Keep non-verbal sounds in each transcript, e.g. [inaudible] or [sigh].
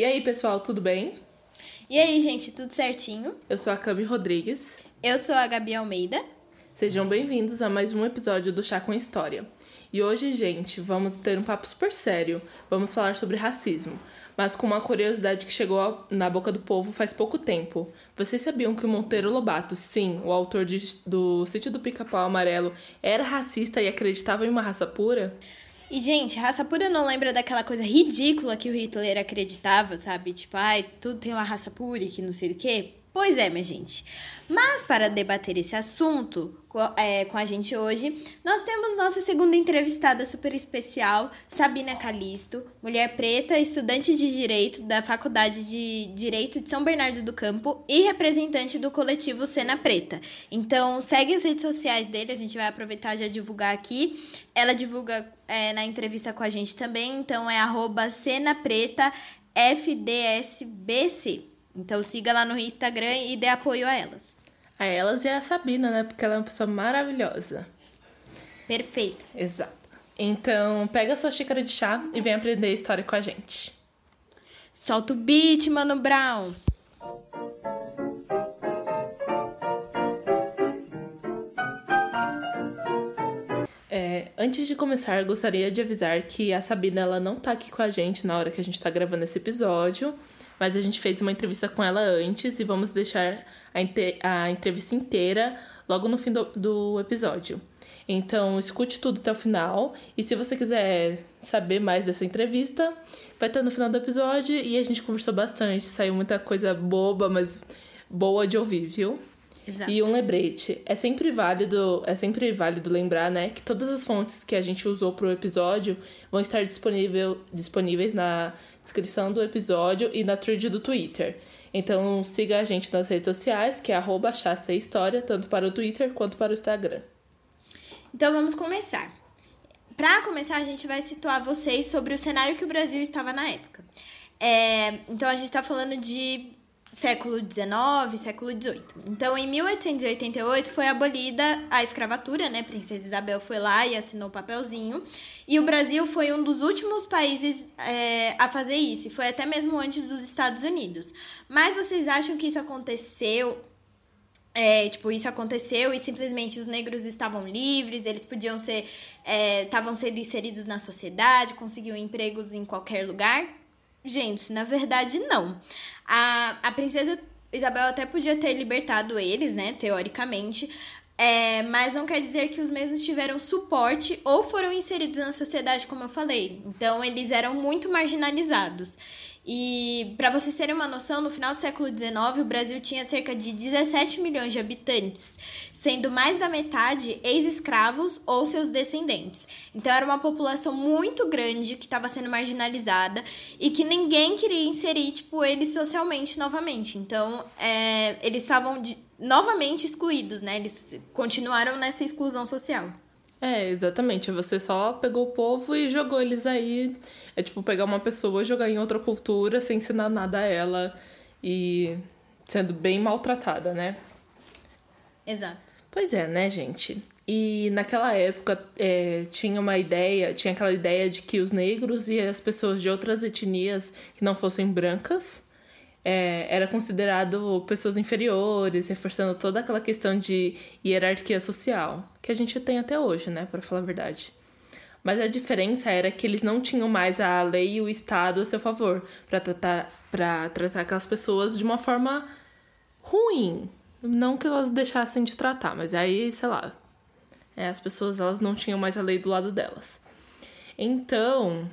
E aí, pessoal, tudo bem? E aí, gente, tudo certinho? Eu sou a Cami Rodrigues. Eu sou a Gabi Almeida. Sejam bem-vindos a mais um episódio do Chá com História. E hoje, gente, vamos ter um papo super sério. Vamos falar sobre racismo, mas com uma curiosidade que chegou na boca do povo faz pouco tempo. Vocês sabiam que o Monteiro Lobato, sim, o autor de, do Sítio do Pica-Pau Amarelo, era racista e acreditava em uma raça pura? E, gente, raça pura não lembra daquela coisa ridícula que o Hitler acreditava, sabe? Tipo, ai, tudo tem uma raça pura e que não sei o quê. Pois é, minha gente. Mas para debater esse assunto é, com a gente hoje, nós temos nossa segunda entrevistada super especial, Sabina Calisto, mulher preta, estudante de Direito da Faculdade de Direito de São Bernardo do Campo e representante do coletivo Cena Preta. Então, segue as redes sociais dele, a gente vai aproveitar já divulgar aqui. Ela divulga é, na entrevista com a gente também, então é arroba Cena Preta FDSBC. Então siga lá no Instagram e dê apoio a elas. A elas e a Sabina, né? Porque ela é uma pessoa maravilhosa. Perfeita. Exato. Então, pega a sua xícara de chá e vem aprender a história com a gente. Solta o beat, Mano Brown. É, antes de começar, gostaria de avisar que a Sabina ela não tá aqui com a gente na hora que a gente tá gravando esse episódio mas a gente fez uma entrevista com ela antes e vamos deixar a, a entrevista inteira logo no fim do, do episódio. Então, escute tudo até o final. E se você quiser saber mais dessa entrevista, vai estar no final do episódio. E a gente conversou bastante, saiu muita coisa boba, mas boa de ouvir, viu? Exato. E um lembrete, é sempre válido, é sempre válido lembrar, né, que todas as fontes que a gente usou para o episódio vão estar disponível, disponíveis na descrição do episódio e na thread do Twitter. Então siga a gente nas redes sociais, que é arroba História, tanto para o Twitter quanto para o Instagram. Então vamos começar. Para começar, a gente vai situar vocês sobre o cenário que o Brasil estava na época. É, então a gente está falando de século XIX, século XVIII. Então, em 1888 foi abolida a escravatura, né? Princesa Isabel foi lá e assinou o papelzinho. E o Brasil foi um dos últimos países é, a fazer isso. E foi até mesmo antes dos Estados Unidos. Mas vocês acham que isso aconteceu é, tipo, isso aconteceu e simplesmente os negros estavam livres, eles podiam ser, estavam é, sendo inseridos na sociedade, conseguiam empregos em qualquer lugar? Gente, na verdade, não. A, a princesa Isabel até podia ter libertado eles, né, teoricamente, é, mas não quer dizer que os mesmos tiveram suporte ou foram inseridos na sociedade, como eu falei. Então, eles eram muito marginalizados. E para vocês terem uma noção, no final do século XIX, o Brasil tinha cerca de 17 milhões de habitantes, sendo mais da metade ex-escravos ou seus descendentes. Então era uma população muito grande que estava sendo marginalizada e que ninguém queria inserir tipo eles socialmente novamente. Então é, eles estavam novamente excluídos, né? Eles continuaram nessa exclusão social. É, exatamente. Você só pegou o povo e jogou eles aí. É tipo pegar uma pessoa, jogar em outra cultura sem ensinar nada a ela e sendo bem maltratada, né? Exato. Pois é, né, gente? E naquela época é, tinha uma ideia, tinha aquela ideia de que os negros e as pessoas de outras etnias que não fossem brancas é, era considerado pessoas inferiores, reforçando toda aquela questão de hierarquia social, que a gente tem até hoje, né, para falar a verdade. Mas a diferença era que eles não tinham mais a lei e o Estado a seu favor para tratar, tratar aquelas pessoas de uma forma ruim. Não que elas deixassem de tratar, mas aí, sei lá, é, as pessoas elas não tinham mais a lei do lado delas. Então,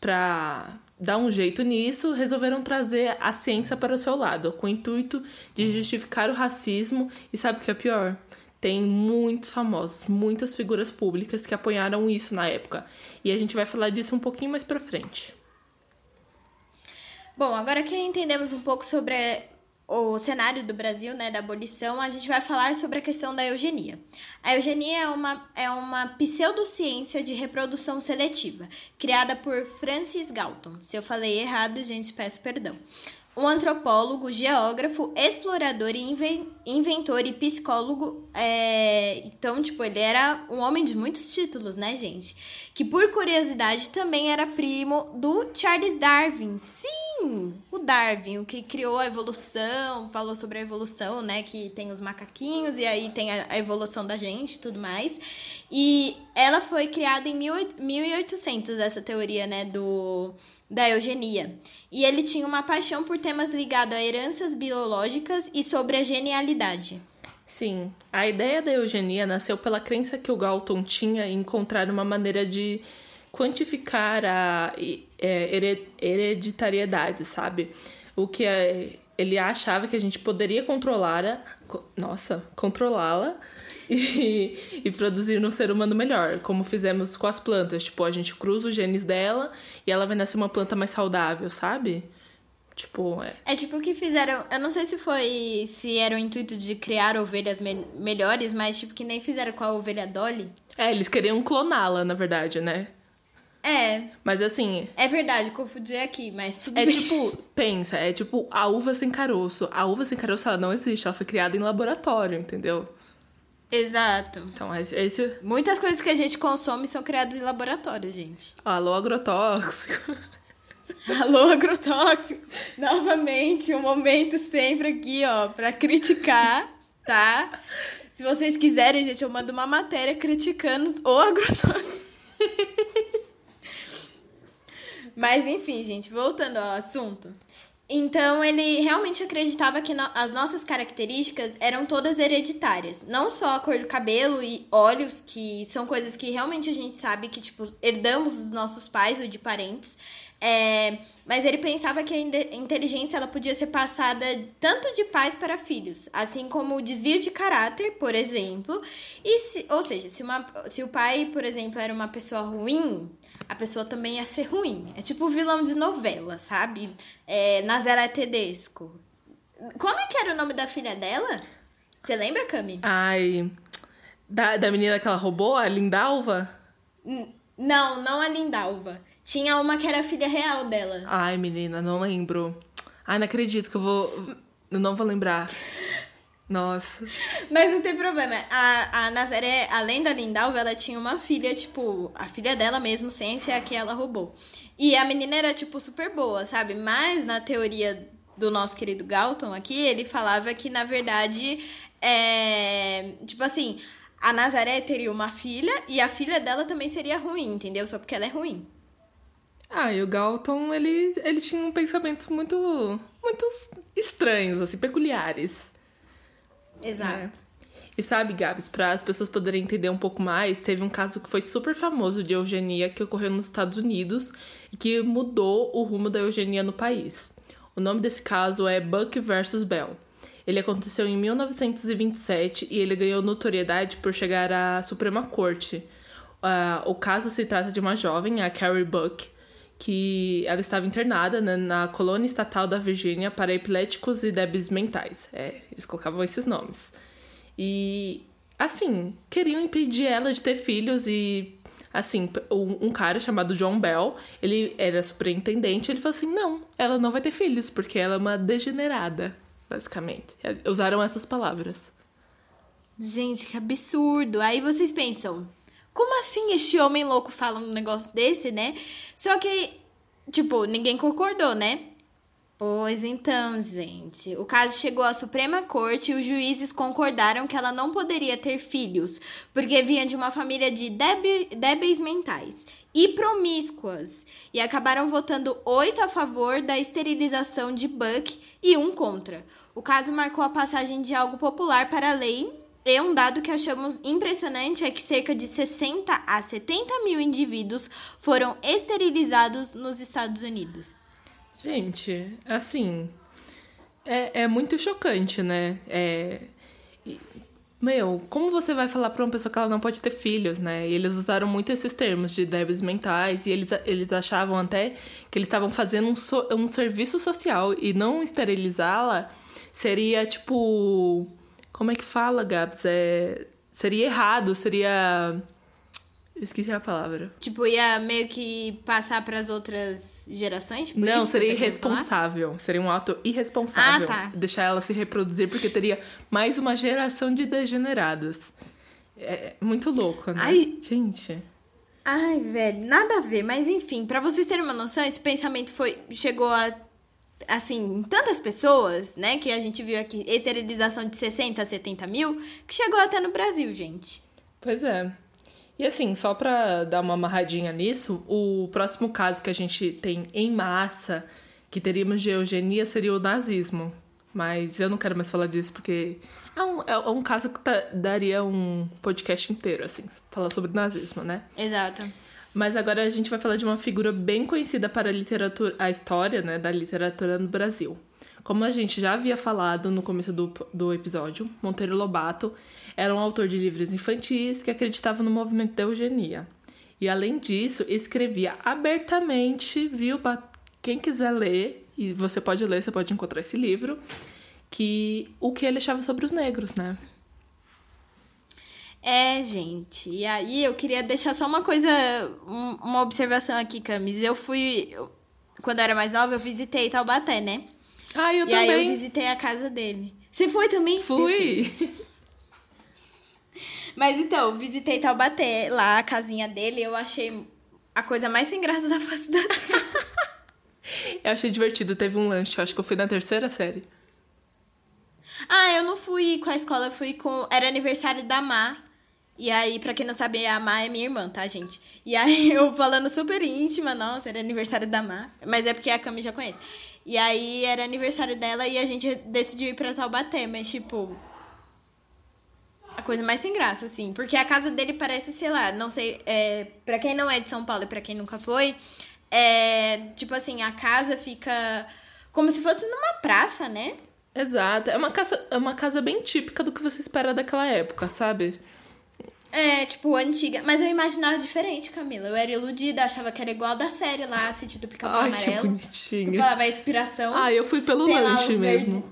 para dar um jeito nisso, resolveram trazer a ciência para o seu lado, com o intuito de justificar o racismo. E sabe o que é pior? Tem muitos famosos, muitas figuras públicas que apoiaram isso na época. E a gente vai falar disso um pouquinho mais pra frente. Bom, agora que entendemos um pouco sobre o cenário do Brasil, né, da abolição, a gente vai falar sobre a questão da eugenia. A eugenia é uma, é uma pseudociência de reprodução seletiva, criada por Francis Galton. Se eu falei errado, gente, peço perdão. Um antropólogo, geógrafo, explorador e inventor e psicólogo. É... Então, tipo, ele era um homem de muitos títulos, né, gente? Que por curiosidade também era primo do Charles Darwin. Sim! o Darwin, o que criou a evolução, falou sobre a evolução, né? Que tem os macaquinhos e aí tem a, a evolução da gente e tudo mais. E ela foi criada em 1800, essa teoria, né? Do, da eugenia. E ele tinha uma paixão por temas ligados a heranças biológicas e sobre a genialidade. Sim, a ideia da eugenia nasceu pela crença que o Galton tinha em encontrar uma maneira de quantificar a é, hereditariedade, sabe? O que é, ele achava que a gente poderia controlar, nossa, controlá-la [laughs] e, e produzir um ser humano melhor, como fizemos com as plantas. Tipo, a gente cruza os genes dela e ela vai nascer uma planta mais saudável, sabe? Tipo, é. É tipo o que fizeram. Eu não sei se foi. Se era o intuito de criar ovelhas me melhores, mas tipo que nem fizeram com a ovelha Dolly. É, eles queriam cloná-la, na verdade, né? É. Mas assim. É verdade, confundi aqui, mas tudo é bem. É tipo, [laughs] pensa, é tipo a uva sem caroço. A uva sem caroço ela não existe, ela foi criada em laboratório, entendeu? Exato. Então, é esse. Muitas coisas que a gente consome são criadas em laboratório, gente. Alô, agrotóxico. [laughs] [laughs] Alô, agrotóxico. Novamente, um momento sempre aqui, ó, pra criticar, tá? Se vocês quiserem, gente, eu mando uma matéria criticando o agrotóxico. [laughs] Mas enfim, gente, voltando ao assunto. Então, ele realmente acreditava que no as nossas características eram todas hereditárias. Não só a cor do cabelo e olhos, que são coisas que realmente a gente sabe que, tipo, herdamos dos nossos pais ou de parentes. É, mas ele pensava que a inteligência ela podia ser passada tanto de pais para filhos, assim como o desvio de caráter, por exemplo. E se, ou seja, se, uma, se o pai, por exemplo, era uma pessoa ruim, a pessoa também ia ser ruim. É tipo vilão de novela, sabe? É, Nazaré Tedesco. Como é que era o nome da filha dela? Você lembra, Cami? Ai. Da, da menina que ela roubou, a Lindalva? N não, não a Lindalva. Tinha uma que era a filha real dela. Ai, menina, não lembro. Ai, não acredito que eu vou. Eu não vou lembrar. Nossa. Mas não tem problema. A, a Nazaré, além da Lindalva, ela tinha uma filha, tipo, a filha dela mesmo, sem ser a que ela roubou. E a menina era, tipo, super boa, sabe? Mas na teoria do nosso querido Galton aqui, ele falava que, na verdade, é. Tipo assim, a Nazaré teria uma filha e a filha dela também seria ruim, entendeu? Só porque ela é ruim. Ah, e o Galton, ele, ele tinha pensamentos muito, muito estranhos, assim, peculiares. Exato. É. E sabe, Gabs, para as pessoas poderem entender um pouco mais, teve um caso que foi super famoso de eugenia que ocorreu nos Estados Unidos e que mudou o rumo da eugenia no país. O nome desse caso é Buck versus Bell. Ele aconteceu em 1927 e ele ganhou notoriedade por chegar à Suprema Corte. Uh, o caso se trata de uma jovem, a Carrie Buck, que ela estava internada né, na colônia estatal da Virgínia para epiléticos e débeis mentais. É, eles colocavam esses nomes. E, assim, queriam impedir ela de ter filhos e, assim, um, um cara chamado John Bell, ele era superintendente, ele falou assim, não, ela não vai ter filhos, porque ela é uma degenerada, basicamente. Usaram essas palavras. Gente, que absurdo. Aí vocês pensam, como assim este homem louco fala um negócio desse, né? Só que, tipo, ninguém concordou, né? Pois então, gente. O caso chegou à Suprema Corte e os juízes concordaram que ela não poderia ter filhos, porque vinha de uma família de débeis mentais e promíscuas. E acabaram votando oito a favor da esterilização de Buck e um contra. O caso marcou a passagem de algo popular para a lei e um dado que achamos impressionante é que cerca de 60 a 70 mil indivíduos foram esterilizados nos Estados Unidos. Gente, assim, é, é muito chocante, né? É, meu, como você vai falar para uma pessoa que ela não pode ter filhos, né? E eles usaram muito esses termos de débeis mentais e eles, eles achavam até que eles estavam fazendo um, so, um serviço social e não esterilizá-la seria tipo como é que fala, Gabs? É... Seria errado, seria. Esqueci a palavra. Tipo, ia meio que passar para as outras gerações? Tipo Não, seria irresponsável. Seria um ato irresponsável. Ah, tá. Deixar ela se reproduzir, porque teria mais uma geração de degenerados. É muito louco, né? Ai, Gente. Ai, velho, nada a ver. Mas enfim, para vocês terem uma noção, esse pensamento foi chegou a assim, em tantas pessoas, né? Que a gente viu aqui, esterilização de 60 a 70 mil, que chegou até no Brasil, gente. Pois é. E assim, só pra dar uma amarradinha nisso, o próximo caso que a gente tem em massa que teríamos de eugenia seria o nazismo. Mas eu não quero mais falar disso porque é um, é um caso que tá, daria um podcast inteiro, assim, falar sobre nazismo, né? Exato. Mas agora a gente vai falar de uma figura bem conhecida para a literatura, a história, né, da literatura no Brasil. Como a gente já havia falado no começo do, do episódio, Monteiro Lobato era um autor de livros infantis que acreditava no movimento da eugenia. E além disso, escrevia abertamente, viu, para quem quiser ler, e você pode ler, você pode encontrar esse livro, que o que ele achava sobre os negros, né? É, gente. E aí eu queria deixar só uma coisa, uma observação aqui, Camis. Eu fui. Quando eu era mais nova, eu visitei Taubaté, né? Ah, eu e também. E aí eu visitei a casa dele. Você foi também? Fui. Mas então, visitei Taubaté, lá a casinha dele, eu achei a coisa mais sem graça da face da terra. [laughs] eu achei divertido, teve um lanche, acho que eu fui na terceira série. Ah, eu não fui com a escola, eu fui com. Era aniversário da Má. E aí, pra quem não sabe, a Má é minha irmã, tá, gente? E aí, [laughs] eu falando super íntima, nossa, era aniversário da Má. Mas é porque a Cami já conhece. E aí, era aniversário dela e a gente decidiu ir pra Taubaté, mas tipo. A coisa mais sem graça, assim. Porque a casa dele parece, sei lá, não sei. É, pra quem não é de São Paulo e pra quem nunca foi, é. Tipo assim, a casa fica como se fosse numa praça, né? Exato. É uma casa, é uma casa bem típica do que você espera daquela época, sabe? É, tipo, antiga. Mas eu imaginava diferente, Camila. Eu era iludida, achava que era igual da série lá, sentido pica-pau amarelo. Ai, que bonitinho. Eu falava a inspiração. Ah, eu fui pelo lanche mesmo.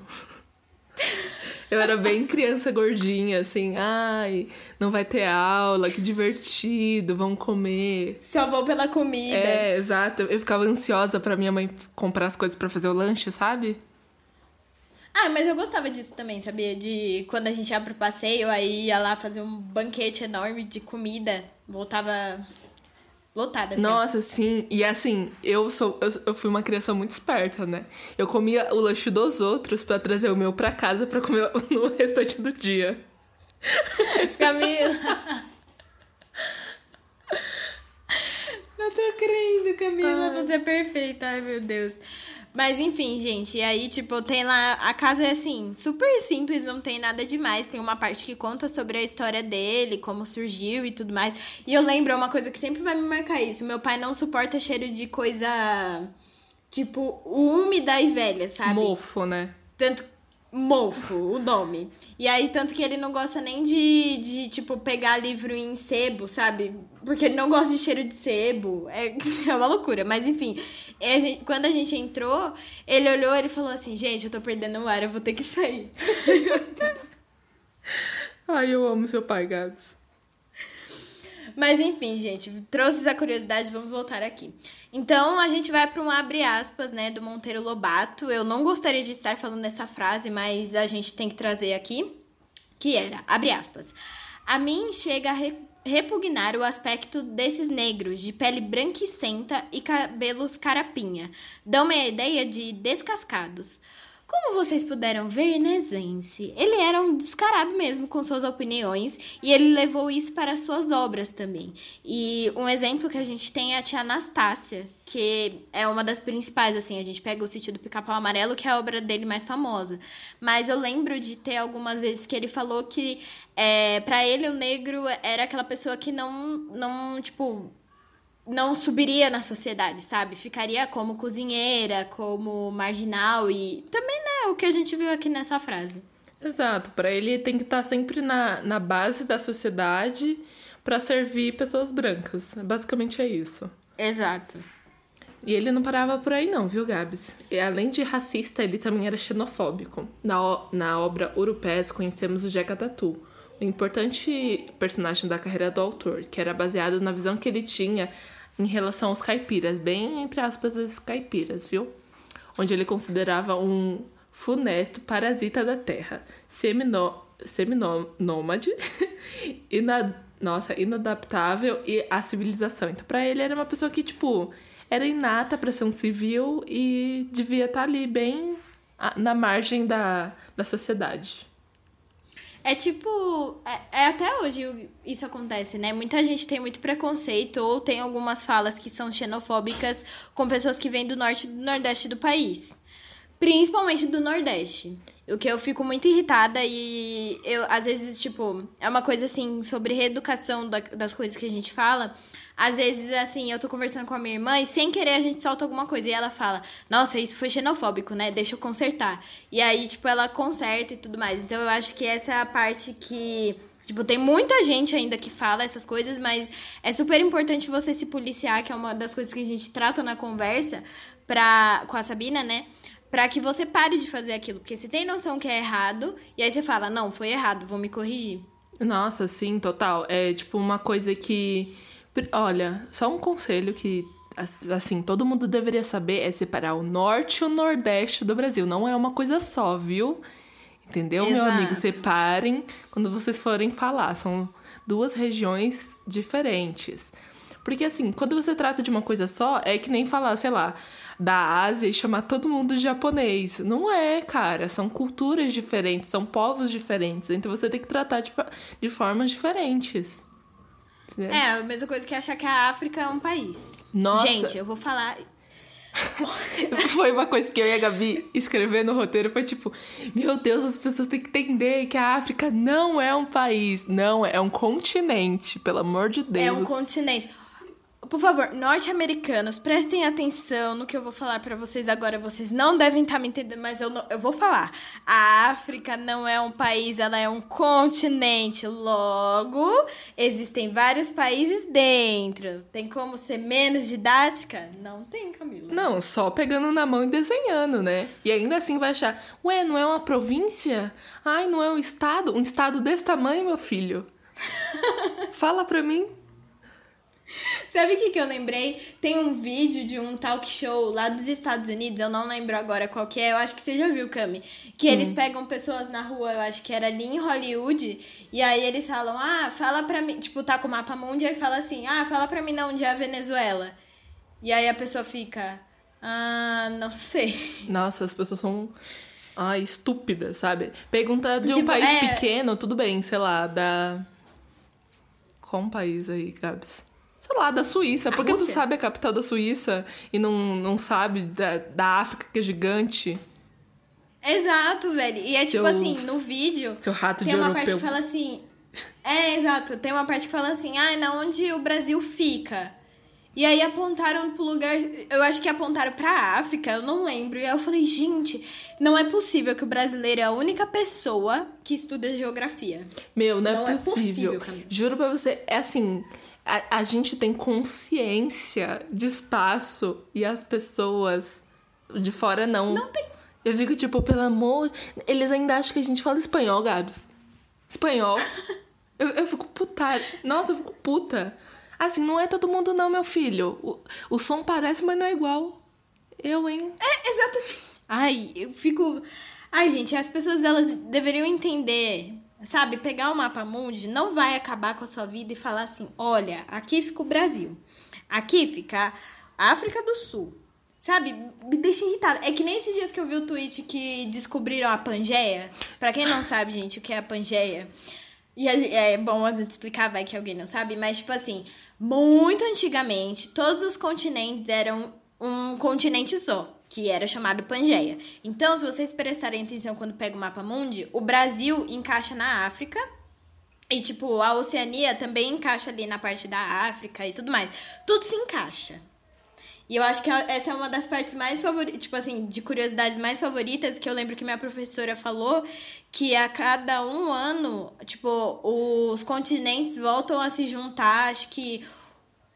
[laughs] Eu era bem criança gordinha, assim, ai, não vai ter aula, que divertido, vamos comer. Só vou pela comida. É, exato. Eu ficava ansiosa para minha mãe comprar as coisas para fazer o lanche, sabe? Ah, mas eu gostava disso também, sabia? De quando a gente ia pro passeio, aí ia lá fazer um banquete enorme de comida, voltava lotada. Assim. Nossa, sim. E assim, eu sou eu, eu, fui uma criança muito esperta, né? Eu comia o lanche dos outros para trazer o meu para casa para comer [laughs] no restante do dia. [laughs] Camila. [laughs] Não tô crendo, Camila. Ai. Você é perfeita. Ai, meu Deus. Mas enfim, gente, e aí, tipo, tem lá. A casa é assim, super simples, não tem nada demais. Tem uma parte que conta sobre a história dele, como surgiu e tudo mais. E eu lembro, uma coisa que sempre vai me marcar isso. Meu pai não suporta cheiro de coisa, tipo, úmida e velha, sabe? Mofo, né? Tanto Mofo, o nome. E aí, tanto que ele não gosta nem de, de, tipo, pegar livro em sebo, sabe? Porque ele não gosta de cheiro de sebo. É, [laughs] é uma loucura. Mas, enfim, a gente, quando a gente entrou, ele olhou e falou assim, gente, eu tô perdendo o ar, eu vou ter que sair. [laughs] Ai, eu amo seu pai, Gabs. Mas enfim, gente, trouxe essa curiosidade, vamos voltar aqui. Então a gente vai para um abre aspas, né, do Monteiro Lobato. Eu não gostaria de estar falando essa frase, mas a gente tem que trazer aqui, que era, abre aspas. A mim chega a repugnar o aspecto desses negros de pele branquicenta e cabelos carapinha. Dão-me a ideia de descascados. Como vocês puderam ver, né, gente? Ele era um descarado mesmo com suas opiniões e ele levou isso para suas obras também. E um exemplo que a gente tem é a tia Anastácia, que é uma das principais, assim. A gente pega o Sítio do Pica-Pau Amarelo, que é a obra dele mais famosa. Mas eu lembro de ter algumas vezes que ele falou que, é, para ele, o negro era aquela pessoa que não, não tipo não subiria na sociedade, sabe? Ficaria como cozinheira, como marginal e também, né, o que a gente viu aqui nessa frase. Exato, para ele tem que estar tá sempre na, na base da sociedade para servir pessoas brancas. Basicamente é isso. Exato. E ele não parava por aí não, viu, Gabs? E além de racista, ele também era xenofóbico. Na, na obra Urupés conhecemos o Jeca Tatu, um importante personagem da carreira do autor, que era baseado na visão que ele tinha em relação aos caipiras, bem entre aspas as caipiras, viu? Onde ele considerava um funesto parasita da terra, seminô, seminômade, [laughs] ina, nossa, inadaptável e à civilização. Então, para ele era uma pessoa que, tipo, era inata para ser um civil e devia estar tá ali bem na margem da, da sociedade. É tipo. É, é, até hoje isso acontece, né? Muita gente tem muito preconceito ou tem algumas falas que são xenofóbicas com pessoas que vêm do norte e do nordeste do país. Principalmente do nordeste. O que eu fico muito irritada e eu, às vezes, tipo, é uma coisa assim sobre reeducação da, das coisas que a gente fala. Às vezes, assim, eu tô conversando com a minha irmã e sem querer a gente solta alguma coisa. E ela fala, nossa, isso foi xenofóbico, né? Deixa eu consertar. E aí, tipo, ela conserta e tudo mais. Então eu acho que essa é a parte que. Tipo, tem muita gente ainda que fala essas coisas, mas é super importante você se policiar, que é uma das coisas que a gente trata na conversa pra, com a Sabina, né? Pra que você pare de fazer aquilo. Porque você tem noção que é errado, e aí você fala, não, foi errado, vou me corrigir. Nossa, sim, total. É tipo uma coisa que Olha, só um conselho que assim, todo mundo deveria saber é separar o norte e o nordeste do Brasil. Não é uma coisa só, viu? Entendeu, Exato. meu amigo? Separem quando vocês forem falar. São duas regiões diferentes. Porque, assim, quando você trata de uma coisa só, é que nem falar, sei lá, da Ásia e chamar todo mundo de japonês. Não é, cara. São culturas diferentes, são povos diferentes. Então você tem que tratar de, de formas diferentes. É, a mesma coisa que achar que a África é um país. Nossa. Gente, eu vou falar. [laughs] foi uma coisa que eu e a Gabi escrever no roteiro. Foi tipo: Meu Deus, as pessoas têm que entender que a África não é um país. Não, é um continente, pelo amor de Deus. É um continente. Por favor, norte-americanos, prestem atenção no que eu vou falar para vocês agora. Vocês não devem estar tá me entendendo, mas eu, não, eu vou falar. A África não é um país, ela é um continente. Logo, existem vários países dentro. Tem como ser menos didática? Não tem, Camila. Não, só pegando na mão e desenhando, né? E ainda assim vai achar, ué, não é uma província? Ai, não é um estado? Um estado desse tamanho, meu filho? [laughs] Fala pra mim. [laughs] Sabe o que, que eu lembrei? Tem um vídeo de um talk show lá dos Estados Unidos, eu não lembro agora qual que é, eu acho que você já viu, Cami. Que hum. eles pegam pessoas na rua, eu acho que era ali em Hollywood, e aí eles falam, ah, fala pra mim, tipo, tá com o mapa mundial e fala assim, ah, fala pra mim não, onde é a Venezuela. E aí a pessoa fica, ah, não sei. [laughs] Nossa, as pessoas são... Ai, estúpidas, sabe? Pergunta de tipo, um país é... pequeno, tudo bem, sei lá, da... Qual um país aí, Gabs? Sei lá, da Suíça. Por que tu sabe a capital da Suíça e não, não sabe da, da África, que é gigante? Exato, velho. E é tipo assim, no vídeo. Seu rato tem de uma europeu. parte que fala assim. É, exato. Tem uma parte que fala assim, ah, na onde o Brasil fica. E aí apontaram pro lugar. Eu acho que apontaram pra África, eu não lembro. E aí eu falei, gente, não é possível que o brasileiro é a única pessoa que estuda geografia. Meu, não, é não é possível. É possível Juro pra você, é assim a, a gente tem consciência de espaço e as pessoas de fora não. Não tem. Eu fico tipo, pelo amor. Eles ainda acham que a gente fala espanhol, Gabs. Espanhol. [laughs] eu, eu fico puta. Nossa, eu fico puta. Assim, não é todo mundo, não, meu filho. O, o som parece, mas não é igual. Eu, hein? É, exatamente. Ai, eu fico. Ai, gente, as pessoas elas deveriam entender Sabe, pegar o mapa mundi não vai acabar com a sua vida e falar assim: olha, aqui fica o Brasil, aqui fica a África do Sul. Sabe, me deixa irritada. É que nem esses dias que eu vi o tweet que descobriram a Pangeia. Pra quem não sabe, gente, o que é a Pangeia. E é, é bom a gente explicar, vai que alguém não sabe, mas tipo assim, muito antigamente, todos os continentes eram um continente só que era chamado Pangeia. Então, se vocês prestarem atenção quando pega o mapa mundi, o Brasil encaixa na África. E, tipo, a Oceania também encaixa ali na parte da África e tudo mais. Tudo se encaixa. E eu acho que essa é uma das partes mais favoritas, tipo assim, de curiosidades mais favoritas, que eu lembro que minha professora falou que a cada um ano, tipo, os continentes voltam a se juntar, acho que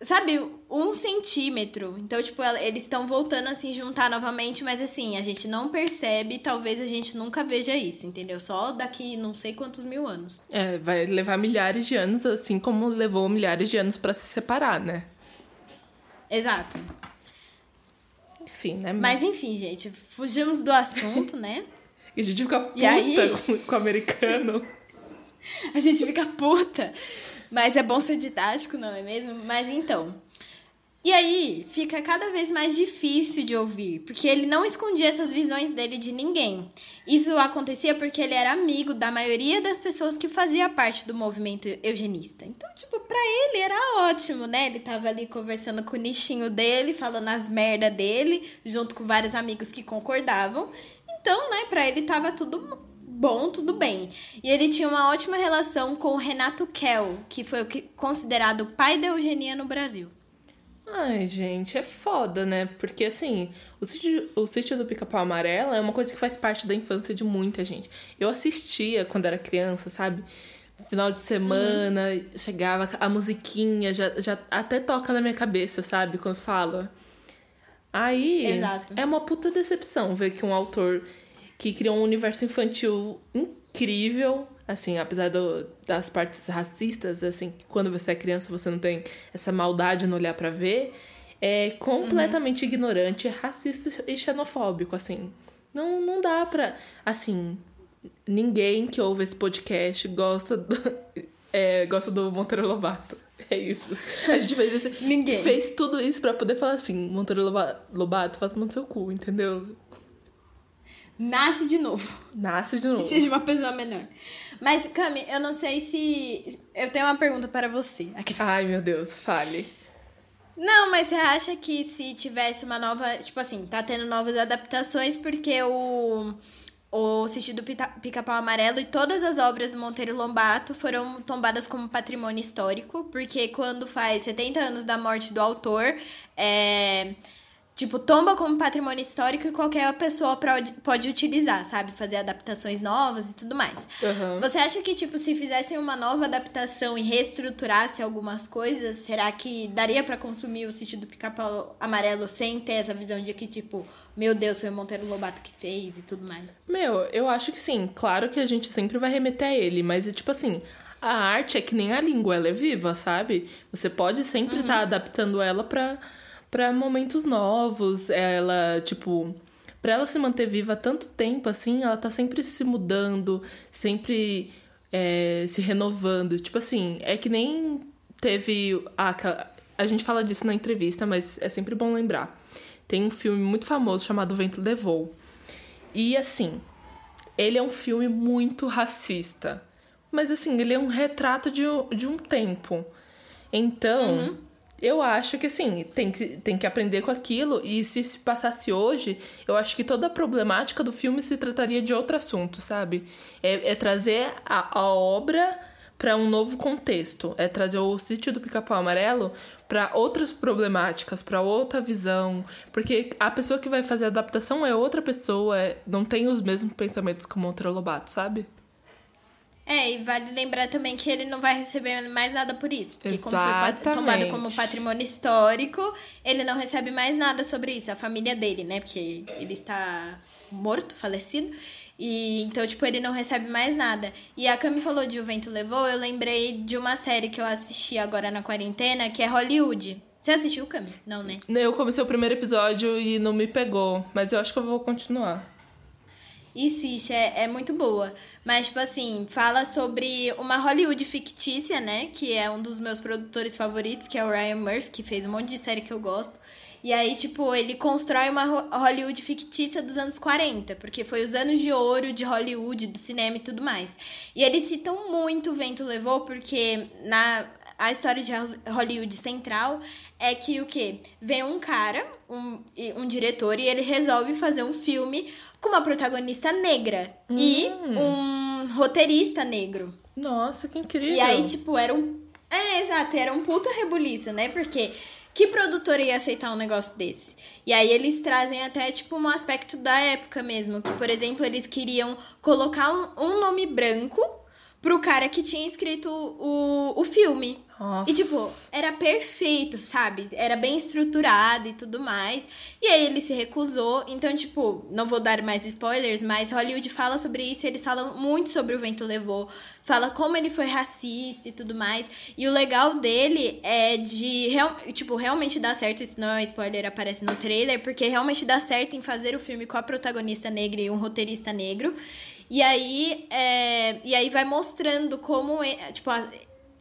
sabe, um centímetro. Então, tipo, eles estão voltando a se juntar novamente, mas assim, a gente não percebe, talvez a gente nunca veja isso, entendeu? Só daqui não sei quantos mil anos. É, vai levar milhares de anos, assim como levou milhares de anos para se separar, né? Exato. Enfim, né? Mas enfim, gente, fugimos do assunto, né? [laughs] E a gente fica puta aí... com, com o americano. [laughs] a gente fica puta. Mas é bom ser didático, não é mesmo? Mas então. E aí fica cada vez mais difícil de ouvir, porque ele não escondia essas visões dele de ninguém. Isso acontecia porque ele era amigo da maioria das pessoas que fazia parte do movimento eugenista. Então, tipo, pra ele era ótimo, né? Ele tava ali conversando com o nichinho dele, falando as merda dele, junto com vários amigos que concordavam. Então, né, pra ele tava tudo bom, tudo bem. E ele tinha uma ótima relação com o Renato Kell, que foi considerado o pai da eugenia no Brasil. Ai, gente, é foda, né? Porque, assim, o sítio, o sítio do Pica-Pau Amarelo é uma coisa que faz parte da infância de muita gente. Eu assistia quando era criança, sabe? Final de semana, uhum. chegava a musiquinha, já, já até toca na minha cabeça, sabe? Quando fala. Aí, Exato. é uma puta decepção ver que um autor que criou um universo infantil incrível assim, apesar do, das partes racistas, assim, quando você é criança você não tem essa maldade no olhar para ver, é completamente uhum. ignorante, racista e xenofóbico, assim. Não, não dá pra. Assim, ninguém que ouve esse podcast gosta do, [laughs] é, gosta do Monteiro Lobato. É isso. A gente fez, [laughs] ninguém. fez tudo isso para poder falar assim: Monteiro Lobato, faz no seu cu, entendeu? Nasce de novo. Nasce de novo. E seja uma pessoa melhor. Mas, Cami, eu não sei se. Eu tenho uma pergunta para você. Ai, meu Deus, fale. Não, mas você acha que se tivesse uma nova. Tipo assim, tá tendo novas adaptações porque o. O Sítio do Pica-Pau Amarelo e todas as obras do Monteiro Lombato foram tombadas como patrimônio histórico, porque quando faz 70 anos da morte do autor, é Tipo, tomba como patrimônio histórico e qualquer pessoa pode, utilizar, sabe? Fazer adaptações novas e tudo mais. Uhum. Você acha que, tipo, se fizessem uma nova adaptação e reestruturasse algumas coisas, será que daria para consumir o sítio do Pica-Pau Amarelo sem ter essa visão de que, tipo, meu Deus, foi o Monteiro Lobato que fez e tudo mais? Meu, eu acho que sim. Claro que a gente sempre vai remeter a ele, mas, tipo assim, a arte é que nem a língua, ela é viva, sabe? Você pode sempre estar uhum. tá adaptando ela pra para momentos novos. Ela, tipo, para ela se manter viva tanto tempo assim, ela tá sempre se mudando, sempre é, se renovando. Tipo assim, é que nem teve. A, a gente fala disso na entrevista, mas é sempre bom lembrar. Tem um filme muito famoso chamado Vento Levou. E assim, ele é um filme muito racista. Mas assim, ele é um retrato de, de um tempo. Então, uhum eu acho que assim, tem que, tem que aprender com aquilo. E se se passasse hoje, eu acho que toda a problemática do filme se trataria de outro assunto, sabe? É, é trazer a, a obra para um novo contexto. É trazer o sítio do pica-pau amarelo para outras problemáticas, para outra visão. Porque a pessoa que vai fazer a adaptação é outra pessoa, é, não tem os mesmos pensamentos que o Lobato, sabe? É, e vale lembrar também que ele não vai receber mais nada por isso. Porque Exatamente. como foi tomado como patrimônio histórico, ele não recebe mais nada sobre isso. A família dele, né? Porque ele está morto, falecido. E então, tipo, ele não recebe mais nada. E a Cami falou de O Vento Levou, eu lembrei de uma série que eu assisti agora na quarentena, que é Hollywood. Você assistiu, Cami? Não, né? Eu comecei o primeiro episódio e não me pegou, mas eu acho que eu vou continuar. Insiste, é, é muito boa. Mas, tipo assim, fala sobre uma Hollywood fictícia, né? Que é um dos meus produtores favoritos, que é o Ryan Murphy, que fez um monte de série que eu gosto. E aí, tipo, ele constrói uma Hollywood fictícia dos anos 40, porque foi os anos de ouro de Hollywood, do cinema e tudo mais. E eles citam muito o Vento Levou, porque na a história de Hollywood central é que o quê? Vem um cara, um, um diretor, e ele resolve fazer um filme com uma protagonista negra hum. e um roteirista negro. Nossa, que incrível. E aí, tipo, era um. É, exato, era um puta rebuliço, né? Porque que produtora ia aceitar um negócio desse? E aí eles trazem até, tipo, um aspecto da época mesmo. Que, por exemplo, eles queriam colocar um, um nome branco pro cara que tinha escrito o, o filme. Nossa. E, tipo, era perfeito, sabe? Era bem estruturado e tudo mais. E aí ele se recusou. Então, tipo, não vou dar mais spoilers, mas Hollywood fala sobre isso. Eles falam muito sobre o Vento Levou. Fala como ele foi racista e tudo mais. E o legal dele é de, real, tipo, realmente dar certo. Isso não é spoiler, aparece no trailer. Porque realmente dá certo em fazer o filme com a protagonista negra e um roteirista negro. E aí, é, e aí vai mostrando como, é, tipo,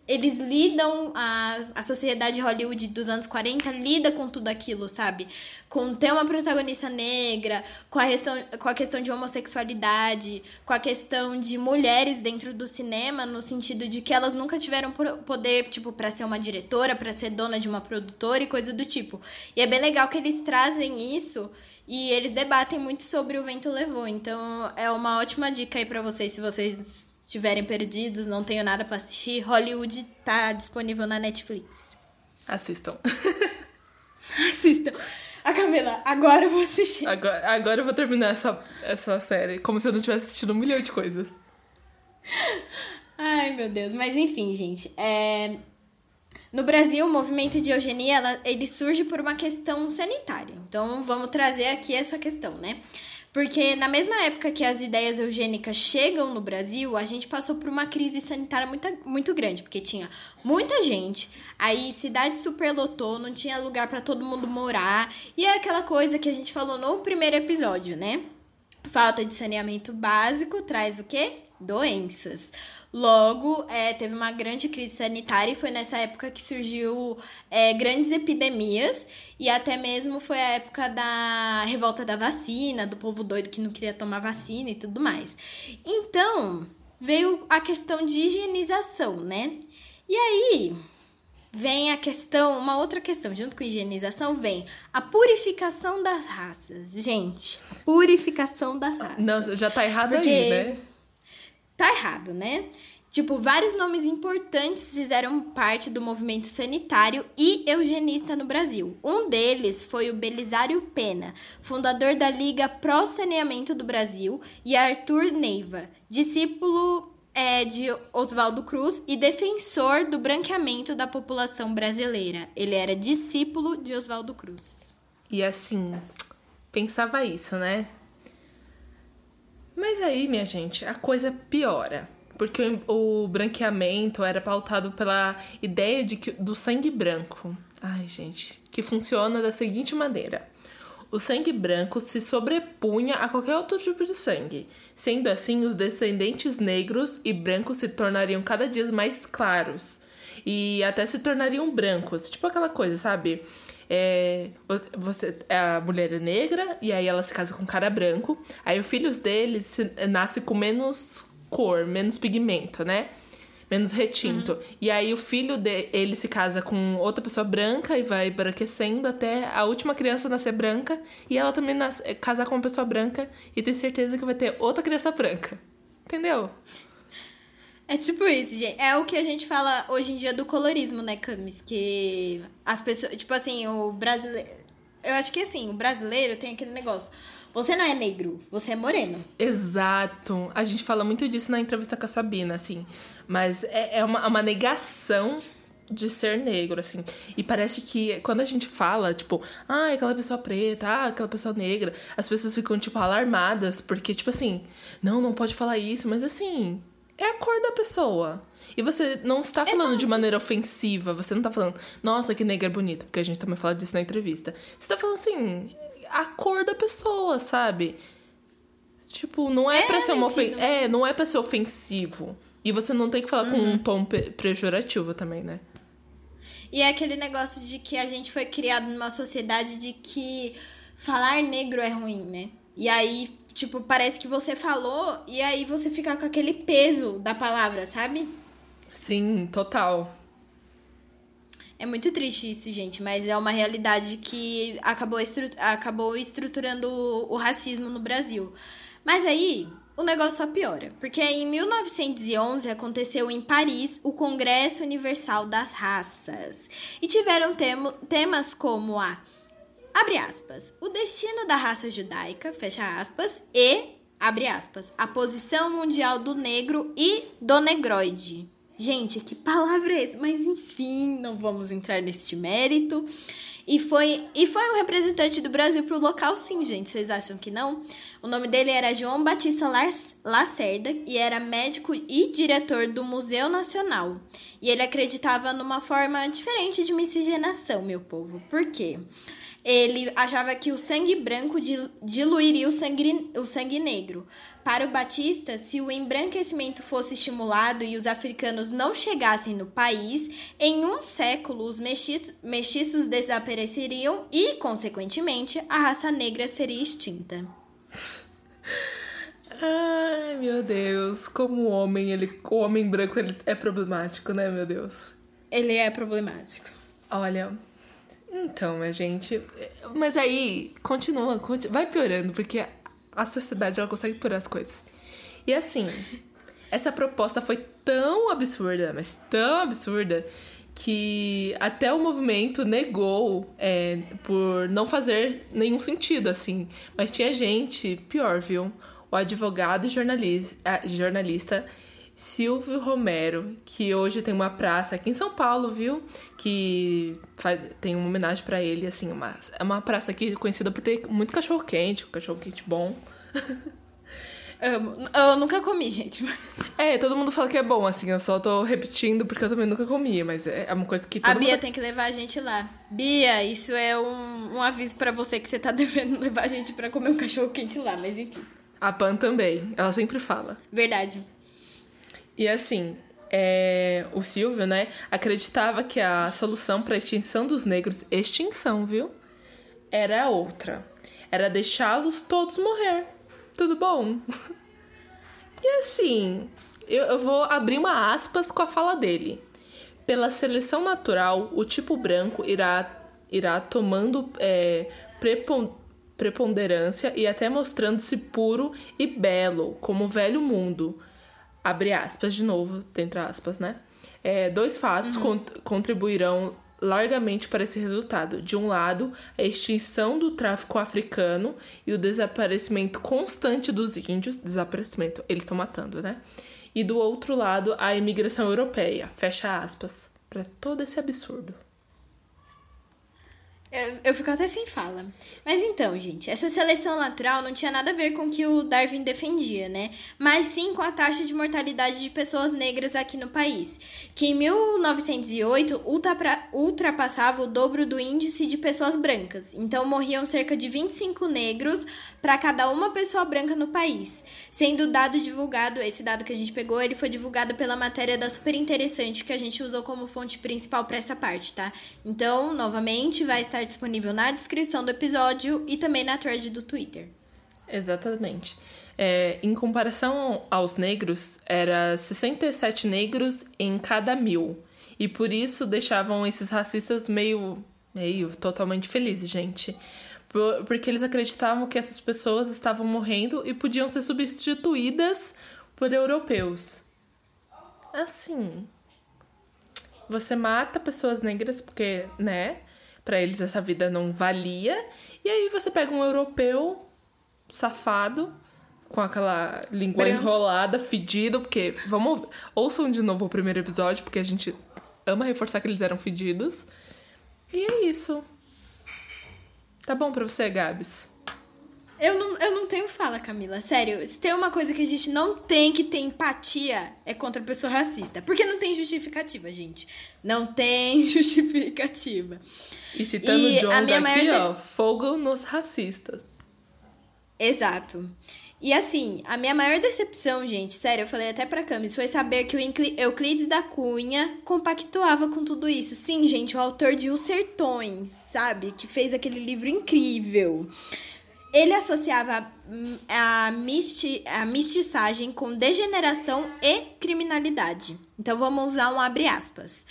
eles lidam, a, a sociedade Hollywood dos anos 40 lida com tudo aquilo, sabe? Com ter uma protagonista negra, com a, questão, com a questão de homossexualidade, com a questão de mulheres dentro do cinema, no sentido de que elas nunca tiveram poder, tipo, para ser uma diretora, para ser dona de uma produtora e coisa do tipo. E é bem legal que eles trazem isso e eles debatem muito sobre o Vento Levou. Então é uma ótima dica aí para vocês, se vocês estiverem perdidos, não tenho nada para assistir, Hollywood tá disponível na Netflix. Assistam. [laughs] Assistam. A Camila, agora eu vou assistir. Agora, agora eu vou terminar essa, essa série, como se eu não tivesse assistido um milhão de coisas. Ai, meu Deus. Mas enfim, gente. É... No Brasil, o movimento de eugenia, ela, ele surge por uma questão sanitária. Então, vamos trazer aqui essa questão, né? Porque na mesma época que as ideias eugênicas chegam no Brasil, a gente passou por uma crise sanitária muito, muito grande, porque tinha muita gente, aí cidade superlotou, não tinha lugar para todo mundo morar, e é aquela coisa que a gente falou no primeiro episódio, né? Falta de saneamento básico traz o quê? Doenças. Logo, é, teve uma grande crise sanitária e foi nessa época que surgiu é, grandes epidemias e até mesmo foi a época da revolta da vacina, do povo doido que não queria tomar vacina e tudo mais. Então, veio a questão de higienização, né? E aí, vem a questão, uma outra questão, junto com a higienização, vem a purificação das raças. Gente, purificação das raças. Não, já tá errado Porque... aí, né? Tá errado, né? Tipo, vários nomes importantes fizeram parte do movimento sanitário e eugenista no Brasil. Um deles foi o Belisário Pena, fundador da Liga Pró Saneamento do Brasil, e Arthur Neiva, discípulo é, de Oswaldo Cruz e defensor do branqueamento da população brasileira. Ele era discípulo de Oswaldo Cruz. E assim, pensava isso, né? Mas aí, minha gente, a coisa piora. Porque o, branqueamento era pautado pela ideia de que, do sangue branco. Ai, gente, que funciona da seguinte maneira. O sangue branco se sobrepunha a qualquer outro tipo de sangue. Sendo assim, os descendentes negros e brancos se tornariam cada dia mais claros. E até se tornariam brancos. Tipo aquela coisa, sabe? É, você, a mulher é negra e aí ela se casa com um cara branco. Aí os filhos deles se, nasce com menos cor, menos pigmento, né? Menos retinto. Uhum. E aí o filho dele se casa com outra pessoa branca e vai branquecendo até a última criança nascer branca. E ela também nasce, casar com uma pessoa branca e ter certeza que vai ter outra criança branca. Entendeu? É tipo isso, gente. É o que a gente fala hoje em dia do colorismo, né, Camis? Que as pessoas. Tipo assim, o brasileiro. Eu acho que assim, o brasileiro tem aquele negócio. Você não é negro, você é moreno. Exato. A gente fala muito disso na entrevista com a Sabina, assim. Mas é, é uma, uma negação de ser negro, assim. E parece que quando a gente fala, tipo, ah, aquela pessoa preta, ah, aquela pessoa negra, as pessoas ficam, tipo, alarmadas, porque, tipo assim, não, não pode falar isso, mas assim, é a cor da pessoa. E você não está falando Exato. de maneira ofensiva, você não está falando, nossa, que negra bonita, porque a gente também fala disso na entrevista. Você está falando assim, a cor da pessoa, sabe? Tipo, não é, é para ser uma ofen... É, não é para ser ofensivo. E você não tem que falar uhum. com um tom pejorativo também, né? E é aquele negócio de que a gente foi criado numa sociedade de que falar negro é ruim, né? E aí Tipo, parece que você falou e aí você fica com aquele peso da palavra, sabe? Sim, total. É muito triste isso, gente, mas é uma realidade que acabou, estru acabou estruturando o, o racismo no Brasil. Mas aí, o negócio só piora, porque em 1911 aconteceu em Paris o Congresso Universal das Raças e tiveram tem temas como a abre aspas, o destino da raça judaica, fecha aspas, e, abre aspas, a posição mundial do negro e do negroide. Gente, que palavra é essa? Mas enfim, não vamos entrar neste mérito. E foi, e foi um representante do Brasil para o local, sim, gente. Vocês acham que não? O nome dele era João Batista Lacerda e era médico e diretor do Museu Nacional. E ele acreditava numa forma diferente de miscigenação, meu povo. Por quê? Ele achava que o sangue branco diluiria o sangue, o sangue negro. Para o Batista, se o embranquecimento fosse estimulado e os africanos não chegassem no país, em um século os mestiços, mestiços desapareceriam e, consequentemente, a raça negra seria extinta. Ai, meu Deus, como o homem, ele, o homem branco ele é problemático, né, meu Deus? Ele é problemático. Olha, então, minha gente, mas aí continua, continua vai piorando, porque a sociedade ela consegue piorar as coisas. E assim, [laughs] essa proposta foi tão absurda, mas tão absurda, que até o movimento negou é, por não fazer nenhum sentido, assim. Mas tinha gente, pior, viu? O advogado e jornalista, jornalista Silvio Romero, que hoje tem uma praça aqui em São Paulo, viu? Que faz, tem uma homenagem para ele, assim, uma, é uma praça aqui conhecida por ter muito cachorro quente, cachorro quente bom. [laughs] Amo. Eu nunca comi, gente. É, todo mundo fala que é bom, assim. Eu só tô repetindo porque eu também nunca comi, mas é, é uma coisa que todo A Bia mundo... tem que levar a gente lá. Bia, isso é um, um aviso para você que você tá [laughs] devendo levar a gente para comer um cachorro quente lá, mas enfim. A Pan também. Ela sempre fala. Verdade. E assim, é, o Silvio, né, acreditava que a solução para a extinção dos negros, extinção, viu? Era outra. Era deixá-los todos morrer tudo bom? [laughs] E assim, eu, eu vou abrir uma aspas com a fala dele. Pela seleção natural, o tipo branco irá, irá tomando é, prepon, preponderância e até mostrando-se puro e belo, como o velho mundo. Abre aspas de novo, entre aspas, né? É, dois fatos uhum. contribuirão largamente para esse resultado. De um lado, a extinção do tráfico africano e o desaparecimento constante dos índios, desaparecimento, eles estão matando, né? E do outro lado, a imigração europeia, fecha aspas, para todo esse absurdo. Eu, fico até sem fala. Mas então, gente, essa seleção natural não tinha nada a ver com o que o Darwin defendia, né? Mas sim com a taxa de mortalidade de pessoas negras aqui no país, que em 1908 ultrapassava o dobro do índice de pessoas brancas. Então morriam cerca de 25 negros para cada uma pessoa branca no país. Sendo dado divulgado, esse dado que a gente pegou, ele foi divulgado pela matéria da Super Interessante que a gente usou como fonte principal para essa parte, tá? Então, novamente, vai estar estar disponível na descrição do episódio e também na thread do Twitter. Exatamente. É, em comparação aos negros, era 67 negros em cada mil. E por isso deixavam esses racistas meio, meio totalmente felizes, gente. Por, porque eles acreditavam que essas pessoas estavam morrendo e podiam ser substituídas por europeus. Assim, você mata pessoas negras porque, né? Para eles essa vida não valia. E aí você pega um europeu safado com aquela língua Branco. enrolada, fedido, porque vamos ouçam de novo o primeiro episódio, porque a gente ama reforçar que eles eram fedidos. E é isso. Tá bom pra você, Gabs? Eu não, eu não tenho fala, Camila. Sério, se tem uma coisa que a gente não tem que ter empatia, é contra a pessoa racista. Porque não tem justificativa, gente. Não tem [laughs] justificativa. E citando e Jones aqui, maior... ó, fogo nos racistas. Exato. E assim, a minha maior decepção, gente, sério, eu falei até pra Camis, foi saber que o Euclides da Cunha compactuava com tudo isso. Sim, gente, o autor de Os Sertões, sabe? Que fez aquele livro incrível. Ele associava hum, a, misti, a mistiçagem com degeneração e criminalidade. Então vamos usar um abre aspas.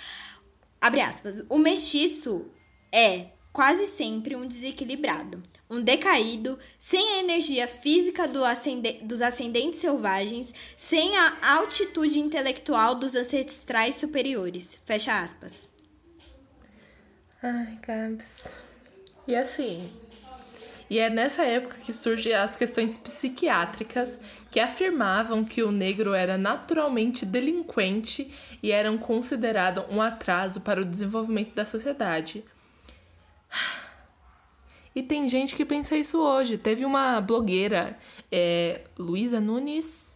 Abre aspas. O mestiço é quase sempre um desequilibrado, um decaído, sem a energia física do ascende dos ascendentes selvagens, sem a altitude intelectual dos ancestrais superiores. Fecha aspas. Ai, Gabs. E assim, e é nessa época que surgem as questões psiquiátricas que afirmavam que o negro era naturalmente delinquente e eram considerados um atraso para o desenvolvimento da sociedade. E tem gente que pensa isso hoje. Teve uma blogueira, é, Luísa Nunes,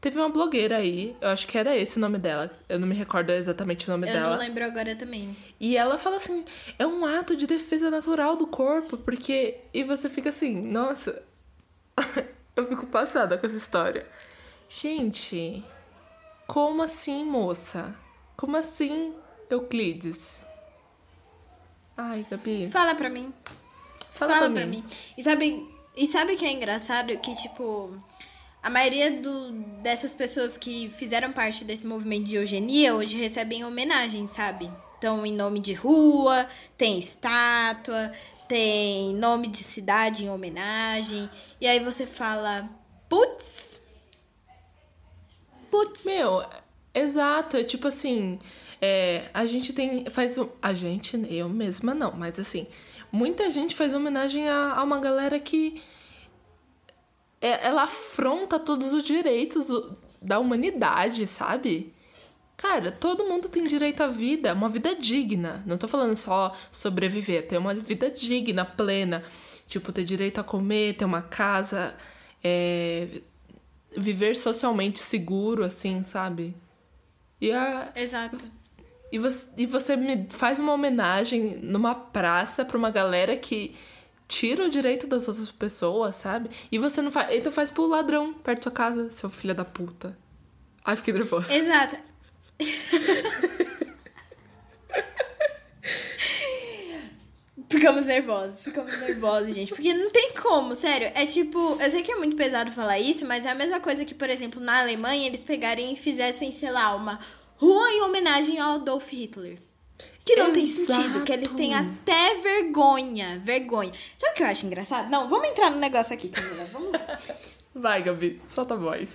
Teve uma blogueira aí, eu acho que era esse o nome dela. Eu não me recordo exatamente o nome eu dela. Eu não lembro agora também. E ela fala assim: é um ato de defesa natural do corpo, porque. E você fica assim, nossa. [laughs] eu fico passada com essa história. Gente, Como assim, moça? Como assim, Euclides? Ai, Gabi. Fala pra mim. Fala, Fala, pra, pra mim. mim. E sabe, e sabe o que é engraçado? Que, tipo, a maioria do, dessas pessoas que fizeram parte desse movimento de eugenia hoje recebem homenagem, sabe? Então, em nome de rua, tem estátua, tem nome de cidade em homenagem. E aí você fala, putz. Putz. Meu, exato. É tipo assim. é, a gente tem. Faz. um- A gente, eu mesma não, mas assim. Muita gente faz homenagem a, a uma galera que. É- ela afronta todos os direitos da humanidade, sabe? Cara, todo mundo tem direito à vida, uma vida digna. Não tô falando só sobreviver, ter uma vida digna, plena. Tipo, ter direito a comer, ter uma casa, é, viver socialmente seguro, assim, sabe? E, a, Exato. e, você, e você me faz uma homenagem numa praça pra uma galera que tira o direito das outras pessoas, sabe? E você não faz. Então faz pro ladrão perto da sua casa, seu filho da puta. Ai, fiquei nervosa. Exato. Ficamos nervosos, ficamos nervosos, gente. Porque não tem como, sério. É tipo, eu sei que é muito pesado falar isso, mas é a mesma coisa que, por exemplo, na Alemanha eles pegarem e fizessem, sei lá, uma rua em homenagem ao Adolf Hitler. Que não tem sentido, que eles têm Exato. até vergonha. Vergonha. Sabe o que eu acho engraçado? Não, vamos entrar no negócio aqui, Camila. Vamos lá. Vai, Gabi, solta a voz.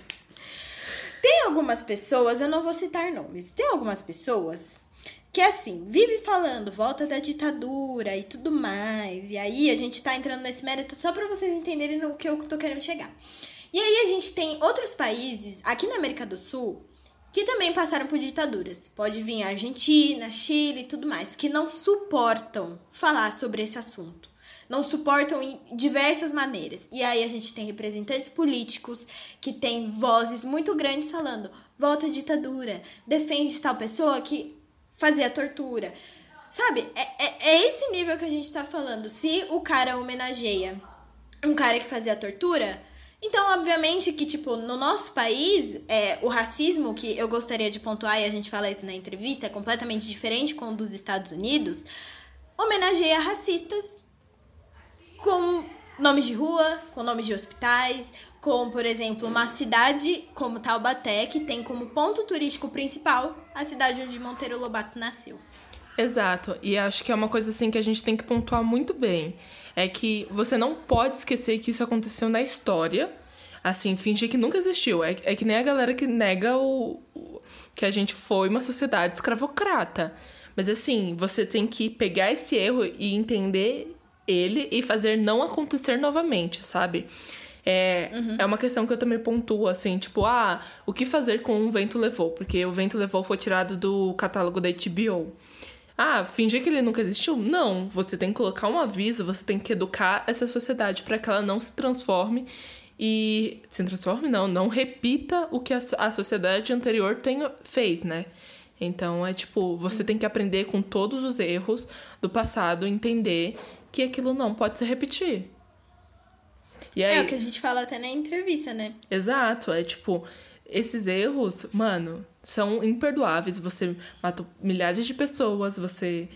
Tem algumas pessoas, eu não vou citar nomes, tem algumas pessoas que assim, vive falando volta da ditadura e tudo mais. E aí a gente tá entrando nesse mérito só pra vocês entenderem no que eu tô querendo chegar. E aí a gente tem outros países aqui na América do Sul que também passaram por ditaduras. Pode vir a Argentina, Chile e tudo mais, que não suportam falar sobre esse assunto. Não suportam em diversas maneiras. E aí a gente tem representantes políticos que têm vozes muito grandes falando: volta à ditadura, defende tal pessoa que fazia tortura. Sabe? É, é, é esse nível que a gente tá falando. Se o cara homenageia um cara que fazia tortura, então, obviamente, que, tipo, no nosso país, é, o racismo, que eu gostaria de pontuar, e a gente fala isso na entrevista, é completamente diferente com o dos Estados Unidos, homenageia racistas com nomes de rua, com nomes de hospitais, com, por exemplo, uma cidade como Taubaté, que tem como ponto turístico principal a cidade onde Monteiro Lobato nasceu. Exato, e acho que é uma coisa assim que a gente tem que pontuar muito bem. É que você não pode esquecer que isso aconteceu na história. Assim, fingir que nunca existiu. É, é que nem a galera que nega o, o- que a gente foi uma sociedade escravocrata. Mas assim, você tem que pegar esse erro e entender ele e fazer não acontecer novamente, sabe? É, é uma questão que eu também pontuo, assim, tipo, ah, o que fazer com o Vento Levou? Porque o Vento Levou foi tirado do catálogo da HBO. Ah, fingir que ele nunca existiu? Não. Você tem que colocar um aviso, você tem que educar essa sociedade para que ela não se transforme e. Se transforme, não, não repita o que a, a sociedade anterior tem, fez, né? Então é tipo, você tem que aprender com todos os erros do passado, entender que aquilo não pode se repetir. E aí, É o que a gente fala até na entrevista, né? Exato, é tipo, esses erros, mano, são imperdoáveis. Você matou milhares de pessoas, você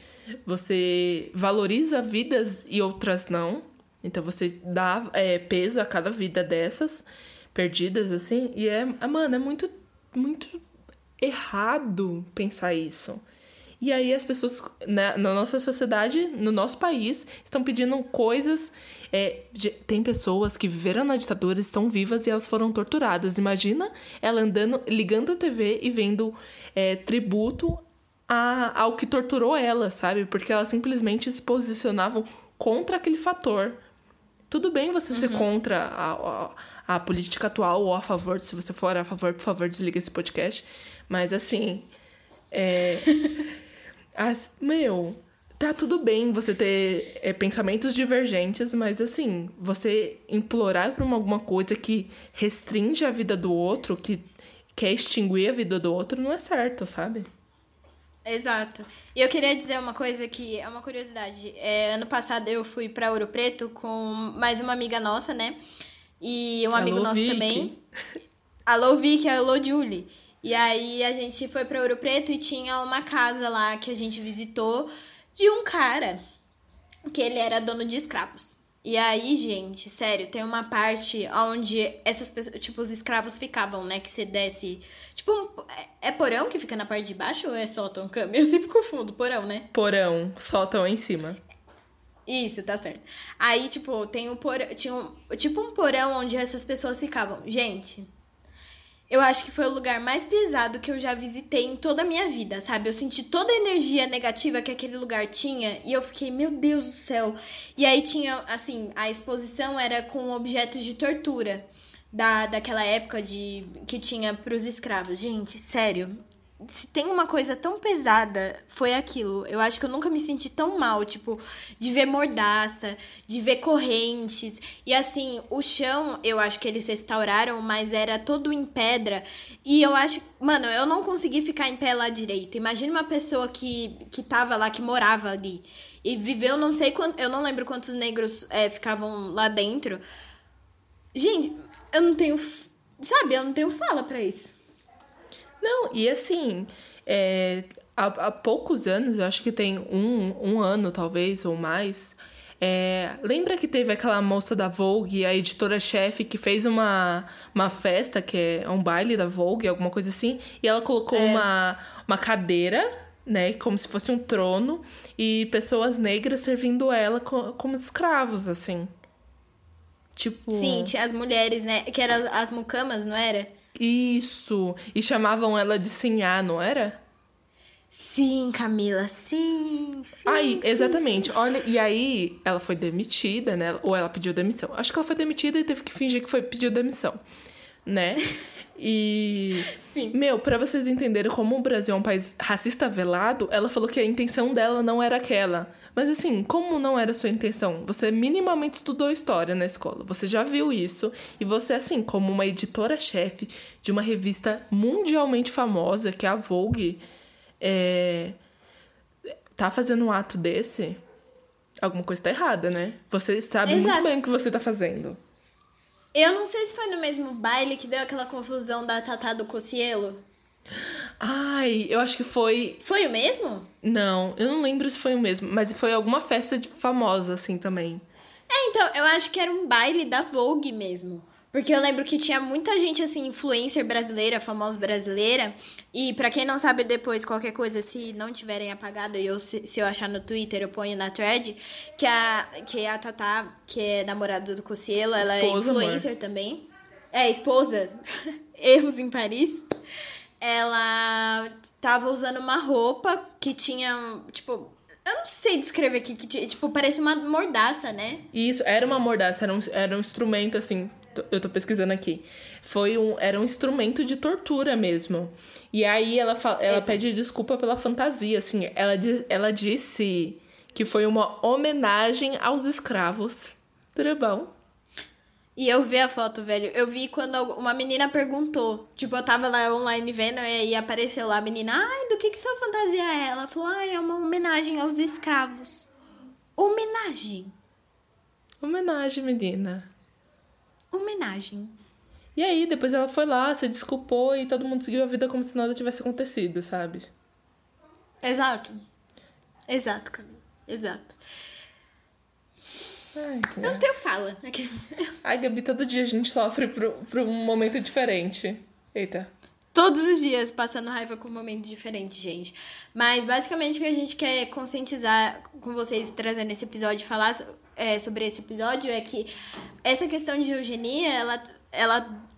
você valoriza vidas e outras não. Então você dá é, peso a cada vida dessas perdidas, assim, e é, mano, é muito, muito errado pensar isso. E aí as pessoas na, na nossa sociedade, no nosso país, estão pedindo coisas. é, de- tem pessoas que viveram na ditadura, estão vivas e elas foram torturadas. Imagina ela andando, ligando a TV e vendo é, tributo a, ao que torturou ela, sabe? Porque elas simplesmente se posicionavam contra aquele fator. Tudo bem você ser contra a, a, a política atual ou a favor, se você for a favor, por favor, desliga esse podcast. Mas assim. É. [laughs] as- meu, tá tudo bem você ter é, pensamentos divergentes, mas assim, você implorar por uma, alguma coisa que restringe a vida do outro, que quer extinguir a vida do outro, não é certo, sabe? Exato. E eu queria dizer uma coisa que é uma curiosidade. É, ano passado eu fui pra Ouro Preto com mais uma amiga nossa, né? E um amigo Alô, nosso Vicky. também. Alô, Vicky, alô, Julie. E aí a gente foi para Ouro Preto e tinha uma casa lá que a gente visitou de um cara que ele era dono de escravos. E aí, gente, sério, tem uma parte onde essas pessoas, tipo, os escravos ficavam, né? Que você desce. Tipo, é, é porão que fica na parte de baixo ou é sótão, cama? [laughs] Eu sempre confundo, porão, né? Porão, sótão em cima. Isso, tá certo. Aí, tipo, tem um porão. Tinha um, tipo um porão onde essas pessoas ficavam. Gente, eu acho que foi o lugar mais pesado que eu já visitei em toda a minha vida, sabe? Eu senti toda a energia negativa que aquele lugar tinha e eu fiquei, meu Deus do céu. E aí tinha, assim, a exposição era com objetos de tortura da, daquela época de que tinha para os escravos. Gente, sério, se tem uma coisa tão pesada, foi aquilo. Eu acho que eu nunca me senti tão mal, tipo, de ver mordaça, de ver correntes. E assim, o chão, eu acho que eles restauraram, mas era todo em pedra. E eu acho, mano, eu não consegui ficar em pé lá direito. Imagina uma pessoa que, que tava lá, que morava ali. E viveu, não sei quanto, eu não lembro quantos negros é, ficavam lá dentro. Gente, eu não tenho, sabe, eu não tenho fala para isso. Não, e assim, é, há, há, poucos anos, eu acho que tem um, um ano talvez, ou mais. É, lembra que teve aquela moça da Vogue, a editora-chefe, que fez uma, uma festa, que é um baile da Vogue, alguma coisa assim, e ela colocou é. uma, uma cadeira, né, como se fosse um trono, e pessoas negras servindo ela co como escravos, assim. Tipo. Sim, tinha as mulheres, né? Que eram as mucamas, não era? Isso! E chamavam ela de Sinhá, não era? Sim, Camila, sim. sim aí, sim, exatamente. Sim. Olha, e aí ela foi demitida, né? Ou ela pediu demissão. Acho que ela foi demitida e teve que fingir que foi pediu demissão, né? [laughs] E Sim. meu, para vocês entenderem como o Brasil é um país racista velado, ela falou que a intenção dela não era aquela. Mas assim, como não era sua intenção? Você minimamente estudou história na escola, você já viu isso, e você, assim, como uma editora-chefe de uma revista mundialmente famosa, que é a Vogue, é... tá fazendo um ato desse, alguma coisa tá errada, né? Você sabe Exato. muito bem o que você tá fazendo. Eu não sei se foi no mesmo baile que deu aquela confusão da Tatá do Cocielo. Ai, eu acho que foi. Foi o mesmo? Não, eu não lembro se foi o mesmo, mas foi alguma festa de famosa, assim, também. É, então, eu acho que era um baile da Vogue mesmo. Porque eu lembro que tinha muita gente, assim, influencer brasileira, famosa brasileira. E para quem não sabe depois, qualquer coisa, se não tiverem apagado, eu, se, se eu achar no Twitter, eu ponho na thread, que a, que a Tatá, que é namorada do Cocielo, ela é é influencer amor. também. É, esposa. [laughs] Erros em Paris ela tava usando uma roupa que tinha, tipo, eu não sei descrever aqui, que tipo, parece uma mordaça, né? Isso, era uma mordaça, era um, era um instrumento, assim, eu tô pesquisando aqui. Foi um, era um instrumento de tortura mesmo. E aí ela, fala, ela pede desculpa pela fantasia, assim, ela, ela disse que foi uma homenagem aos escravos. Tudo bom? E eu vi a foto, velho. Eu vi quando uma menina perguntou. Tipo, eu tava lá online vendo e aí apareceu lá a menina. Ai, do que que sua fantasia é? Ela falou, ai, é uma homenagem aos escravos. Homenagem. Homenagem, menina. Homenagem. E aí, depois ela foi lá, se desculpou e todo mundo seguiu a vida como se nada tivesse acontecido, sabe? Exato. Exato, Camila. Exato. Ai, não tenho fala. Ai, Gabi, todo dia a gente sofre por, por um momento diferente. Eita. Todos os dias passando raiva com um momento diferente, gente. Mas basicamente o que a gente quer conscientizar com vocês, trazendo esse episódio, falar é, sobre esse episódio, é que essa questão de eugenia, ela, ela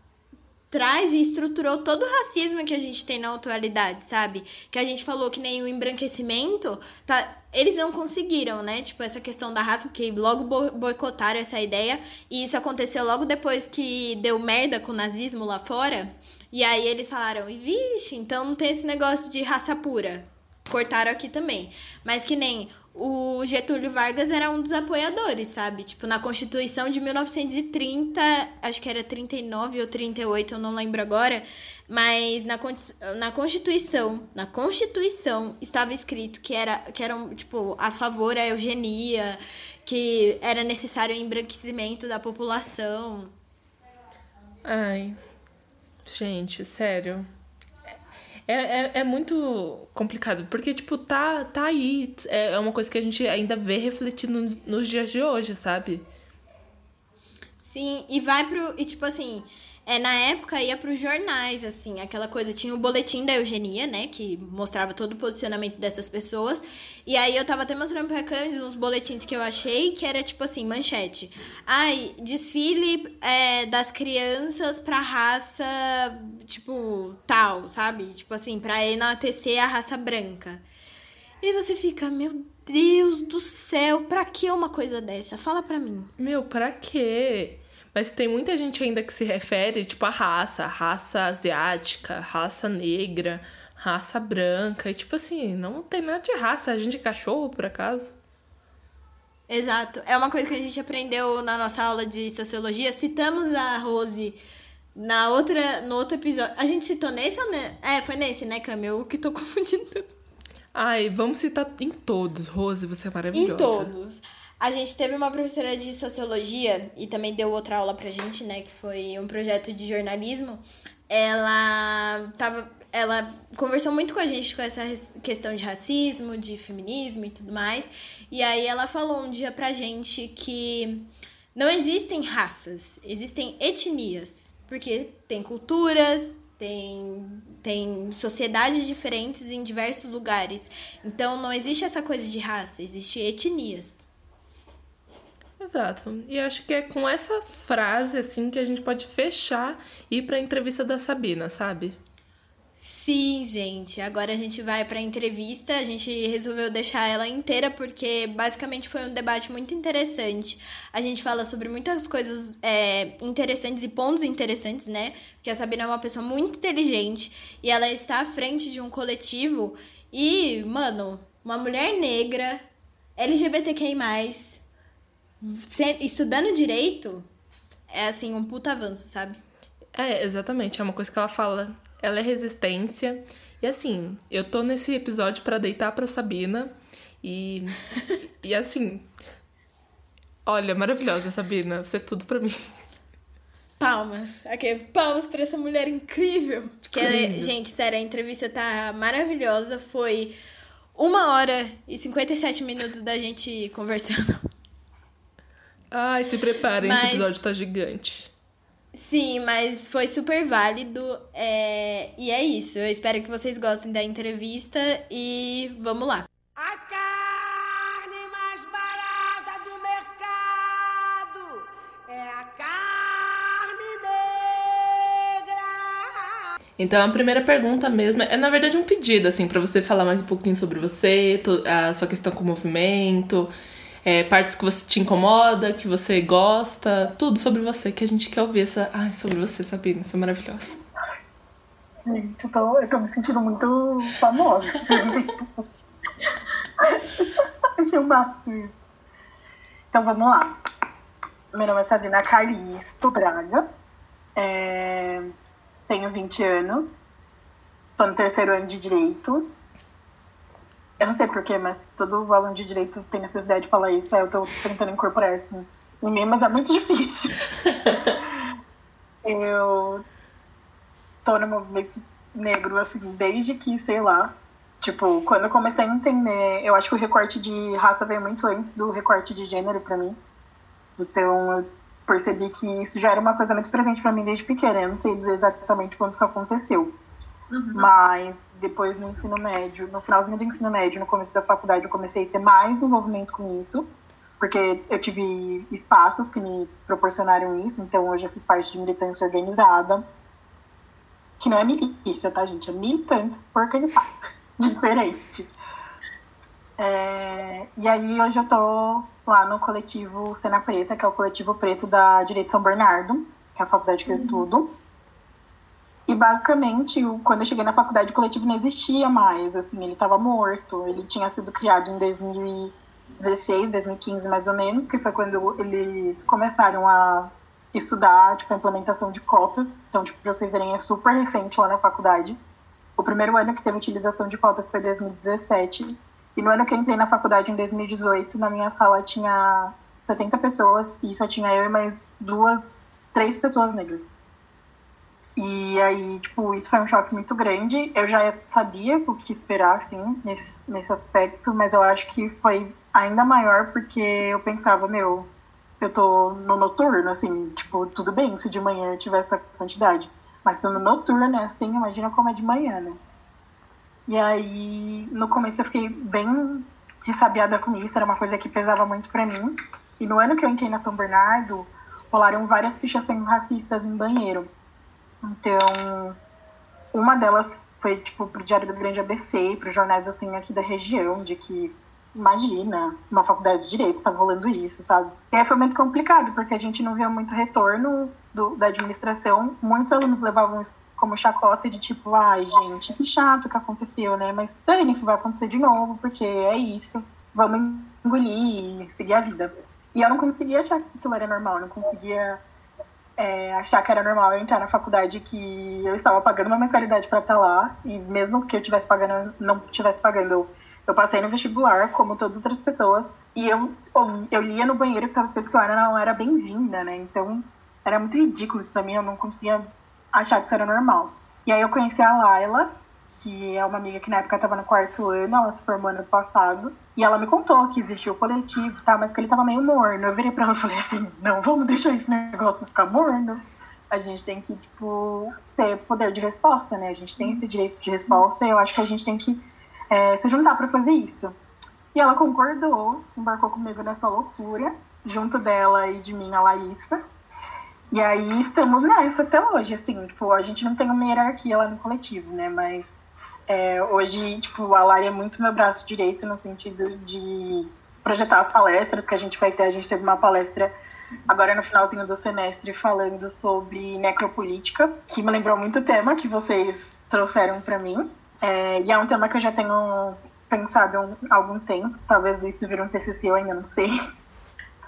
traz e estruturou todo o racismo que a gente tem na atualidade, sabe? Que a gente falou que nem o embranquecimento, tá, eles não conseguiram, né? Tipo, essa questão da raça, porque logo boicotaram essa ideia. E isso aconteceu logo depois que deu merda com o nazismo lá fora. E aí eles falaram, vixe, então não tem esse negócio de raça pura. Cortaram aqui também. Mas que nem o Getúlio Vargas era um dos apoiadores, sabe? Tipo, na Constituição de 1930, acho que era 39 ou 38, eu não lembro agora, mas na, na Constituição, na Constituição estava escrito que era que eram, tipo, a favor da eugenia, que era necessário o embranquecimento da população. Ai. Gente, sério. É, é, é, muito complicado, porque, tipo, tá, tá aí. É, é uma coisa que a gente ainda vê refletindo nos dias de hoje, sabe? Sim, e vai pro. E, tipo assim, é, na época ia para os jornais, assim, aquela coisa. Tinha o boletim da eugenia, né? Que mostrava todo o posicionamento dessas pessoas. E aí eu tava até mostrando pra Camis uns boletins que eu achei, que era tipo assim, manchete. Ai, desfile é, das crianças pra raça, tipo, tal, sabe? Tipo assim, pra enaltecer a raça branca. E você fica, meu Deus do céu, pra que uma coisa dessa? Fala pra mim. Meu, pra quê? Mas tem muita gente ainda que se refere, tipo, a raça, raça asiática, raça negra, raça branca. E, tipo assim, não tem nada de raça. A gente é cachorro, por acaso? Exato. É uma coisa que a gente aprendeu na nossa aula de sociologia. Citamos a Rose na outra, no outro episódio. A gente citou nesse ou não? É, foi nesse, né, Cam? Eu que tô [laughs] confundindo. Ai, vamos citar em todos. Rose, você é maravilhosa. Em todos. A gente teve uma professora de sociologia e também deu outra aula pra gente, né? Que foi um projeto de jornalismo. Ela tava. Ela conversou muito com a gente com essa questão de racismo, de feminismo e tudo mais. E aí ela falou um dia pra gente que não existem raças, existem etnias. Porque tem culturas, tem, tem sociedades diferentes em diversos lugares. Então não existe essa coisa de raça, existe etnias. Exato. E acho que é com essa frase, assim, que a gente pode fechar e ir pra entrevista da Sabina, sabe? Sim, gente. Agora a gente vai para a entrevista. A gente resolveu deixar ela inteira porque basicamente foi um debate muito interessante. A gente fala sobre muitas coisas é, interessantes e pontos interessantes, né? Porque a Sabina é uma pessoa muito inteligente e ela está à frente de um coletivo. E, mano, uma mulher negra, LGBTQI, estudando direito é assim um puta avanço, sabe? É, exatamente. É uma coisa que ela fala. Ela é resistência. E assim, eu tô nesse episódio para deitar pra Sabina. E. [laughs] e assim. Olha, maravilhosa, Sabina. Você é tudo pra mim. Palmas. Aqui, palmas pra essa mulher incrível. Porque, gente, sério, a entrevista tá maravilhosa. Foi uma hora e 57 minutos da gente conversando. Ai, se preparem, mas... esse episódio tá gigante. Sim, mas foi super válido. É... E é isso. Eu espero que vocês gostem da entrevista e vamos lá. A carne mais barata do mercado é a carne negra. Então a primeira pergunta mesmo é, na verdade, um pedido, assim, para você falar mais um pouquinho sobre você, a sua questão com o movimento é, partes que você te incomoda, que você gosta, tudo sobre você, que a gente quer ouvir essa. Ai, sobre você, Sabina, você é maravilhosa. Gente, eu tô, eu tô me sentindo muito famosa. [laughs] Assim. Achei o máximo. Então vamos lá. Meu nome é Sabina Calisto Braga. É, tenho 20 anos. Estou no terceiro ano de Direito. Eu não sei porquê, mas todo aluno de direito tem necessidade de falar isso. Aí eu tô tentando incorporar isso em mim, mas é muito [laughs] difícil. eu tô no movimento negro, assim, desde que, sei lá, tipo, quando eu comecei a entender, eu acho que o recorte de raça veio muito antes do recorte de gênero para mim. Então eu percebi que isso já era uma coisa muito presente para mim desde pequena. Eu não sei dizer exatamente quando isso aconteceu. Uhum. Mas depois no ensino médio, no finalzinho do ensino médio, no começo da faculdade, eu comecei a ter mais envolvimento com isso, porque eu tive espaços que me proporcionaram isso, então hoje eu fiz parte de militância organizada, que não é milícia, tá, gente? É militante organizada, [laughs] diferente. É, e aí hoje eu tô lá no coletivo Cena Preta, que é o coletivo preto da Direito São Bernardo, que é a faculdade que eu uhum. estudo. E basicamente, quando eu cheguei na faculdade, o coletivo não existia mais, assim, ele estava morto. Ele tinha sido criado em 2016, 2015 mais ou menos, que foi quando eles começaram a estudar, tipo, a implementação de cotas. Então, tipo, pra vocês verem, é super recente lá na faculdade. O primeiro ano que teve utilização de cotas foi 2017. E no ano que eu entrei na faculdade, em 2018, na minha sala tinha 70 pessoas e só tinha eu e mais duas, três pessoas negras. E aí, tipo, isso foi um choque muito grande. Eu já sabia o que esperar, assim, nesse, nesse aspecto, mas eu acho que foi ainda maior porque eu pensava, meu, eu tô no noturno, assim, tipo, tudo bem se de manhã eu tiver essa quantidade. Mas no noturno, né, assim, imagina como é de manhã, né? E aí, no começo eu fiquei bem ressabiada com isso, era uma coisa que pesava muito para mim. E no ano que eu entrei na São Bernardo, rolaram várias pichações racistas em banheiro. Então, uma delas foi, tipo, pro Diário do Grande ABC, para jornais, assim, aqui da região, de que, imagina, uma faculdade de Direito tá rolando isso, sabe? E aí foi muito complicado, porque a gente não via muito retorno do, da administração. Muitos alunos levavam isso como chacota de tipo, ai, gente, que chato que aconteceu, né? Mas dane, isso vai acontecer de novo, porque é isso. Vamos engolir e seguir a vida. E eu não conseguia achar que aquilo era normal, não conseguia é, achar que era normal eu entrar na faculdade que eu estava pagando uma mensalidade para estar lá, e mesmo que eu tivesse pagando, não tivesse pagando, eu passei no vestibular, como todas as outras pessoas, e eu, eu lia no banheiro que estava escrito que eu não era bem-vinda, né? Então era muito ridículo isso pra mim, eu não conseguia achar que isso era normal. E aí eu conheci a Laila, que é uma amiga que na época estava no quarto ano, ela se formou ano passado, e ela me contou que existia o coletivo, tá, mas que ele tava meio morno. Eu virei pra ela e falei assim, não, vamos deixar esse negócio ficar morno. A gente tem que, tipo, ter poder de resposta, né? A gente tem esse direito de resposta e eu acho que a gente tem que é, se juntar para fazer isso. E ela concordou, embarcou comigo nessa loucura, junto dela e de mim, a Larissa. E aí estamos nessa até hoje, assim, tipo, a gente não tem uma hierarquia lá no coletivo, né? Mas é, hoje, tipo, a Lari é muito meu braço direito no sentido de projetar as palestras que a gente vai ter. A gente teve uma palestra agora no finalzinho do semestre falando sobre necropolítica, que me lembrou muito o tema que vocês trouxeram para mim. É, e é um tema que eu já tenho pensado há algum tempo. Talvez isso vire um TCC, eu ainda não sei.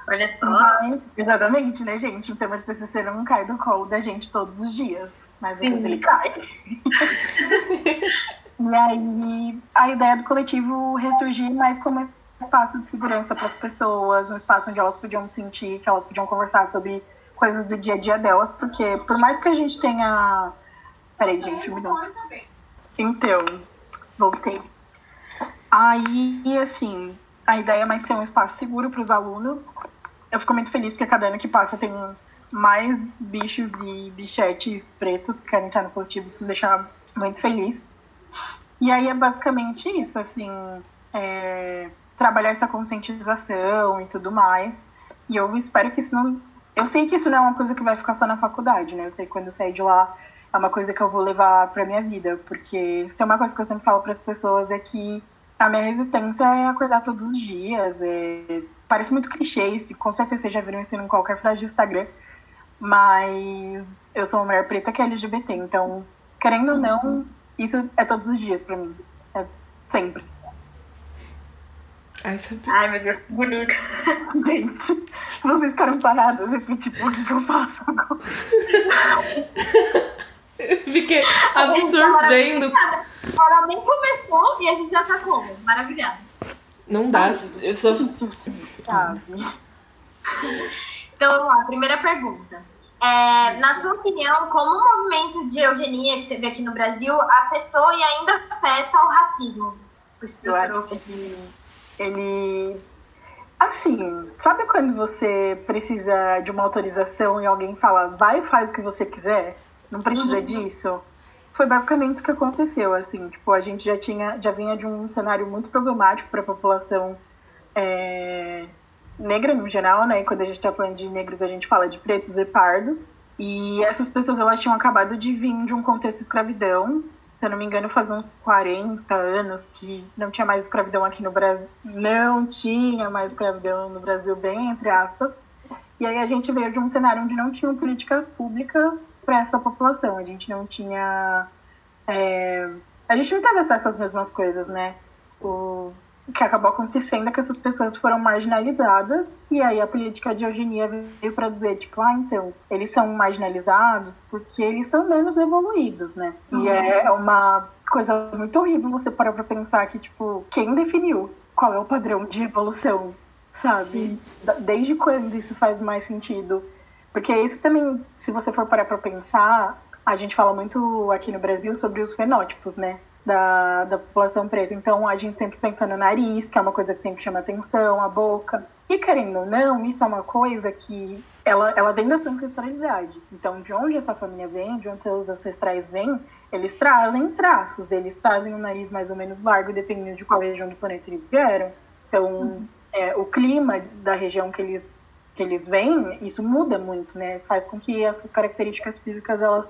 Olha só. Mas, exatamente, né, gente? O tema de TCC não cai do colo da gente todos os dias, mas às vezes ele cai. [laughs] E aí a ideia do coletivo ressurgir mais como espaço de segurança para as pessoas, um espaço onde elas podiam sentir que elas podiam conversar sobre coisas do dia a dia delas, porque por mais que a gente tenha. Peraí, gente, um minuto. Então, voltei. Aí, assim, a ideia é mais ser um espaço seguro para os alunos. Eu fico muito feliz porque cada ano que passa tem mais bichos e bichetes pretos que querem estar no coletivo. Isso me deixa muito feliz. E aí é basicamente isso, assim, é, trabalhar essa conscientização e tudo mais. E eu espero que isso não. Eu sei que isso não é uma coisa que vai ficar só na faculdade, né? Eu sei que quando eu sair de lá é uma coisa que eu vou levar pra minha vida. Porque tem uma coisa que eu sempre falo para as pessoas é que a minha resistência é acordar todos os dias. É... Parece muito clichê isso, com certeza vocês já viram isso em qualquer frase de Instagram. Mas eu sou uma mulher preta que é LGBT, então, querendo ou não, isso é todos os dias pra mim. É sempre. Ai, sabe... Ai, meu Deus, que bonito. [laughs] Gente, vocês ficaram parados. Eu fiquei tipo, o que, que eu faço agora? Eu fiquei absorvendo. Ela nem começou e a gente já tá como? Maravilhado. Não dá, eu sou. Sabe? [laughs] Então vamos lá, primeira pergunta. É, na sua opinião, como o movimento de eugenia que teve aqui no Brasil afetou e ainda afeta o racismo? Eu acho que ele. Assim, sabe quando você precisa de uma autorização e alguém fala, vai e faz o que você quiser? Não precisa Uhum. disso? Foi basicamente o que aconteceu, assim, tipo, a gente já tinha, já vinha de um cenário muito problemático para a população é, negra no geral, né? Quando a gente tá falando de negros, a gente fala de pretos e pardos. E essas pessoas, elas tinham acabado de vir de um contexto de escravidão. Se eu não me engano, faz uns 40 anos que não tinha mais escravidão aqui no Brasil. Não tinha mais escravidão no Brasil, bem entre aspas. E aí a gente veio de um cenário onde não tinham políticas públicas para essa população. A gente não tinha. é, A gente não teve acesso às mesmas coisas, né? O o que acabou acontecendo é que essas pessoas foram marginalizadas e aí a política de eugenia veio para dizer tipo ah então eles são marginalizados porque eles são menos evoluídos né? E é uma coisa muito horrível você parar para pensar que tipo quem definiu qual é o padrão de evolução sabe? Da- desde quando isso faz mais sentido? Porque isso também se você for parar para pensar a gente fala muito aqui no Brasil sobre os fenótipos, né? Da, da população preta. Então, a gente sempre pensa no nariz, que é uma coisa que sempre chama atenção, a boca. E querendo ou não, isso é uma coisa que ela, ela vem da sua ancestralidade. Então, de onde essa família vem, de onde seus ancestrais vêm, eles trazem traços, eles trazem um nariz mais ou menos largo, dependendo de qual região do planeta eles vieram. Então, uhum. é, o clima da região que eles, que eles vêm, isso muda muito, né? Faz com que as suas características físicas, elas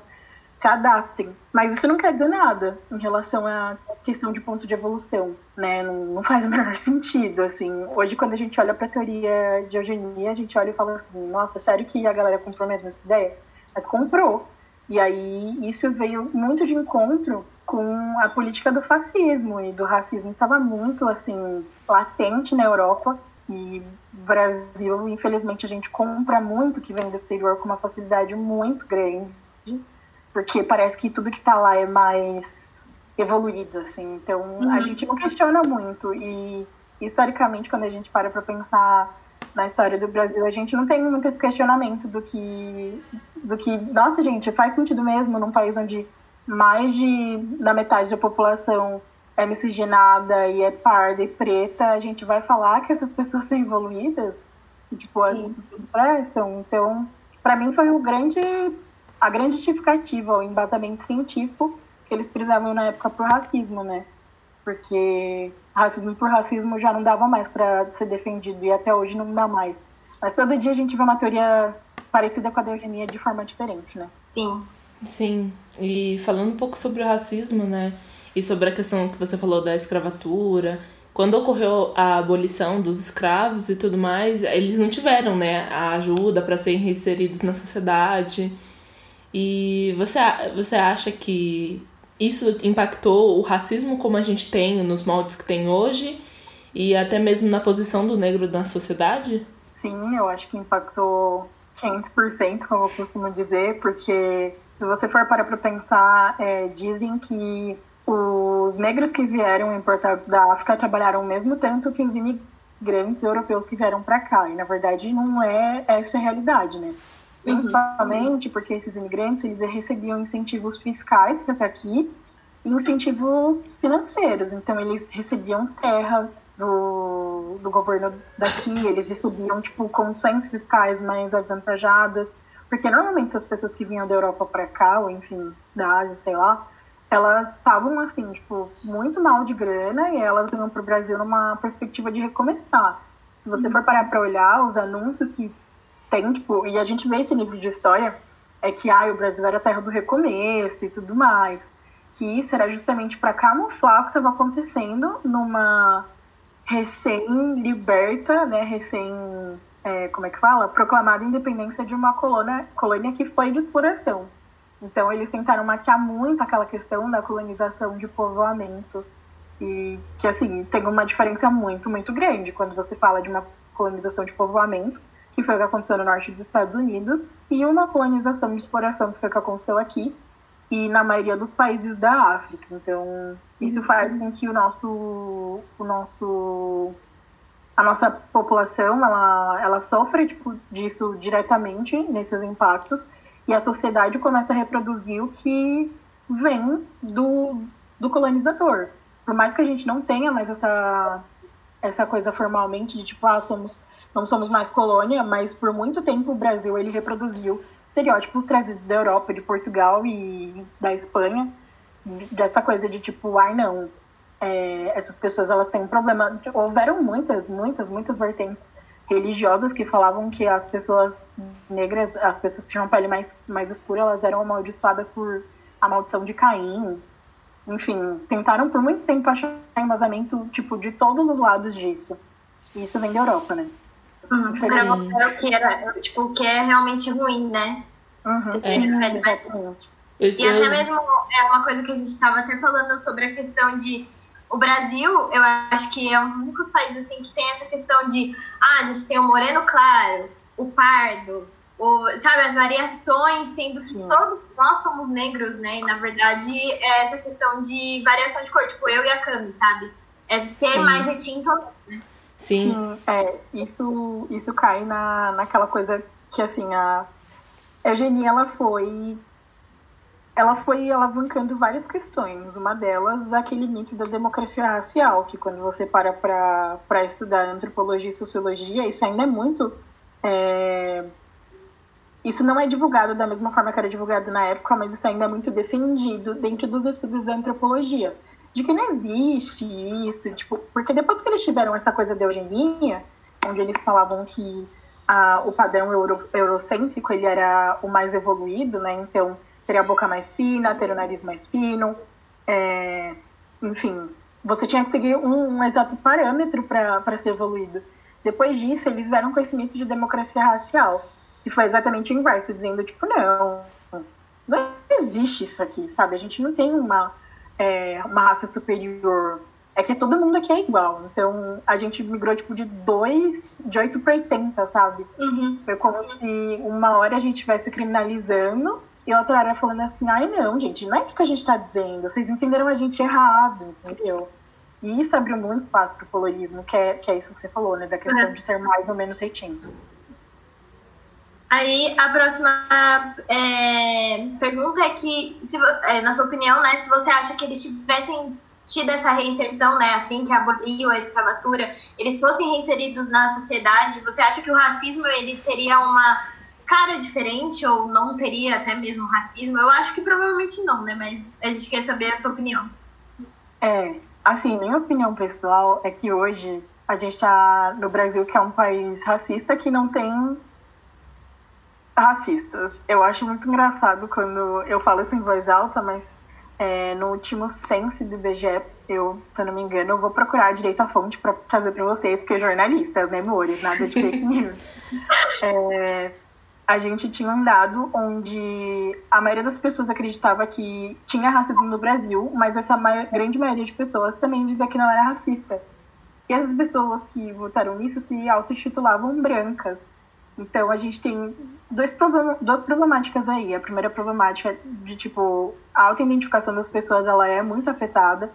se adaptem. Mas isso não quer dizer nada em relação à questão de ponto de evolução, né? Não, não faz o [laughs] menor sentido, assim. Hoje, quando a gente olha para a teoria de eugenia, a gente olha e fala assim, nossa, sério que a galera comprou mesmo essa ideia? Mas comprou. E aí, isso veio muito de encontro com a política do fascismo e do racismo estava muito, assim, latente na Europa. E Brasil, infelizmente, a gente compra muito que vem do exterior com uma facilidade muito grande porque parece que tudo que está lá é mais evoluído, assim. Então, uhum. a gente não questiona muito. E, historicamente, quando a gente para para pensar na história do Brasil, a gente não tem muito esse questionamento do que, do que, nossa, gente, faz sentido mesmo num país onde mais de da metade da população é miscigenada e é parda e preta, a gente vai falar que essas pessoas são evoluídas? E, tipo, Sim. as pessoas prestam. Então, para mim foi um grande a grande justificativa, o embasamento científico que eles precisavam na época por racismo, né? Porque racismo por racismo já não dava mais para ser defendido e até hoje não dá mais. Mas todo dia a gente vê uma teoria parecida com a da eugenia de forma diferente, né? Sim. Sim. E falando um pouco sobre o racismo, né? E sobre a questão que você falou da escravatura, quando ocorreu a abolição dos escravos e tudo mais, eles não tiveram, né, a ajuda para serem inseridos na sociedade. E você, você acha que isso impactou o racismo como a gente tem nos moldes que tem hoje e até mesmo na posição do negro na sociedade? Sim, eu acho que impactou 500%, como eu costumo dizer, porque se você for parar para pensar, é, dizem que os negros que vieram importados da África trabalharam o mesmo tanto que os imigrantes europeus que vieram para cá. E na verdade não é essa a realidade, né? Principalmente porque esses imigrantes eles recebiam incentivos fiscais para estar aqui e incentivos financeiros. Então, eles recebiam terras do, do governo daqui, eles recebiam, tipo, condições fiscais mais avantajadas. Porque, normalmente, essas pessoas que vinham da Europa para cá, ou, enfim, da Ásia, sei lá, elas estavam, assim, tipo, muito mal de grana e elas vinham para o Brasil numa perspectiva de recomeçar. Se você for parar para olhar os anúncios que tem, tipo, e a gente vê esse livro de história, é que ah, o Brasil era a terra do recomeço e tudo mais. Que isso era justamente para camuflar o que estava acontecendo numa recém-liberta, né, recém, é, como é que fala? Proclamada independência de uma colônia, colônia que foi de exploração. Então eles tentaram maquiar muito aquela questão da colonização de povoamento. E que, assim, tem uma diferença muito, muito grande quando você fala de uma colonização de povoamento que foi o que aconteceu no norte dos Estados Unidos, e uma colonização de exploração, que foi o que aconteceu aqui, e na maioria dos países da África. Então, isso faz com que o nosso, o nosso a nossa população ela, ela sofre tipo, disso diretamente, nesses impactos, e a sociedade começa a reproduzir o que vem do, do colonizador. Por mais que a gente não tenha mais essa, essa coisa formalmente de tipo, ah, somos não somos mais colônia, mas por muito tempo o Brasil ele reproduziu estereótipos trazidos da Europa, de Portugal e da Espanha, dessa coisa de tipo, ai não, é, essas pessoas elas têm um problema. Houveram muitas, muitas, muitas vertentes religiosas que falavam que as pessoas negras, as pessoas que tinham pele mais, mais escura, elas eram amaldiçoadas por a maldição de Caim. Enfim, tentaram por muito tempo achar embasamento, tipo, de todos os lados disso. E isso vem da Europa, né? Uhum, é o que era, tipo, o que é realmente ruim, né? Uhum, é. E até mesmo é uma coisa que a gente estava até falando sobre a questão de o Brasil, eu acho que é um dos únicos países assim que tem essa questão de ah, a gente tem o moreno claro, o pardo, o, sabe, as variações, sendo que Sim. todos nós somos negros, né? E na verdade é essa questão de variação de cor, tipo eu e a Cami, sabe? É ser Sim. mais retinto né? Sim. Sim. É, isso, isso cai na, naquela coisa que, assim, a Eugenia, ela foi ela foi alavancando várias questões. Uma delas, aquele mito da democracia racial, que quando você para para estudar antropologia e sociologia, isso ainda é muito. É... Isso não é divulgado da mesma forma que era divulgado na época, mas isso ainda é muito defendido dentro dos estudos da antropologia. De que não existe isso, tipo, porque depois que eles tiveram essa coisa da eugenia, onde eles falavam que o padrão euro, eurocêntrico ele era o mais evoluído, né? Então, ter a boca mais fina, ter o nariz mais fino, é, enfim, você tinha que seguir um, um exato parâmetro para ser evoluído. Depois disso, eles vieram mito de democracia racial, que foi exatamente o inverso, dizendo, tipo, não, não existe isso aqui, sabe? A gente não tem uma, é, uma raça superior. É que todo mundo aqui é igual. Então, a gente migrou, tipo, de 2, de 8 para 80, sabe? Uhum. Foi como se uma hora a gente estivesse criminalizando e outra área falando assim, ai não, gente, não é isso que a gente está dizendo, vocês entenderam a gente errado, entendeu? E isso abriu muito espaço para o colorismo, que é, que é isso que você falou, né? Da questão uhum. de ser mais ou menos retinto. Aí a próxima é, pergunta é que, se, é, na sua opinião, né, se você acha que eles tivessem tido essa reinserção, né, assim que aboliu a escravatura, eles fossem reinseridos na sociedade, você acha que o racismo ele teria uma cara diferente ou não teria até mesmo racismo? Eu acho que provavelmente não, né? Mas a gente quer saber a sua opinião. É, assim, minha opinião pessoal é que hoje a gente está no Brasil, que é um país racista, que não tem racistas. Eu acho muito engraçado quando eu falo isso em voz alta, mas é, no último censo do IBGE, eu, se eu não me engano, eu vou procurar direito a fonte para trazer para vocês, porque jornalistas, né, amores? Nada de fake news. [laughs] É, a gente tinha um dado onde a maioria das pessoas acreditava que tinha racismo no Brasil, mas essa maior, grande maioria de pessoas também dizia que não era racista. E essas pessoas que votaram nisso se auto-intitulavam brancas. Então a gente tem dois duas problemáticas aí. A primeira problemática é de tipo a auto-identificação das pessoas ela é muito afetada.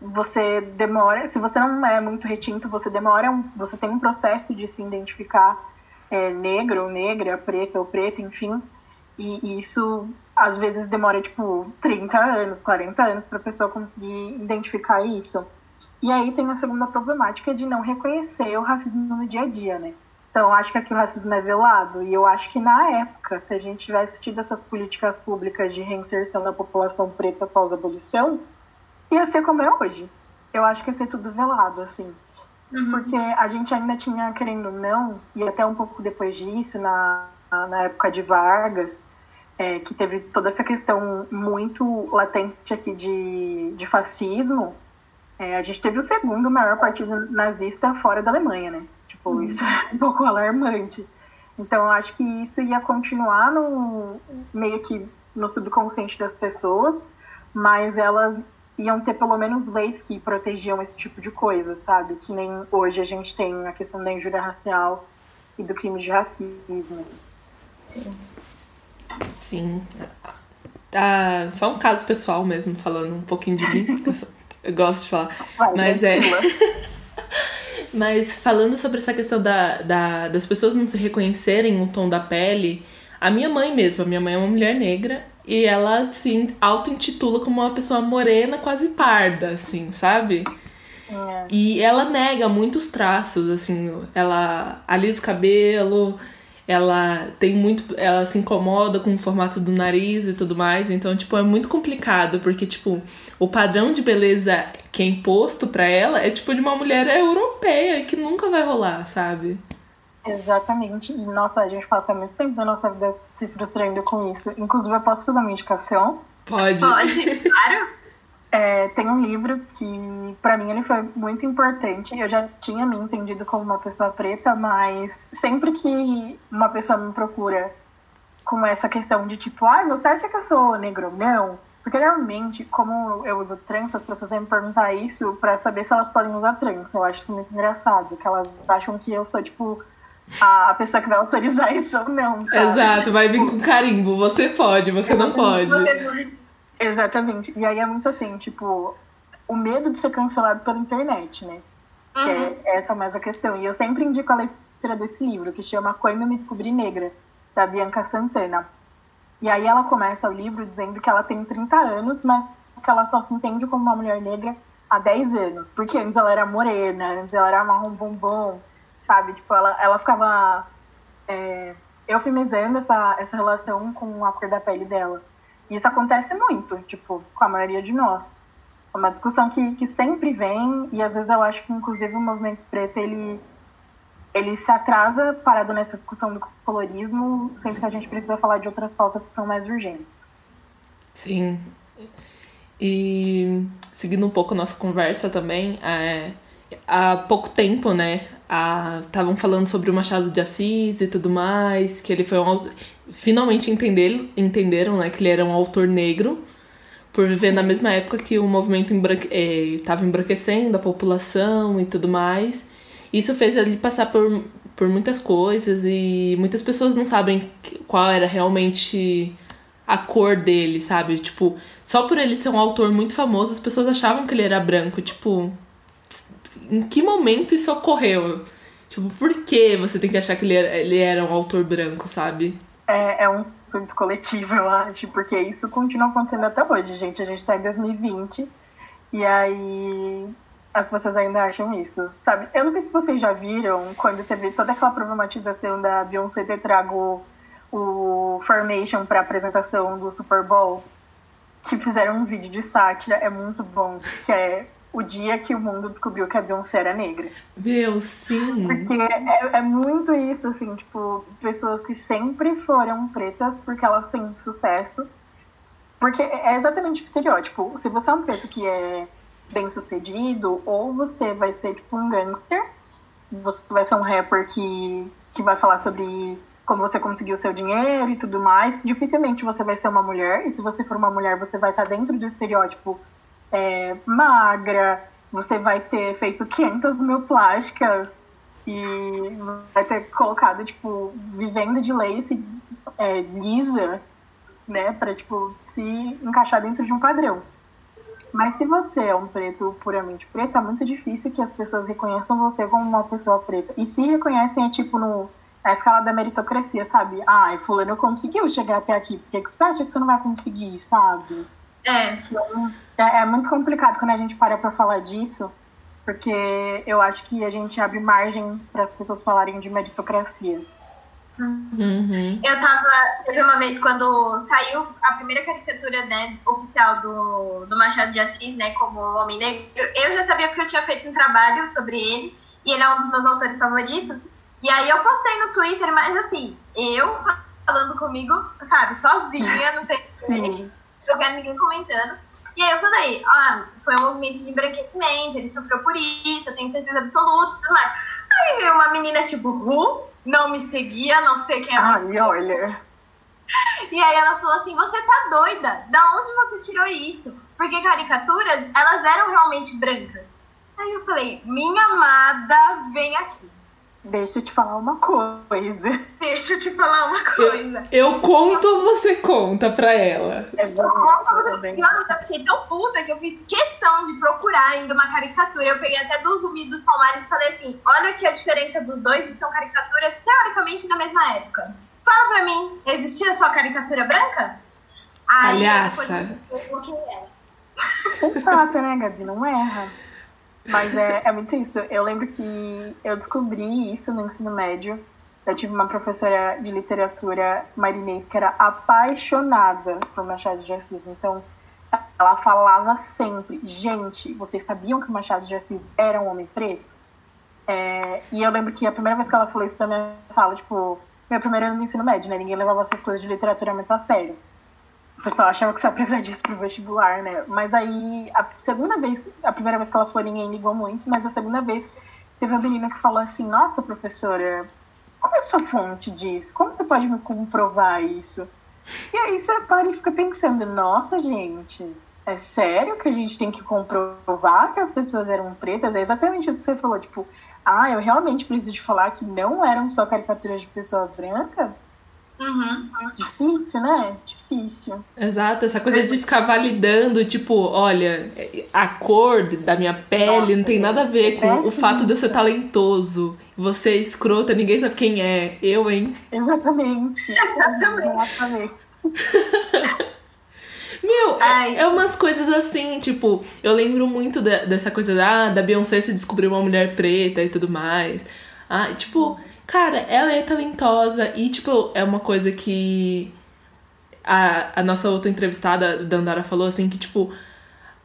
Você demora, se você não é muito retinto, você demora, um, você tem um processo de se identificar é, negro ou negra, preto ou preta, enfim. E, e, isso às vezes demora tipo 30 anos, 40 anos para a pessoa conseguir identificar isso. E aí tem a segunda problemática de não reconhecer o racismo no dia a dia, né? Então, acho que aqui o racismo é velado. E eu acho que na época, se a gente tivesse tido essas políticas públicas de reinserção da população preta após a abolição, ia ser como é hoje. Eu acho que ia ser tudo velado, assim. Uhum. Porque a gente ainda tinha, querendo ou não, e até um pouco depois disso, na, na época de Vargas, é, que teve toda essa questão muito latente aqui de, de fascismo, é, a gente teve o segundo maior partido nazista fora da Alemanha, né? Tipo, uhum. isso [laughs] é um pouco alarmante. Então, eu acho que isso ia continuar no meio que no subconsciente das pessoas, mas elas iam ter pelo menos leis que protegiam esse tipo de coisa, sabe? Que nem hoje a gente tem a questão da injúria racial e do crime de racismo. Sim. Ah, só um caso pessoal mesmo, falando um pouquinho de mim, porque eu, só, eu gosto de falar. Vai, Mas é. [laughs] Mas falando sobre essa questão da, da, das pessoas não se reconhecerem o tom da pele, a minha mãe mesmo, a minha mãe é uma mulher negra e ela se auto-intitula como uma pessoa morena, quase parda, assim, sabe? É. E ela nega muitos traços, assim, ela alisa o cabelo, ela tem muito. Ela se incomoda com o formato do nariz e tudo mais. Então, tipo, é muito complicado, porque, tipo, o padrão de beleza que é imposto para ela é tipo de uma mulher europeia que nunca vai rolar, sabe? Exatamente. Nossa, a gente passa muito tempo da nossa vida se frustrando com isso. Inclusive, eu posso fazer uma indicação? Pode. Pode, claro. [laughs] É, tem um livro que, para mim, ele foi muito importante. Eu já tinha me entendido como uma pessoa preta, mas sempre que uma pessoa me procura com essa questão de tipo, ah, você acha que eu sou negro? Não. Porque realmente, como eu uso trans, as pessoas vêm me perguntar isso para saber se elas podem usar trans. Eu acho isso muito engraçado, que elas acham que eu sou, tipo, a pessoa que vai autorizar [laughs] isso ou não, sabe? Exato, vai vir com carimbo. Você pode, você não pode. Exatamente. E aí é muito assim, tipo, o medo de ser cancelado pela internet, né? Uhum. Que é uhum. essa mais a questão. E eu sempre indico a leitura desse livro, que chama Quando Me Descobri Negra, da Bianca Santana. E aí ela começa o livro dizendo que ela tem 30 anos, mas que ela só se entende como uma mulher negra há 10 anos. Porque antes ela era morena, antes ela era marrom bombom, sabe? Tipo, ela, ela ficava é, eufemizando essa, essa relação com a cor da pele dela. Isso acontece muito, tipo, com a maioria de nós. É uma discussão que, que sempre vem, e às vezes eu acho que, inclusive, o movimento preto, ele, ele se atrasa parado nessa discussão do colorismo, sempre que a gente precisa falar de outras pautas que são mais urgentes. Sim. E seguindo um pouco a nossa conversa também, é, há pouco tempo, né, estavam falando sobre o Machado de Assis e tudo mais, que ele foi um finalmente entender, entenderam, né, que ele era um autor negro por viver na mesma época que o movimento estava eh, embranquecendo a população e tudo mais. Isso fez ele passar por, por muitas coisas e muitas pessoas não sabem qual era realmente a cor dele, sabe? Tipo, só por ele ser um autor muito famoso, as pessoas achavam que ele era branco. Tipo, em que momento isso ocorreu? Tipo, por que você tem que achar que ele era, ele era um autor branco, sabe? É, é um surto coletivo, eu acho, porque isso continua acontecendo até hoje, gente. A gente tá em 2020 e aí as pessoas ainda acham isso, sabe? Eu não sei se vocês já viram quando teve toda aquela problematização da Beyoncé ter trago o Formation para apresentação do Super Bowl, que fizeram um vídeo de sátira, é muito bom, que é o dia que o mundo descobriu que a Beyoncé era negra. Meu, sim. Porque é, é, muito isso, assim, tipo, pessoas que sempre foram pretas porque elas têm sucesso. Porque é exatamente o estereótipo. Se você é um preto que é bem sucedido, ou você vai ser, tipo, um gangster, você vai ser um rapper que, que vai falar sobre como você conseguiu seu dinheiro e tudo mais. Dificilmente você vai ser uma mulher, e se você for uma mulher, você vai estar dentro do estereótipo é, magra, você vai ter feito 500 mil plásticas e vai ter colocado, tipo, vivendo de lace é, lisa, né, para tipo, se encaixar dentro de um padrão. Mas se você é um preto puramente preto, é muito difícil que as pessoas reconheçam você como uma pessoa preta. E se reconhecem, é tipo no, na escala da meritocracia, sabe? Ah, fulano conseguiu chegar até aqui, por que você acha que você não vai conseguir, sabe? É. É, é muito complicado quando a gente para pra falar disso, porque eu acho que a gente abre margem para as pessoas falarem de meritocracia. Uhum. Eu tava. Teve uma vez quando saiu a primeira caricatura né, oficial do, do Machado de Assis, né, como Homem Negro, eu já sabia porque eu tinha feito um trabalho sobre ele, e ele é um dos meus autores favoritos. E aí eu postei no Twitter, mas assim, eu falando comigo, sabe, sozinha, não tem. Sim eu quero ninguém comentando. E aí eu falei, ah, foi um movimento de embranquecimento, ele sofreu por isso, eu tenho certeza absoluta e tudo mais. Aí veio uma menina tipo, Ru, não me seguia, não sei quem é Ai, olha. [laughs] E aí ela falou assim, você tá doida? Da onde você tirou isso? Porque caricaturas, elas eram realmente brancas. Aí eu falei, minha amada, vem aqui. Deixa eu te falar uma coisa. [laughs] Deixa eu te falar uma coisa. Eu, eu conto ou você conta pra ela? É. Nossa, eu fiquei tão puta que eu fiz questão de procurar ainda uma caricatura. Eu peguei até do Zumbi dos Palmares e falei assim: olha aqui a diferença dos dois e são caricaturas teoricamente da mesma época. Fala pra mim, existia só caricatura branca? Aí, Palhaça. O que é? Exato, né, Gabi? Não erra. Mas é, é muito isso. Eu lembro que eu descobri isso no ensino médio. Eu tive uma professora de literatura marinês que era apaixonada por Machado de Assis. Então, ela falava sempre: gente, vocês sabiam que Machado de Assis era um homem preto? É, e eu lembro que a primeira vez que ela falou isso na minha sala, tipo, meu primeiro ano no ensino médio, né? Ninguém levava essas coisas de literatura muito a sério o pessoal achava que só precisa disso pro vestibular, né? Mas aí, a segunda vez, a primeira vez que ela falou, ninguém ligou muito, mas a segunda vez teve uma menina que falou assim: Nossa, professora, qual é a sua fonte disso? Como você pode me comprovar isso? E aí você para e fica pensando: Nossa, gente, é sério que a gente tem que comprovar que as pessoas eram pretas? É exatamente isso que você falou, tipo, ah, eu realmente preciso de falar que não eram só caricaturas de pessoas brancas? Uhum. Difícil, né? Difícil. Exato, essa coisa de ficar validando, tipo, olha, a cor da minha pele Nossa, não tem nada a ver com o fato de eu ser talentoso. Você é escrota, ninguém sabe quem é. Eu, hein? Exatamente. [laughs] Exatamente. [laughs] Meu, é, é, umas coisas assim, tipo, eu lembro muito da, dessa coisa da, da Beyoncé se descobrir uma mulher preta e tudo mais. Ah, tipo, cara, ela é talentosa e, tipo, é uma coisa que a, a nossa outra entrevistada, Dandara, falou assim, que, tipo,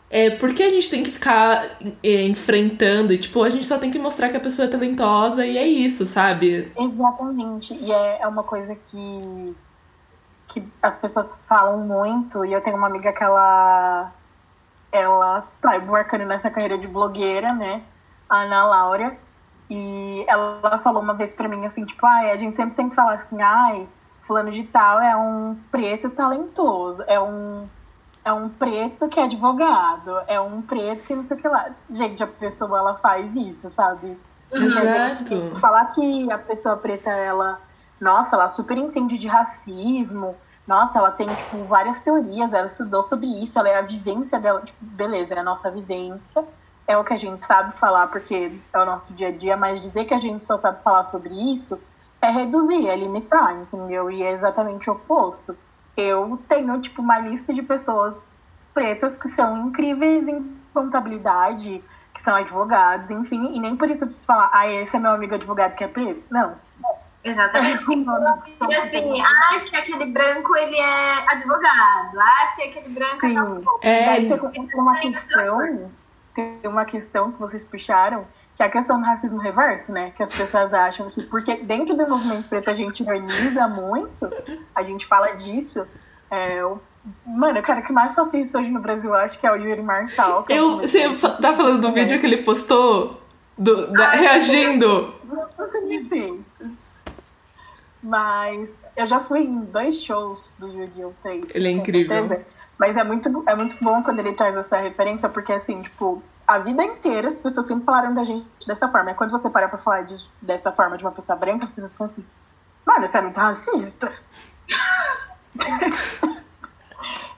é, por que a gente tem que ficar é, enfrentando e, tipo, a gente só tem que mostrar que a pessoa é talentosa e é isso, sabe? Exatamente. E é, é uma coisa que, que as pessoas falam muito, e eu tenho uma amiga que ela, ela tá embarcando nessa carreira de blogueira, né? A Ana Laura. E ela falou uma vez pra mim assim, tipo, ai, a gente sempre tem que falar assim, ai, fulano de tal é um preto talentoso, é um é um preto que é advogado, é um preto que não sei o que lá. Gente, a pessoa ela faz isso, sabe? Exato. Falar que a pessoa preta, ela, nossa, ela super entende de racismo, nossa, ela tem, tipo, várias teorias, ela estudou sobre isso, ela é a vivência dela, tipo, beleza, é a nossa vivência, é o que a gente sabe falar, porque é o nosso dia a dia, mas dizer que a gente só sabe falar sobre isso é reduzir, é limitar, entendeu? E é exatamente o oposto eu tenho, tipo, uma lista de pessoas pretas que são incríveis em contabilidade, que são advogados, enfim, e nem por isso eu preciso falar, ah, esse é meu amigo advogado que é preto. Não. Exatamente. [laughs] e assim, ah, que aquele branco ele é advogado, ah, que aquele branco Sim. é. é... tem uma questão, tem uma questão que vocês puxaram, que é a questão do racismo reverso, né? Que as pessoas acham que, porque dentro do movimento preto a gente ironiza muito, a gente fala disso. É, mano, o cara que mais sofre isso hoje no Brasil, acho que é o Yuri Marçal. É eu, você tá falando do vídeo que ele postou? Do, da, Ai, reagindo? Mas eu já fui em dois shows do Yuri Eu Ele é incrível. Mas é muito, é muito bom quando ele traz essa referência, porque assim, tipo, a vida inteira as pessoas sempre falaram da gente dessa forma. E quando você para pra falar de, dessa forma de uma pessoa branca, as pessoas ficam assim, mano, você é muito racista. [laughs]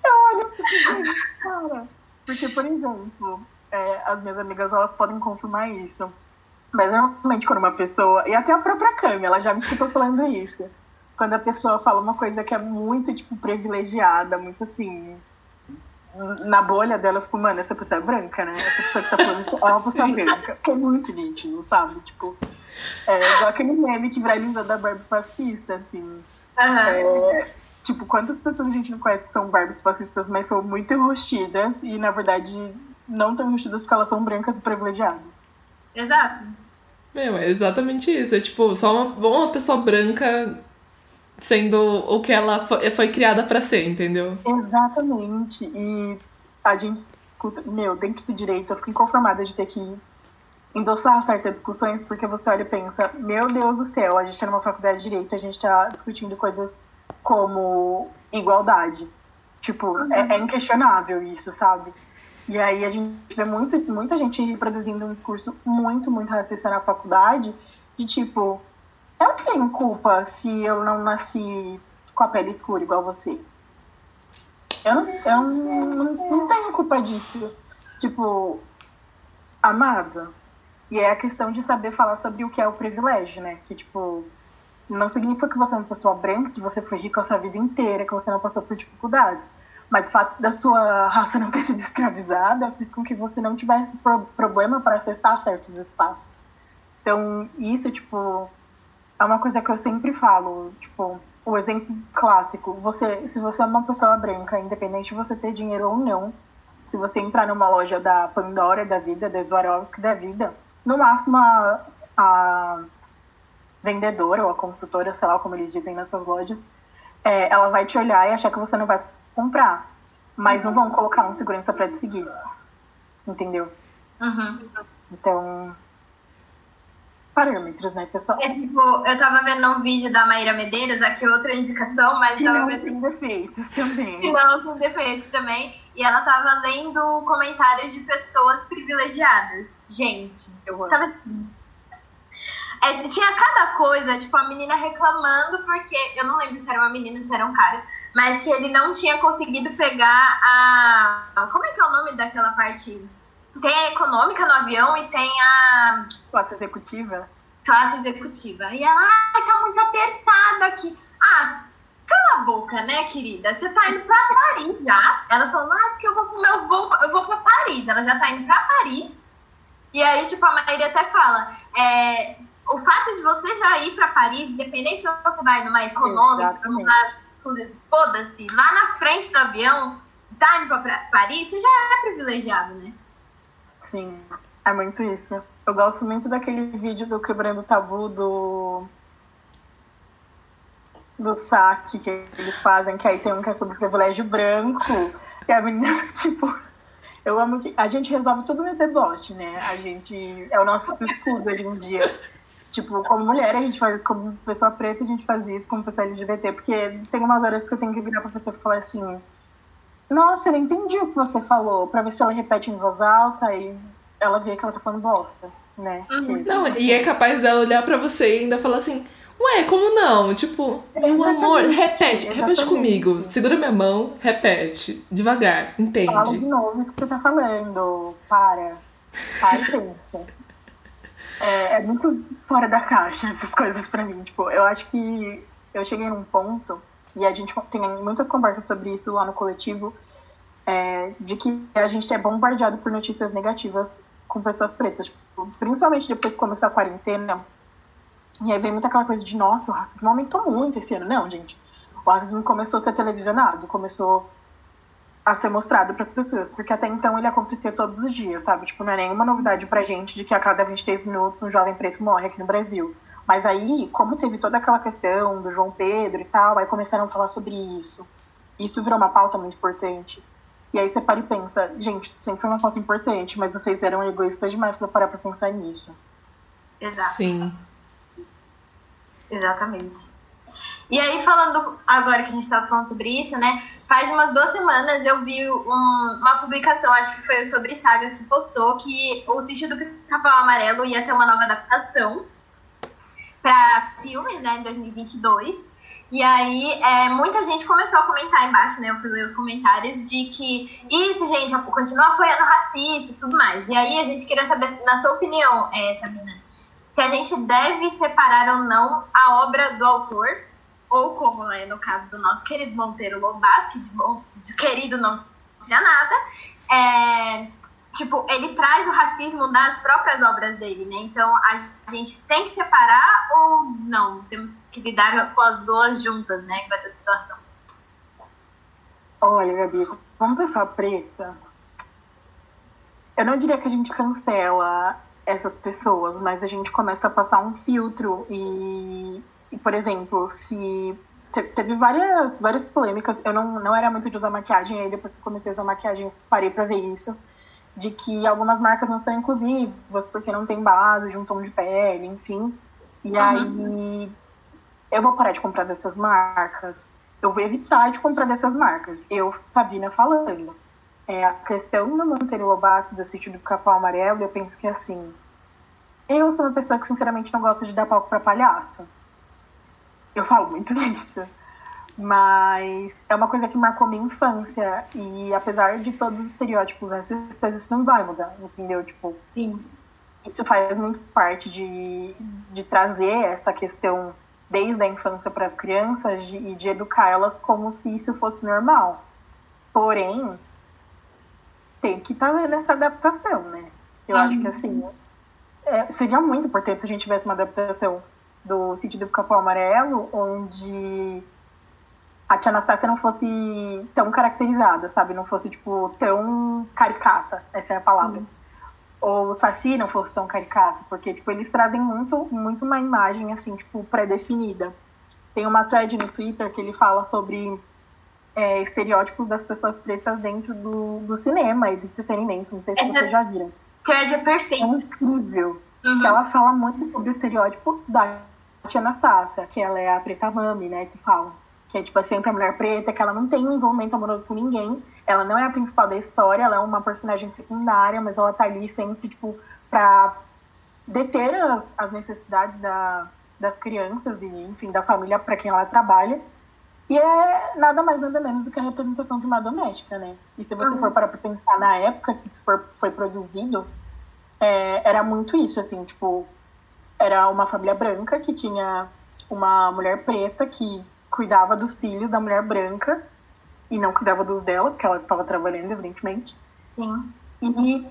eu olho e cara. Porque, por exemplo, é, as minhas amigas elas podem confirmar isso. Mas normalmente quando uma pessoa, e até a própria Cami, ela já me escutou falando isso. Quando a pessoa fala uma coisa que é muito, tipo, privilegiada, muito assim, na bolha dela, eu fico, mano, essa pessoa é branca, né? Essa pessoa que tá falando isso é uma pessoa branca. Que é muito nítido, sabe? Tipo, é igual aquele meme que viraliza da Barbie fascista, assim. Uhum. É, tipo, quantas pessoas a gente não conhece que são Barbies fascistas, mas são muito enrustidas e, na verdade, não tão enrustidas porque elas são brancas e privilegiadas. Exato. Meu, é exatamente isso. É tipo, só uma, uma pessoa branca sendo o que ela foi, foi criada para ser, entendeu? Exatamente. E a gente escuta, meu, dentro do direito, eu fico inconformada de ter que endossar certas discussões, porque você olha e pensa, meu Deus do céu, a gente tá numa faculdade de direito, a gente tá discutindo coisas como igualdade. Tipo, uhum. é, é, inquestionável isso, sabe? E aí a gente vê muito, muita gente produzindo um discurso muito, muito racista na faculdade, de tipo, eu tenho culpa se eu não nasci com a pele escura igual você. Eu não, eu não, não tenho culpa disso. Tipo, amada. E é a questão de saber falar sobre o que é o privilégio, né? Que, tipo, não significa que você é uma pessoa branca, que você foi rica a sua vida inteira, que você não passou por dificuldades. Mas o fato da sua raça não ter sido escravizada fez com que você não tivesse problema para acessar certos espaços. Então, isso, tipo, é uma coisa que eu sempre falo, tipo, o exemplo clássico, você, se você é uma pessoa branca, independente de você ter dinheiro ou não, se você entrar numa loja da Pandora da vida, da Swarovski da vida, no máximo a, a vendedora ou a consultora, sei lá como eles dizem nessas lojas, é, ela vai te olhar e achar que você não vai comprar, mas não vão colocar um segurança para te seguir, entendeu? Uhum. Então, parâmetros, né, pessoal? É tipo, eu tava vendo um vídeo da Maíra Medeiros, aqui outra indicação, mas que tava não vendo... tem defeitos também. Que não tem defeitos também. E ela tava lendo comentários de pessoas privilegiadas. Gente, eu tava... É, tinha cada coisa, tipo, a menina reclamando porque, eu não lembro se era uma menina, se era um cara, mas que ele não tinha conseguido pegar a. Como é que é o nome daquela parte tem a econômica no avião e tem a. Classe executiva? Classe executiva. E ela, ai, tá muito apertado aqui. Ah, cala a boca, né, querida? Você tá indo pra Paris já. Ela falou, ah, porque eu vou pro meu voo, eu vou pra Paris. Ela já tá indo pra Paris. E aí, tipo, a Maíra até fala, é, o fato de você já ir pra Paris, independente se você vai numa econômica, foda-se, lá na frente do avião, tá indo pra Paris, você já é privilegiado, né? Sim, é muito isso. Eu gosto muito daquele vídeo do Quebrando Tabu do. do saque que eles fazem, que aí tem um que é sobre privilégio branco. E a menina, [laughs] tipo. Eu amo que. A gente resolve tudo no deboche, né? A gente. É o nosso escudo hoje em dia. Tipo, como mulher, a gente faz isso, como pessoa preta, a gente faz isso, como pessoa LGBT, porque tem umas horas que eu tenho que virar pra pessoa e falar assim: Nossa, eu entendi o que você falou, pra ver se ela repete em voz alta e ela vê que ela tá falando bosta, né? Uhum. Não, assim, e é capaz dela olhar pra você e ainda falar assim: Ué, como não? Tipo, meu amor, repete, repete comigo. Segura minha mão, repete. Devagar, entende? Fala de novo o que você tá falando. Para. Para e pensa. É, é, muito fora da caixa essas coisas pra mim. Tipo, eu acho que eu cheguei num ponto, e a gente tem muitas conversas sobre isso lá no coletivo, é, de que a gente é bombardeado por notícias negativas com pessoas pretas. Tipo, principalmente depois que começou a quarentena. E aí vem muita aquela coisa de, nossa, o racismo aumentou muito esse ano. Não, gente. O racismo começou a ser televisionado, começou a ser mostrado para as pessoas, porque até então ele acontecia todos os dias, sabe? Tipo, não é nenhuma novidade pra gente de que a cada 23 minutos um jovem preto morre aqui no Brasil. Mas aí, como teve toda aquela questão do João Pedro e tal, aí começaram a falar sobre isso. Isso virou uma pauta muito importante. E aí você para e pensa, gente, isso sempre foi uma pauta importante, mas vocês eram egoístas demais para parar para pensar nisso. Exato. Sim. Exatamente. E aí, falando agora que a gente estava falando sobre isso, né? Faz umas duas semanas eu vi um, uma publicação, acho que foi sobre Sagas, que postou que o Sítio do Pica-Pau Amarelo ia ter uma nova adaptação para filme, né, em 2022. E aí, é, muita gente começou a comentar embaixo, né? Eu fui ler os comentários de que isso, gente, continua apoiando racista e tudo mais. E aí, a gente queria saber, na sua opinião, é, Sabina, se a gente deve separar ou não a obra do autor ou como é no caso do nosso querido Monteiro Lobato, que de, de querido não tinha nada, é, tipo, ele traz o racismo das próprias obras dele, né? Então a gente tem que separar ou não? Temos que lidar com as duas juntas, né, com essa situação. Olha, Gabi, como pessoa preta, eu não diria que a gente cancela essas pessoas, mas a gente começa a passar um filtro e e, por exemplo, se teve várias, várias polêmicas. Eu não, não era muito de usar maquiagem, aí depois que comecei a usar maquiagem, parei pra ver isso. De que algumas marcas não são inclusivas porque não tem base de um tom de pele, enfim. E uhum. aí eu vou parar de comprar dessas marcas. Eu vou evitar de comprar dessas marcas. Eu, Sabina, falando. É, a questão do Monteiro Lobato, do sítio do Capão Amarelo, eu penso que assim. Eu sou uma pessoa que sinceramente não gosta de dar palco para palhaço. Eu falo muito [laughs] isso. Mas é uma coisa que marcou minha infância. E apesar de todos os estereótipos racistas, isso não vai mudar, entendeu? Tipo, sim. Isso faz muito parte de, de trazer essa questão desde a infância para as crianças de, e de educar elas como se isso fosse normal. Porém, tem que estar tá nessa adaptação, né? Eu uhum. acho que assim, é, seria muito importante se a gente tivesse uma adaptação do sítio do Capão Amarelo, onde a Tia Anastácia não fosse tão caracterizada, sabe? Não fosse, tipo, tão caricata, essa é a palavra. Uhum. Ou o Saci não fosse tão caricato, porque, tipo, eles trazem muito, muito uma imagem, assim, tipo, pré-definida. Tem uma thread no Twitter que ele fala sobre é, estereótipos das pessoas pretas dentro do, do cinema e do entretenimento. Não sei se vocês já viram. Thread é perfeito. É incrível. Uhum. Que ela fala muito sobre o estereótipo da Tia Anastácia, que ela é a preta mami, né, que fala. Que é, tipo, é sempre a mulher preta, que ela não tem um envolvimento amoroso com ninguém. Ela não é a principal da história, ela é uma personagem secundária, mas ela tá ali sempre, tipo, pra deter as, as necessidades da, das crianças e, enfim, da família para quem ela trabalha. E é nada mais nada menos do que a representação de uma doméstica, né? E se você uhum. for para pensar na época que isso for, foi produzido, é, era muito isso, assim, tipo, era uma família branca que tinha uma mulher preta que cuidava dos filhos da mulher branca e não cuidava dos dela, porque ela estava trabalhando, evidentemente. Sim. E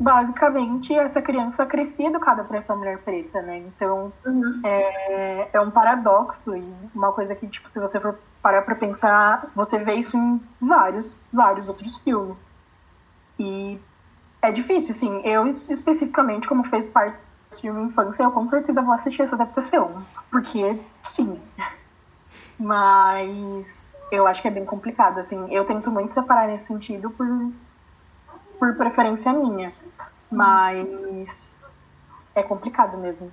basicamente essa criança crescia educada por essa mulher preta, né? Então uhum. é, é um paradoxo e uma coisa que, tipo, se você for parar pra pensar, você vê isso em vários, vários outros filmes. E é difícil, assim, eu especificamente, como fez parte de minha infância, eu com certeza vou assistir essa adaptação, porque sim. Mas eu acho que é bem complicado, assim, eu tento muito separar nesse sentido por por preferência minha. Mas é complicado mesmo.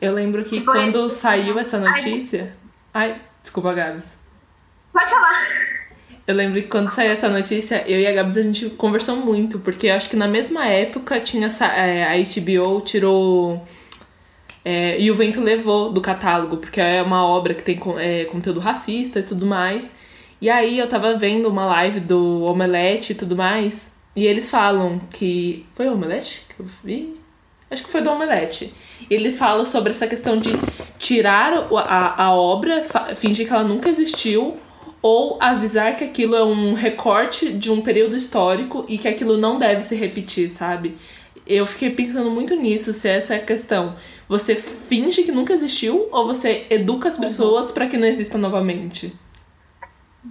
Eu lembro que tipo, quando esse... saiu essa notícia. Ai, Ai desculpa, Gabs. Pode falar. Eu lembro que quando saiu essa notícia, eu e a Gabs a gente conversou muito, porque eu acho que na mesma época tinha é, a HBO tirou é, E o Vento Levou do catálogo, porque é uma obra que tem é, conteúdo racista e tudo mais. E aí eu tava vendo uma live do Omelete e tudo mais, e eles falam que. Foi o Omelete que eu vi? Acho que foi do Omelete. Ele fala sobre essa questão de tirar a, a obra, fingir que ela nunca existiu, ou avisar que aquilo é um recorte de um período histórico e que aquilo não deve se repetir, sabe? Eu fiquei pensando muito nisso, se essa é a questão. Você finge que nunca existiu ou você educa as uhum. pessoas para que não exista novamente?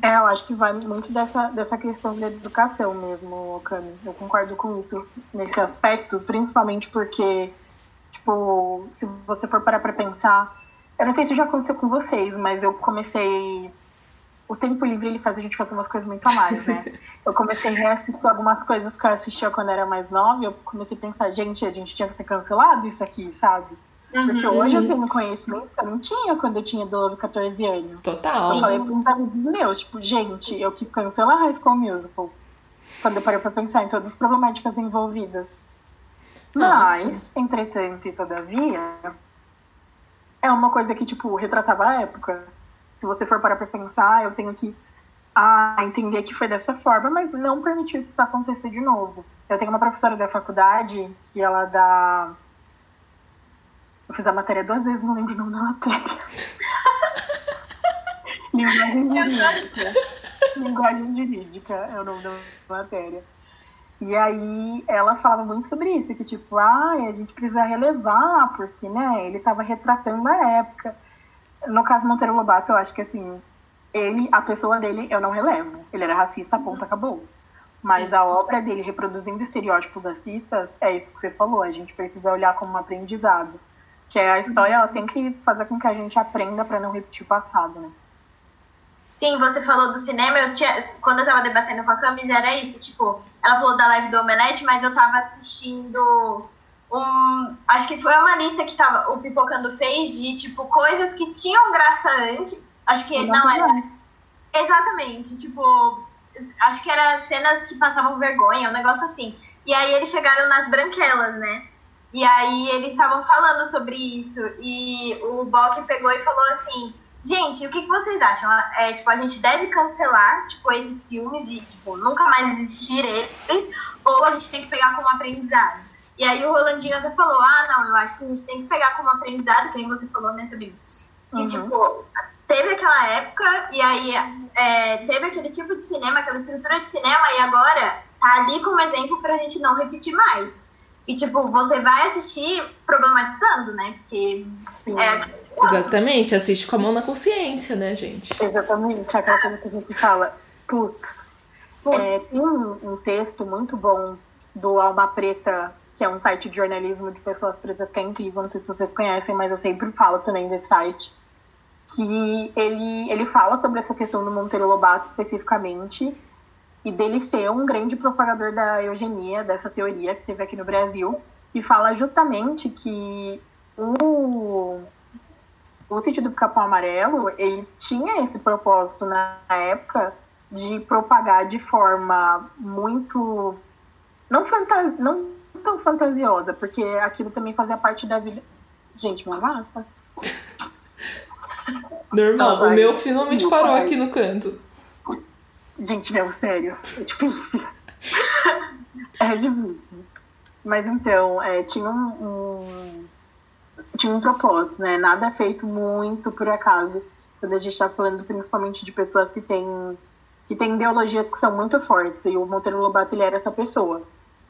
É, eu acho que vai muito dessa, dessa questão da educação mesmo, Cami. Eu concordo com isso nesse aspecto, principalmente porque, tipo, se você for parar pra pensar. Eu não sei se já aconteceu com vocês, mas eu comecei. O tempo livre ele faz a gente fazer umas coisas muito a mais, né? [laughs] Eu comecei a reassistir algumas coisas que eu assistia quando era mais nova e eu comecei a pensar, gente, a gente tinha que ter cancelado isso aqui, sabe? Porque uhum. hoje eu tenho conhecimento que eu não tinha quando eu tinha 12, 14 anos. Total. Eu falei para uns amigos meus, tipo, gente, eu quis cancelar High School Musical. Quando eu parei pra pensar em todas as problemáticas envolvidas. Mas, entretanto e todavia, é uma coisa que, tipo, retratava a época. Se você for parar pra pensar, eu tenho que ah, entender que foi dessa forma, mas não permitir que isso aconteça de novo. Eu tenho uma professora da faculdade que ela dá eu fiz a matéria duas vezes, não lembro o nome da matéria. [laughs] Linguagem jurídica. Linguagem jurídica é o nome da matéria. E aí ela falava muito sobre isso, que tipo, ah, a gente precisa relevar, porque, né, ele estava retratando a época. No caso Monteiro Lobato, eu acho que assim, ele, a pessoa dele, eu não relevo. Ele era racista, ponto, acabou. Mas Sim. a obra dele reproduzindo estereótipos racistas, é isso que você falou, a gente precisa olhar como um aprendizado. Que é a história, ela tem que fazer com que a gente aprenda para não repetir o passado, né? Sim, você falou do cinema, eu tinha, quando eu tava debatendo com a Camis, era isso, tipo, ela falou da live do Omelete, mas eu tava assistindo um, acho que foi uma lista que tava, o Pipocando fez de, tipo, coisas que tinham graça antes, acho que, não, era, exatamente, tipo, acho que era cenas que passavam vergonha, um negócio assim, e aí eles chegaram nas branquelas, né, e aí eles estavam falando sobre isso. E o Bock pegou e falou assim: Gente, o que, que vocês acham? É, tipo, a gente deve cancelar, tipo, esses filmes e, tipo, nunca mais existir eles, ou a gente tem que pegar como aprendizado? E aí o Rolandinho até falou, ah, não, eu acho que a gente tem que pegar como aprendizado, que nem você falou, né, Sabrina? Que, uhum. tipo, teve aquela época, e aí é, teve aquele tipo de cinema, aquela estrutura de cinema, e agora tá ali como exemplo pra gente não repetir mais. E, tipo, você vai assistir problematizando, né? Porque é... Exatamente, assiste com a mão na consciência, né, gente? Exatamente, aquela coisa que a gente fala, putz. É, tem um, um, texto muito bom do Alma Preta, que é um site de jornalismo de pessoas pretas que é incrível, não sei se vocês conhecem, mas eu sempre falo também desse site. Que ele, ele fala sobre essa questão do Monteiro Lobato especificamente, e dele ser um grande propagador da eugenia, dessa teoria que teve aqui no Brasil, e fala justamente que o, o sítio do Capão Amarelo, ele tinha esse propósito na época de propagar de forma muito não, fantas, não tão fantasiosa, porque aquilo também fazia parte da vida. Gente, uma massa. Normal, o meu finalmente parou pai. aqui no canto. Gente, meu, sério, é difícil. é difícil. Mas então, é, tinha um, um, tinha um propósito, né? Nada é feito muito por acaso. quando a gente está falando principalmente de pessoas que têm que têm ideologias que são muito fortes. E o Monteiro Lobato ele era essa pessoa.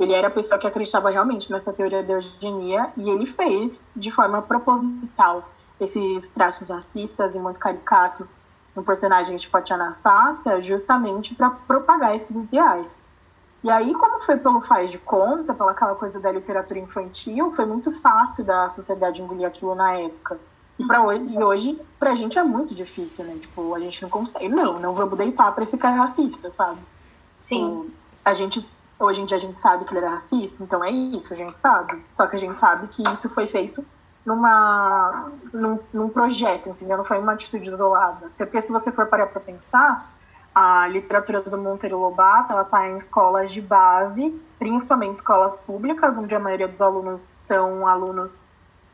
Ele era a pessoa que acreditava realmente nessa teoria da eugenia e ele fez de forma proposital esses traços racistas e muito caricatos no personagem tipo a Tia Anastácia, justamente para propagar esses ideais. E aí, como foi pelo faz de conta, pela aquela coisa da literatura infantil, foi muito fácil da sociedade engolir aquilo na época. E, pra hoje, e hoje, pra gente é muito difícil, né? Tipo, a gente não consegue. Não, não vamos deitar pra esse cara racista, sabe? Sim. Tipo, a gente, hoje em dia a gente sabe que ele era racista, então é isso, a gente sabe. Só que a gente sabe que isso foi feito numa, num, num projeto, entendeu? Não foi uma atitude isolada. Porque se você for parar pra pensar, a literatura do Monteiro Lobato, ela está em escolas de base, principalmente escolas públicas, onde a maioria dos alunos são alunos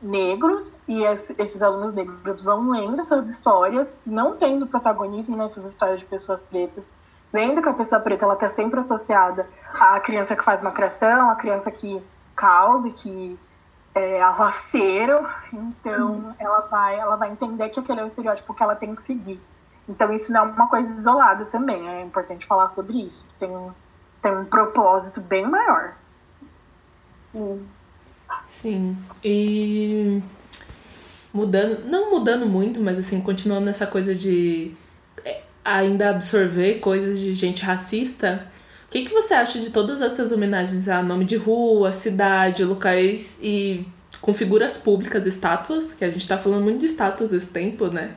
negros, e esses alunos negros vão lendo essas histórias, não tendo protagonismo nessas histórias de pessoas pretas, vendo que a pessoa preta ela está sempre associada à criança que faz uma criação, à criança que causa, que é arroceiro, então uhum. ela vai ela vai entender que aquele é o estereótipo que ela tem que seguir. Então isso não é uma coisa isolada também, é importante falar sobre isso. Tem um, tem um propósito bem maior. Sim. Sim. E mudando, não mudando muito, mas assim, continuando nessa coisa de ainda absorver coisas de gente racista. O que, que você acha de todas essas homenagens a nome de rua, cidade, locais e com figuras públicas, estátuas, que a gente tá falando muito de estátuas esse tempo, né?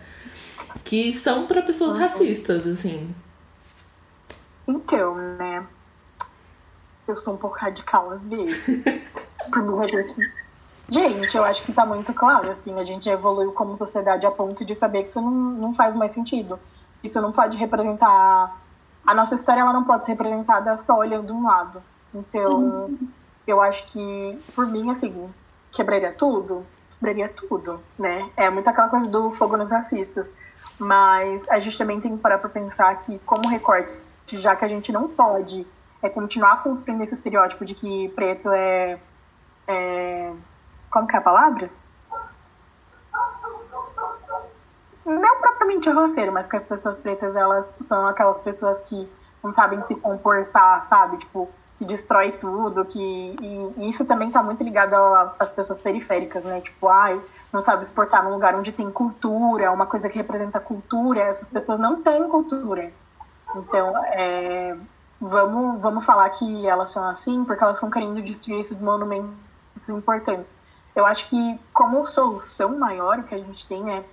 que são para pessoas racistas, assim. Então, né? Eu sou um pouco radical às vezes. [laughs] Gente, eu acho que tá muito claro, assim, a gente evoluiu como sociedade a ponto de saber que isso não, não faz mais sentido. Isso não pode representar. A nossa história ela não pode ser representada só olhando um lado. Então, uhum. eu acho que, por mim, assim, quebraria tudo? Quebraria tudo, né? É muito aquela coisa do fogo nos racistas. Mas a gente também tem que parar para pensar que, como recorte, já que a gente não pode é, continuar construindo esse estereótipo de que preto é, é. Como que é a palavra? Não propriamente roceiro, mas que as pessoas pretas elas são aquelas pessoas que não sabem se comportar, sabe? Tipo, que destrói tudo, que. E, e isso também tá muito ligado às pessoas periféricas, né? Tipo, ai, não sabe exportar num lugar onde tem cultura, uma coisa que representa cultura, essas pessoas não têm cultura. Então, é, vamos, vamos falar que elas são assim porque elas estão querendo destruir esses monumentos importantes. Eu acho que, como solução maior, que a gente tem é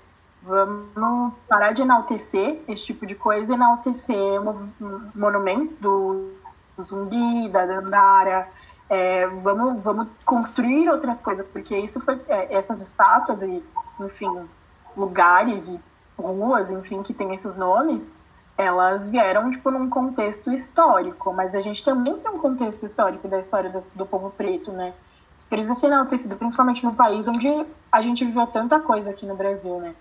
vamos parar de enaltecer esse tipo de coisa, enaltecer monumentos do, zumbi, da dandara, é, vamos, vamos construir outras coisas, porque isso foi é, essas estátuas e, enfim, lugares e ruas, enfim, que tem esses nomes, elas vieram, tipo, num contexto histórico, mas a gente também tem um contexto histórico da história do, do povo preto, né? Precisa ser enaltecido, principalmente no país onde a gente viveu tanta coisa aqui no Brasil, né?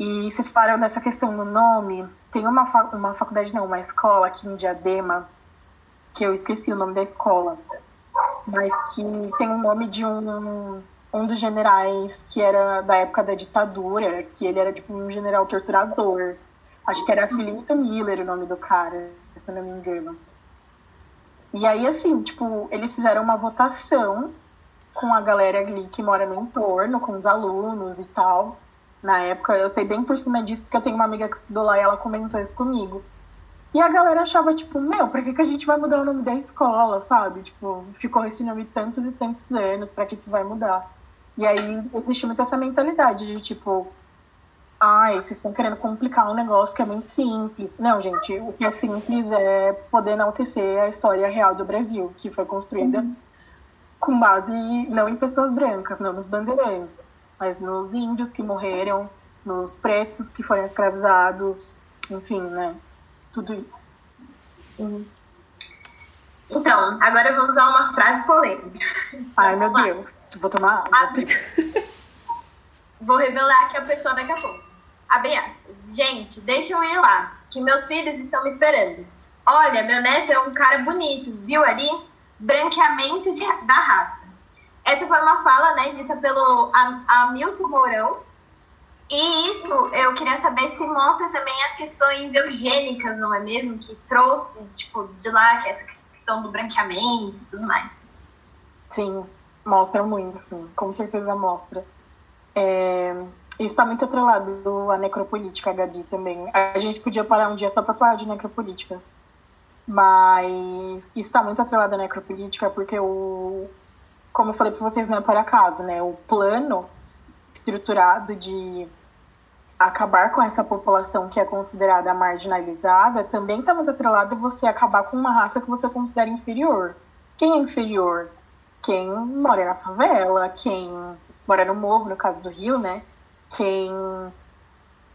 E se param nessa questão do nome, tem uma, uma faculdade, não, uma escola aqui em Diadema, que eu esqueci o nome da escola, mas que tem o nome de um, um dos generais que era da época da ditadura, que ele era tipo um general torturador. Acho que era Philip Miller o nome do cara, se não me engano. E aí, assim, tipo, eles fizeram uma votação com a galera ali que mora no entorno, com os alunos e tal. Na época, eu sei bem por cima disso, porque eu tenho uma amiga que estudou lá e ela comentou isso comigo. E a galera achava, tipo, meu, por que, que a gente vai mudar o nome da escola, sabe? Tipo, ficou esse nome tantos e tantos anos, pra que, que vai mudar? E aí existe muito essa mentalidade de, tipo, ai, vocês estão querendo complicar um negócio que é muito simples. Não, gente, o que é simples é poder enaltecer a história real do Brasil, que foi construída uhum. com base não em pessoas brancas, não nos bandeirantes, mas nos índios que morreram, nos pretos que foram escravizados, enfim, né? tudo isso. Sim. Então, agora vamos usar uma frase polêmica. Ai, meu Deus. Vou tomar água. Vou revelar aqui a pessoa daqui a pouco. Abre aspas. Gente, deixa eu ir lá, que meus filhos estão me esperando. Olha, meu neto é um cara bonito, viu ali? Branqueamento de, da raça. Essa foi uma fala, né, dita pelo Hamilton Mourão, E isso eu queria saber se mostra também as questões eugênicas, não é mesmo? Que trouxe, tipo, de lá, que é essa questão do branqueamento e tudo mais. Sim, mostra muito, sim, com certeza mostra. É, isso está muito atrelado à necropolítica, Gabi, também. A gente podia parar um dia só para falar de necropolítica. Mas isso está muito atrelado à necropolítica porque o. Como eu falei para vocês, não é por acaso, né? O plano estruturado de acabar com essa população que é considerada marginalizada, também está muito atrelado você acabar com uma raça que você considera inferior. Quem é inferior? Quem mora na favela, quem mora no morro, no caso do Rio, né? Quem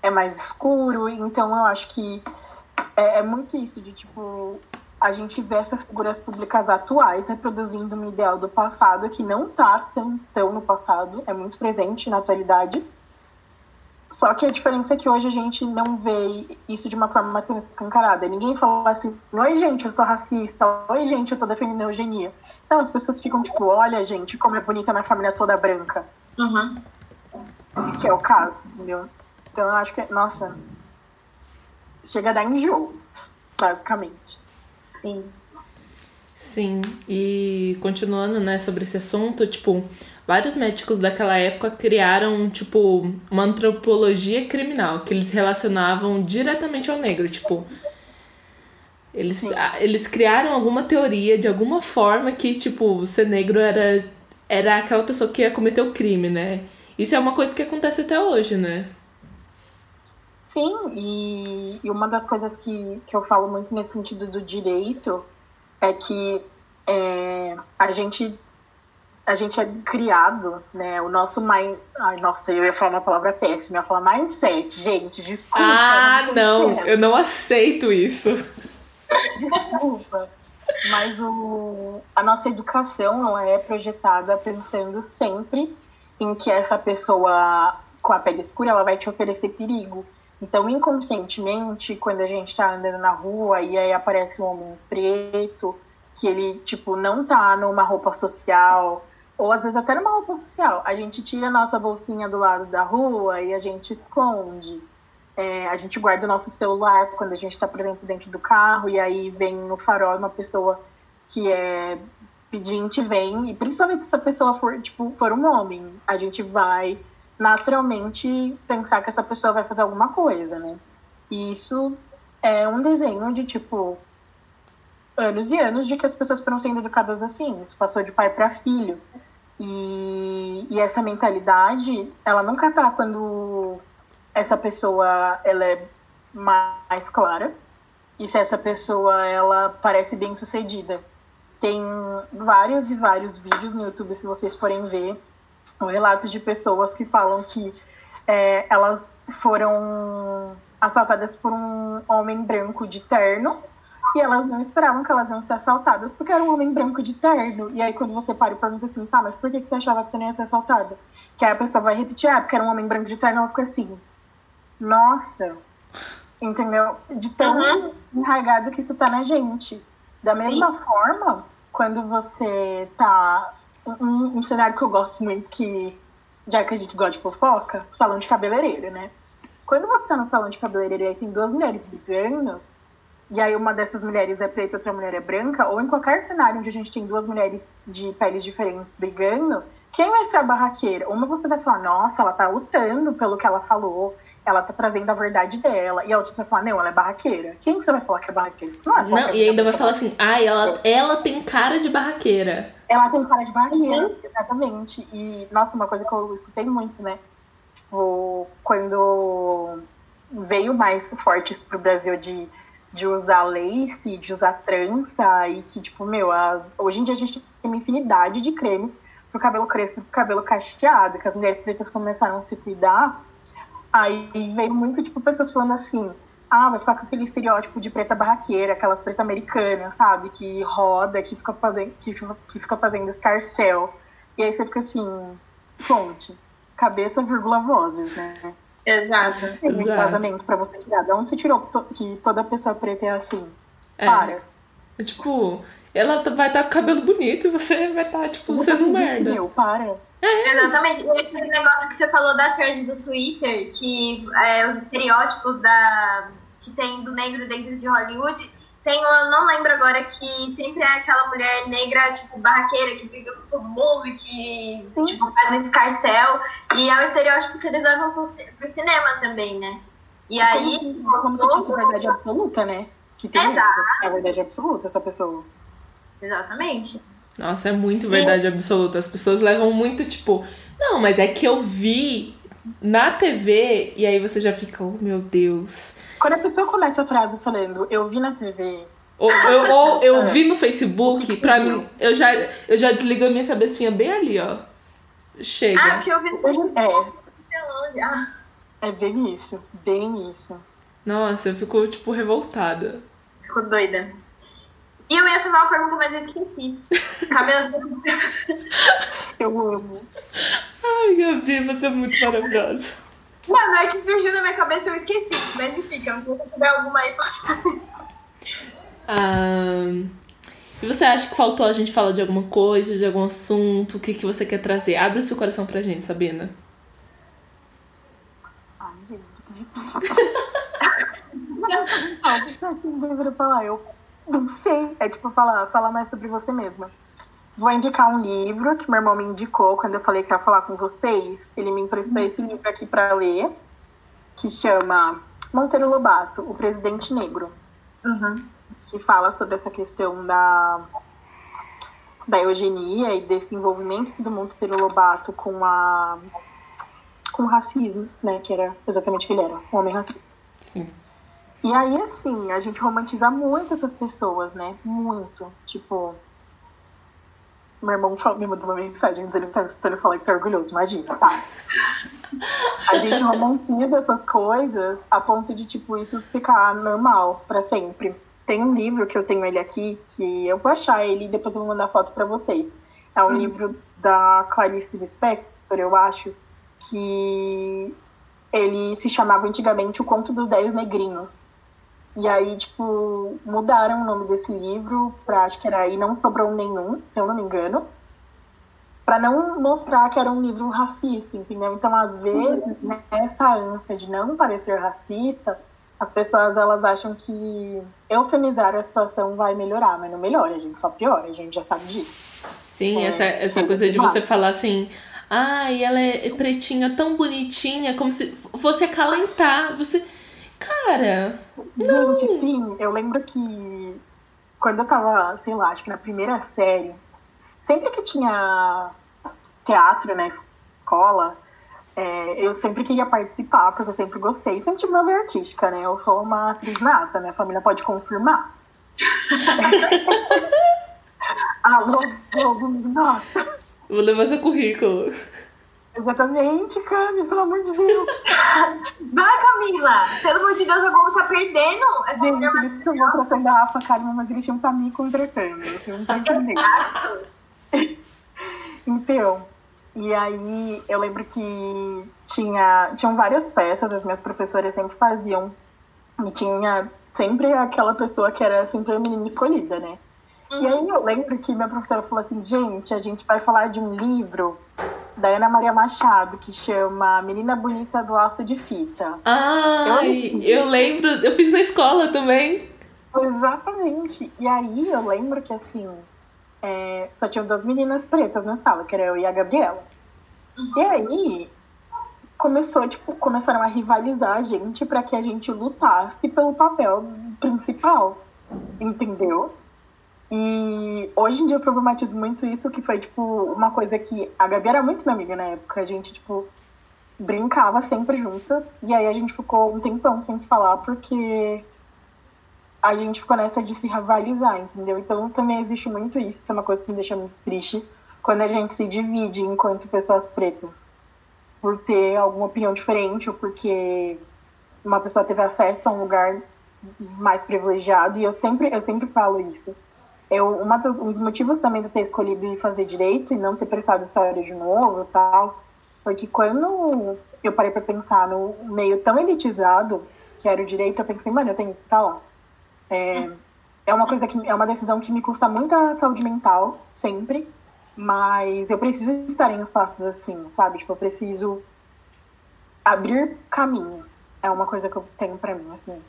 é mais escuro. Então eu acho que é, é muito isso de tipo a gente vê essas figuras públicas atuais reproduzindo um ideal do passado que não está tão, tão no passado, é muito presente na atualidade só que a diferença é que hoje a gente não vê isso de uma forma tão escancarada. Ninguém fala assim, oi gente, eu sou racista, oi gente, eu tô defendendo a eugenia. Então as pessoas ficam tipo, olha gente, como é bonita minha família toda branca. Uhum. Que é o caso, entendeu? Então eu acho que, nossa, chega a dar enjoo, basicamente. Sim. Sim, e continuando, né, sobre esse assunto, tipo, vários médicos daquela época criaram, tipo, uma antropologia criminal, que eles relacionavam diretamente ao negro, tipo. Eles, eles criaram alguma teoria de alguma forma que, tipo, ser negro era, era aquela pessoa que ia cometer o crime, né? Isso é uma coisa que acontece até hoje, né? Sim, e, e uma das coisas que, que eu falo muito nesse sentido do direito é que é, a gente a gente é criado, né? O nosso mind. Ai, nossa, eu ia falar uma palavra péssima, eu ia falar mindset. Gente, desculpa. Ah, não, eu não aceito isso. [laughs] Desculpa. Mas o, a nossa educação não é projetada pensando sempre em que essa pessoa com a pele escura ela vai te oferecer perigo. Então, inconscientemente, quando a gente está andando na rua e aí aparece um homem preto, que ele, tipo, não tá numa roupa social, ou às vezes até numa roupa social. A gente tira a nossa bolsinha do lado da rua e a gente esconde. É, a gente guarda o nosso celular quando a gente está, por exemplo, dentro do carro e aí vem no farol uma pessoa que é pedinte, vem, e principalmente se essa pessoa for, tipo, for um homem, a gente vai naturalmente pensar que essa pessoa vai fazer alguma coisa, né? E isso é um desenho de, tipo, anos e anos de que as pessoas foram sendo educadas assim. Isso passou de pai para filho. E, e essa mentalidade, ela nunca tá quando essa pessoa ela é mais clara e se essa pessoa ela parece bem sucedida. Tem vários e vários vídeos no YouTube, se vocês forem ver, relatos de pessoas que falam que é, elas foram assaltadas por um homem branco de terno e elas não esperavam que elas iam ser assaltadas, porque era um homem branco de terno. E aí, quando você para e pergunta assim, tá, mas por que você achava que você não ia ser assaltada? Que aí a pessoa vai repetir, ah, porque era um homem branco de terno, ela fica assim, nossa, entendeu? De tão uhum. enraigado que isso tá na gente. Da mesma Sim. forma, quando você tá. Um, um, cenário que eu gosto muito, que já que a gente gosta de fofoca, salão de cabeleireiro, né? Quando você tá no salão de cabeleireiro e aí tem duas mulheres brigando, e aí uma dessas mulheres é preta e outra mulher é branca, ou em qualquer cenário onde a gente tem duas mulheres de peles diferentes brigando, quem vai ser a barraqueira? Uma você vai falar, nossa, ela tá lutando pelo que ela falou, ela tá trazendo a verdade dela. E a outra você vai falar, não, ela é barraqueira. Quem que você vai falar que é barraqueira? Não, é não e ainda vai falar assim, ai, ela, ela tem cara de barraqueira. Ela tem cara de barraqueira, uhum. exatamente. E, nossa, uma coisa que eu escutei muito, né? Tipo, quando veio mais forte isso pro Brasil de de usar lace, de usar trança, e que, tipo, meu, hoje em dia a gente tem uma infinidade de creme pro cabelo crespo, pro cabelo cacheado, que as mulheres pretas começaram a se cuidar. Aí veio muito, tipo, pessoas falando assim, ah, vai ficar com aquele estereótipo de preta barraqueira, aquelas preta americanas, sabe? Que roda, que fica fazendo, que, que fica fazendo escarcel. E aí você fica assim, fonte, cabeça, vírgula, vozes, né? Exato. Tem um casamento pra você tirar. De onde você tirou que toda pessoa preta é assim? É. Para. É, tipo, ela vai estar tá com o cabelo bonito e você vai estar, tá, tipo, você sendo merda. Meu, para. É. Exatamente. E aquele negócio que você falou da thread do Twitter, que é, os estereótipos da, que tem do negro dentro de Hollywood, tem eu não lembro agora, que sempre é aquela mulher negra, tipo, barraqueira, que briga com todo mundo, que, tipo, faz um escarcel. E é o estereótipo que eles levam pro, pro cinema também, né? E aí. Como, como se fosse verdade absoluta, né? Que tem Exato. isso, é verdade absoluta, essa pessoa. Exatamente. Nossa, é muito verdade absoluta. As pessoas levam muito, tipo, não, mas é que eu vi na TV, e aí você já fica, oh meu Deus. Quando a pessoa começa a frase falando, eu vi na TV. Ou eu, ou, eu vi no Facebook, pra mim, eu já, eu já desligo a minha cabecinha bem ali, ó. Chega. Ah, porque eu vi no Facebook. É. Ah. É bem isso, bem isso. Nossa, eu fico, tipo, revoltada. Fico doida. E eu ia fazer uma pergunta, mas eu esqueci. Cabelos. [laughs] eu amo. Ai, Gabi, você é muito maravilhosa. Mano, é que surgiu na minha cabeça eu esqueci. Mas enfim, se você tiver alguma aí, pode um, E você acha que faltou a gente falar de alguma coisa, de algum assunto? O que, que você quer trazer? Abre o seu coração pra gente, Sabina. Ai, gente, que. Não, falar? Eu não sei. É tipo falar, falar mais sobre você mesma. Vou indicar um livro que meu irmão me indicou quando eu falei que ia falar com vocês. Ele me emprestou esse livro aqui para ler, que chama Monteiro Lobato, O Presidente Negro. Uhum. Que fala sobre essa questão da, da eugenia e desse envolvimento do Monteiro Lobato com a com o racismo, né? Que era exatamente o que ele era, um homem racista. Sim. E aí, assim, a gente romantiza muito essas pessoas, né? Muito. Tipo, meu irmão me mandou uma mensagem dizendo que tá escutando falar que tá orgulhoso, imagina, tá? A gente romantiza essas coisas a ponto de, tipo, isso ficar normal para sempre. Tem um livro que eu tenho ele aqui, que eu vou achar ele e depois eu vou mandar foto para vocês. É um hum. livro da Clarice Lispector, eu acho, que ele se chamava antigamente O Conto dos Dez Negrinhos. E aí, tipo, mudaram o nome desse livro pra, acho que era E Não Sobrou Nenhum, se eu não me engano, para não mostrar que era um livro racista, entendeu? Então, às vezes, nessa ânsia de não parecer racista, as pessoas elas acham que eufemizar a situação vai melhorar, mas não melhora, a gente só piora, a gente já sabe disso. Sim, é, essa, essa coisa de você falar assim, ai, ela é pretinha, tão bonitinha, como se fosse acalentar. Você. Cara. Não. Gente, sim, eu lembro que quando eu tava, sei lá, acho que na primeira série, sempre que tinha teatro na escola, é, eu sempre queria participar, porque eu sempre gostei. Sempre tive uma veia artística, né? Eu sou uma atriz nata, minha família pode confirmar. [laughs] [laughs] Alô, Globo, nossa. Vou levar seu currículo. Exatamente, Cami, pelo amor de Deus. [laughs] Vai, Camila! Pelo amor de Deus, a Globo tá perdendo. Essa Gente, por isso que eu vou tratando a Rafa Kalimann, mas eles tinham pra mim contratando. Você não tá entendendo. então, e aí eu lembro que tinha, tinham várias peças, as minhas professoras sempre faziam. E tinha sempre aquela pessoa que era sempre a menina escolhida, né? Uhum. E aí eu lembro que minha professora falou assim, gente, a gente vai falar de um livro da Ana Maria Machado, que chama Menina Bonita do Laço de Fita. Ah, eu, eu lembro, eu fiz na escola também. Exatamente. E aí eu lembro que assim, é, só tinham duas meninas pretas na sala, que era eu e a Gabriela. E aí começou, tipo, começaram a rivalizar a gente para que a gente lutasse pelo papel principal. Entendeu? E hoje em dia eu problematizo muito isso, que foi, tipo, uma coisa que a Gabi era muito minha amiga na época. A gente, tipo, brincava sempre juntas. E aí a gente ficou um tempão sem se falar, porque a gente ficou nessa de se rivalizar, entendeu? Então também existe muito isso. Isso é uma coisa que me deixa muito triste quando a gente se divide enquanto pessoas pretas. Por ter alguma opinião diferente ou porque uma pessoa teve acesso a um lugar mais privilegiado. E eu sempre, eu sempre falo isso eu, uma dos, um dos motivos também de ter escolhido ir fazer direito e não ter prestado história de novo tal, foi que quando eu parei para pensar no meio tão elitizado que era o direito, eu pensei, mano, eu tenho que estar lá. É, é uma coisa que é uma decisão que me custa muita saúde mental, sempre. Mas eu preciso estar em espaços assim, sabe? Tipo, eu preciso abrir caminho. É uma coisa que eu tenho para mim, assim.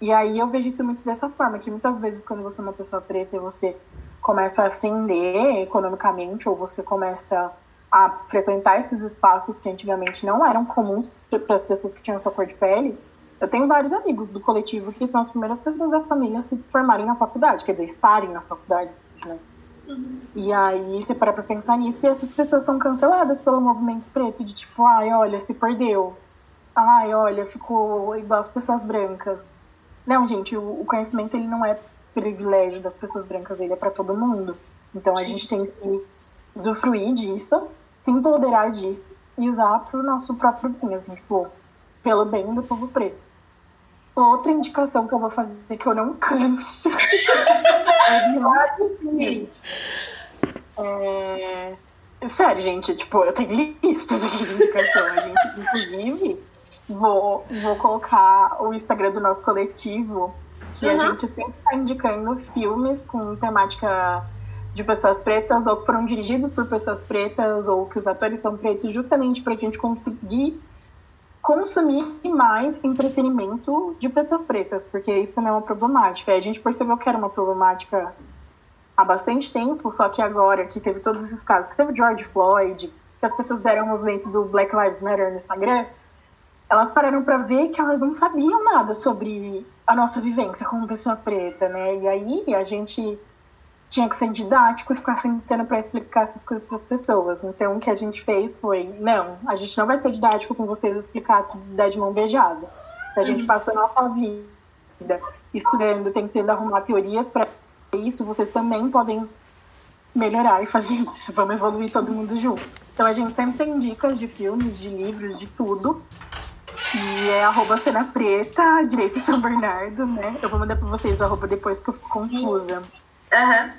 E aí eu vejo isso muito dessa forma, que muitas vezes quando você é uma pessoa preta e você começa a ascender economicamente, ou você começa a frequentar esses espaços que antigamente não eram comuns para as pessoas que tinham sua cor de pele, eu tenho vários amigos do coletivo que são as primeiras pessoas da família a se formarem na faculdade, quer dizer, estarem na faculdade, né? Uhum. E aí você para pra pensar nisso e essas pessoas são canceladas pelo movimento preto, de tipo, ai, olha, se perdeu. Ai, olha, ficou igual as pessoas brancas. Não, gente, o, conhecimento ele não é privilégio das pessoas brancas, ele é para todo mundo. Então a Sim. gente tem que usufruir disso, se empoderar disso e usar pro nosso próprio bem, assim, tipo, pelo bem do povo preto. Outra indicação que eu vou fazer que eu não [laughs] canso é, é... Sério, gente, tipo, eu tenho [laughs] listas aqui de indicação. A gente, inclusive, vou, vou colocar o Instagram do nosso coletivo, que uhum. a gente sempre está indicando filmes com temática de pessoas pretas, ou que foram dirigidos por pessoas pretas, ou que os atores são pretos, justamente para a gente conseguir consumir mais entretenimento de pessoas pretas, porque isso também é uma problemática. a gente percebeu que era uma problemática há bastante tempo, só que agora que teve todos esses casos, que teve George Floyd, que as pessoas fizeram o movimento do Black Lives Matter no Instagram, elas pararam para ver que elas não sabiam nada sobre a nossa vivência como pessoa preta, né? E aí a gente tinha que ser didático e ficar sentando para explicar essas coisas para as pessoas. Então, o que a gente fez foi: não, a gente não vai ser didático com vocês explicar tudo de mão beijada. A gente uhum. passou a nossa vida estudando, tentando arrumar teorias para isso, vocês também podem melhorar e fazer isso. Vamos evoluir todo mundo junto. Então, a gente sempre tem dicas de filmes, de livros, de tudo. E é arroba cena preta, direito São Bernardo, né? Eu vou mandar para vocês o arroba depois que eu fico confusa. Uhum.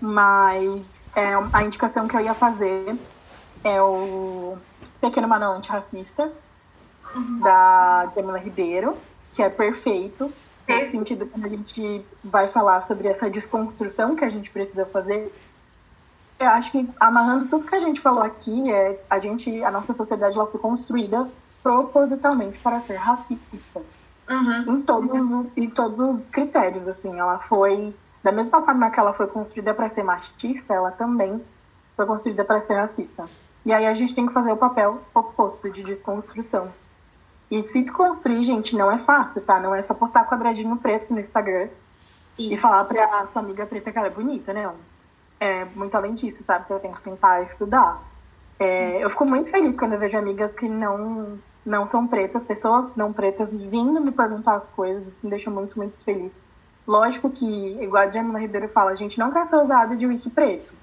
Mas é, a indicação que eu ia fazer é o Pequeno Manual Antirracista, uhum. da Jamila Ribeiro, que é perfeito. No sentido quando a gente vai falar sobre essa desconstrução que a gente precisa fazer. Eu acho que amarrando tudo que a gente falou aqui, é, a gente, a nossa sociedade ela foi construída propositalmente para ser racista. Uhum. Em, todos, em todos os critérios, assim. Ela foi da mesma forma que ela foi construída para ser machista, ela também foi construída para ser racista. E aí a gente tem que fazer o papel oposto de desconstrução. E se desconstruir, gente, não é fácil, tá? Não é só postar quadradinho preto no Instagram Sim. e falar pra sua amiga preta que ela é bonita, né? É muito além disso, sabe? Eu tenho que tentar estudar. É, eu fico muito feliz quando eu vejo amigas que não, não são pretas, pessoas não pretas, vindo me perguntar as coisas, isso me deixa muito, muito feliz. Lógico que, igual a Jamila Ribeiro fala, a gente não quer ser usada de wiki preto.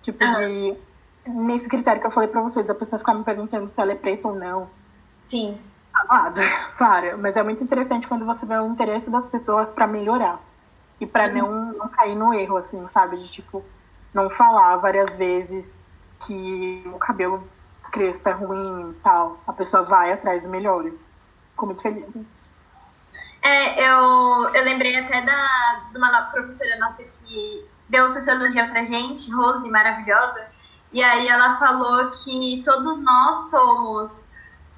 Tipo, ah. de. Nesse critério que eu falei pra vocês, da pessoa ficar me perguntando se ela é preta ou não. Sim. Amado, [laughs] claro. Mas é muito interessante quando você vê o interesse das pessoas para melhorar. E para uhum. não, não cair no erro, assim, sabe? De, tipo, não falar várias vezes que o cabelo crespo é ruim e tal. A pessoa vai atrás e melhora. Fico muito feliz com isso. É, eu, eu lembrei até da, de uma professora nossa que deu sociologia pra gente, Rose, maravilhosa, e aí ela falou que todos nós somos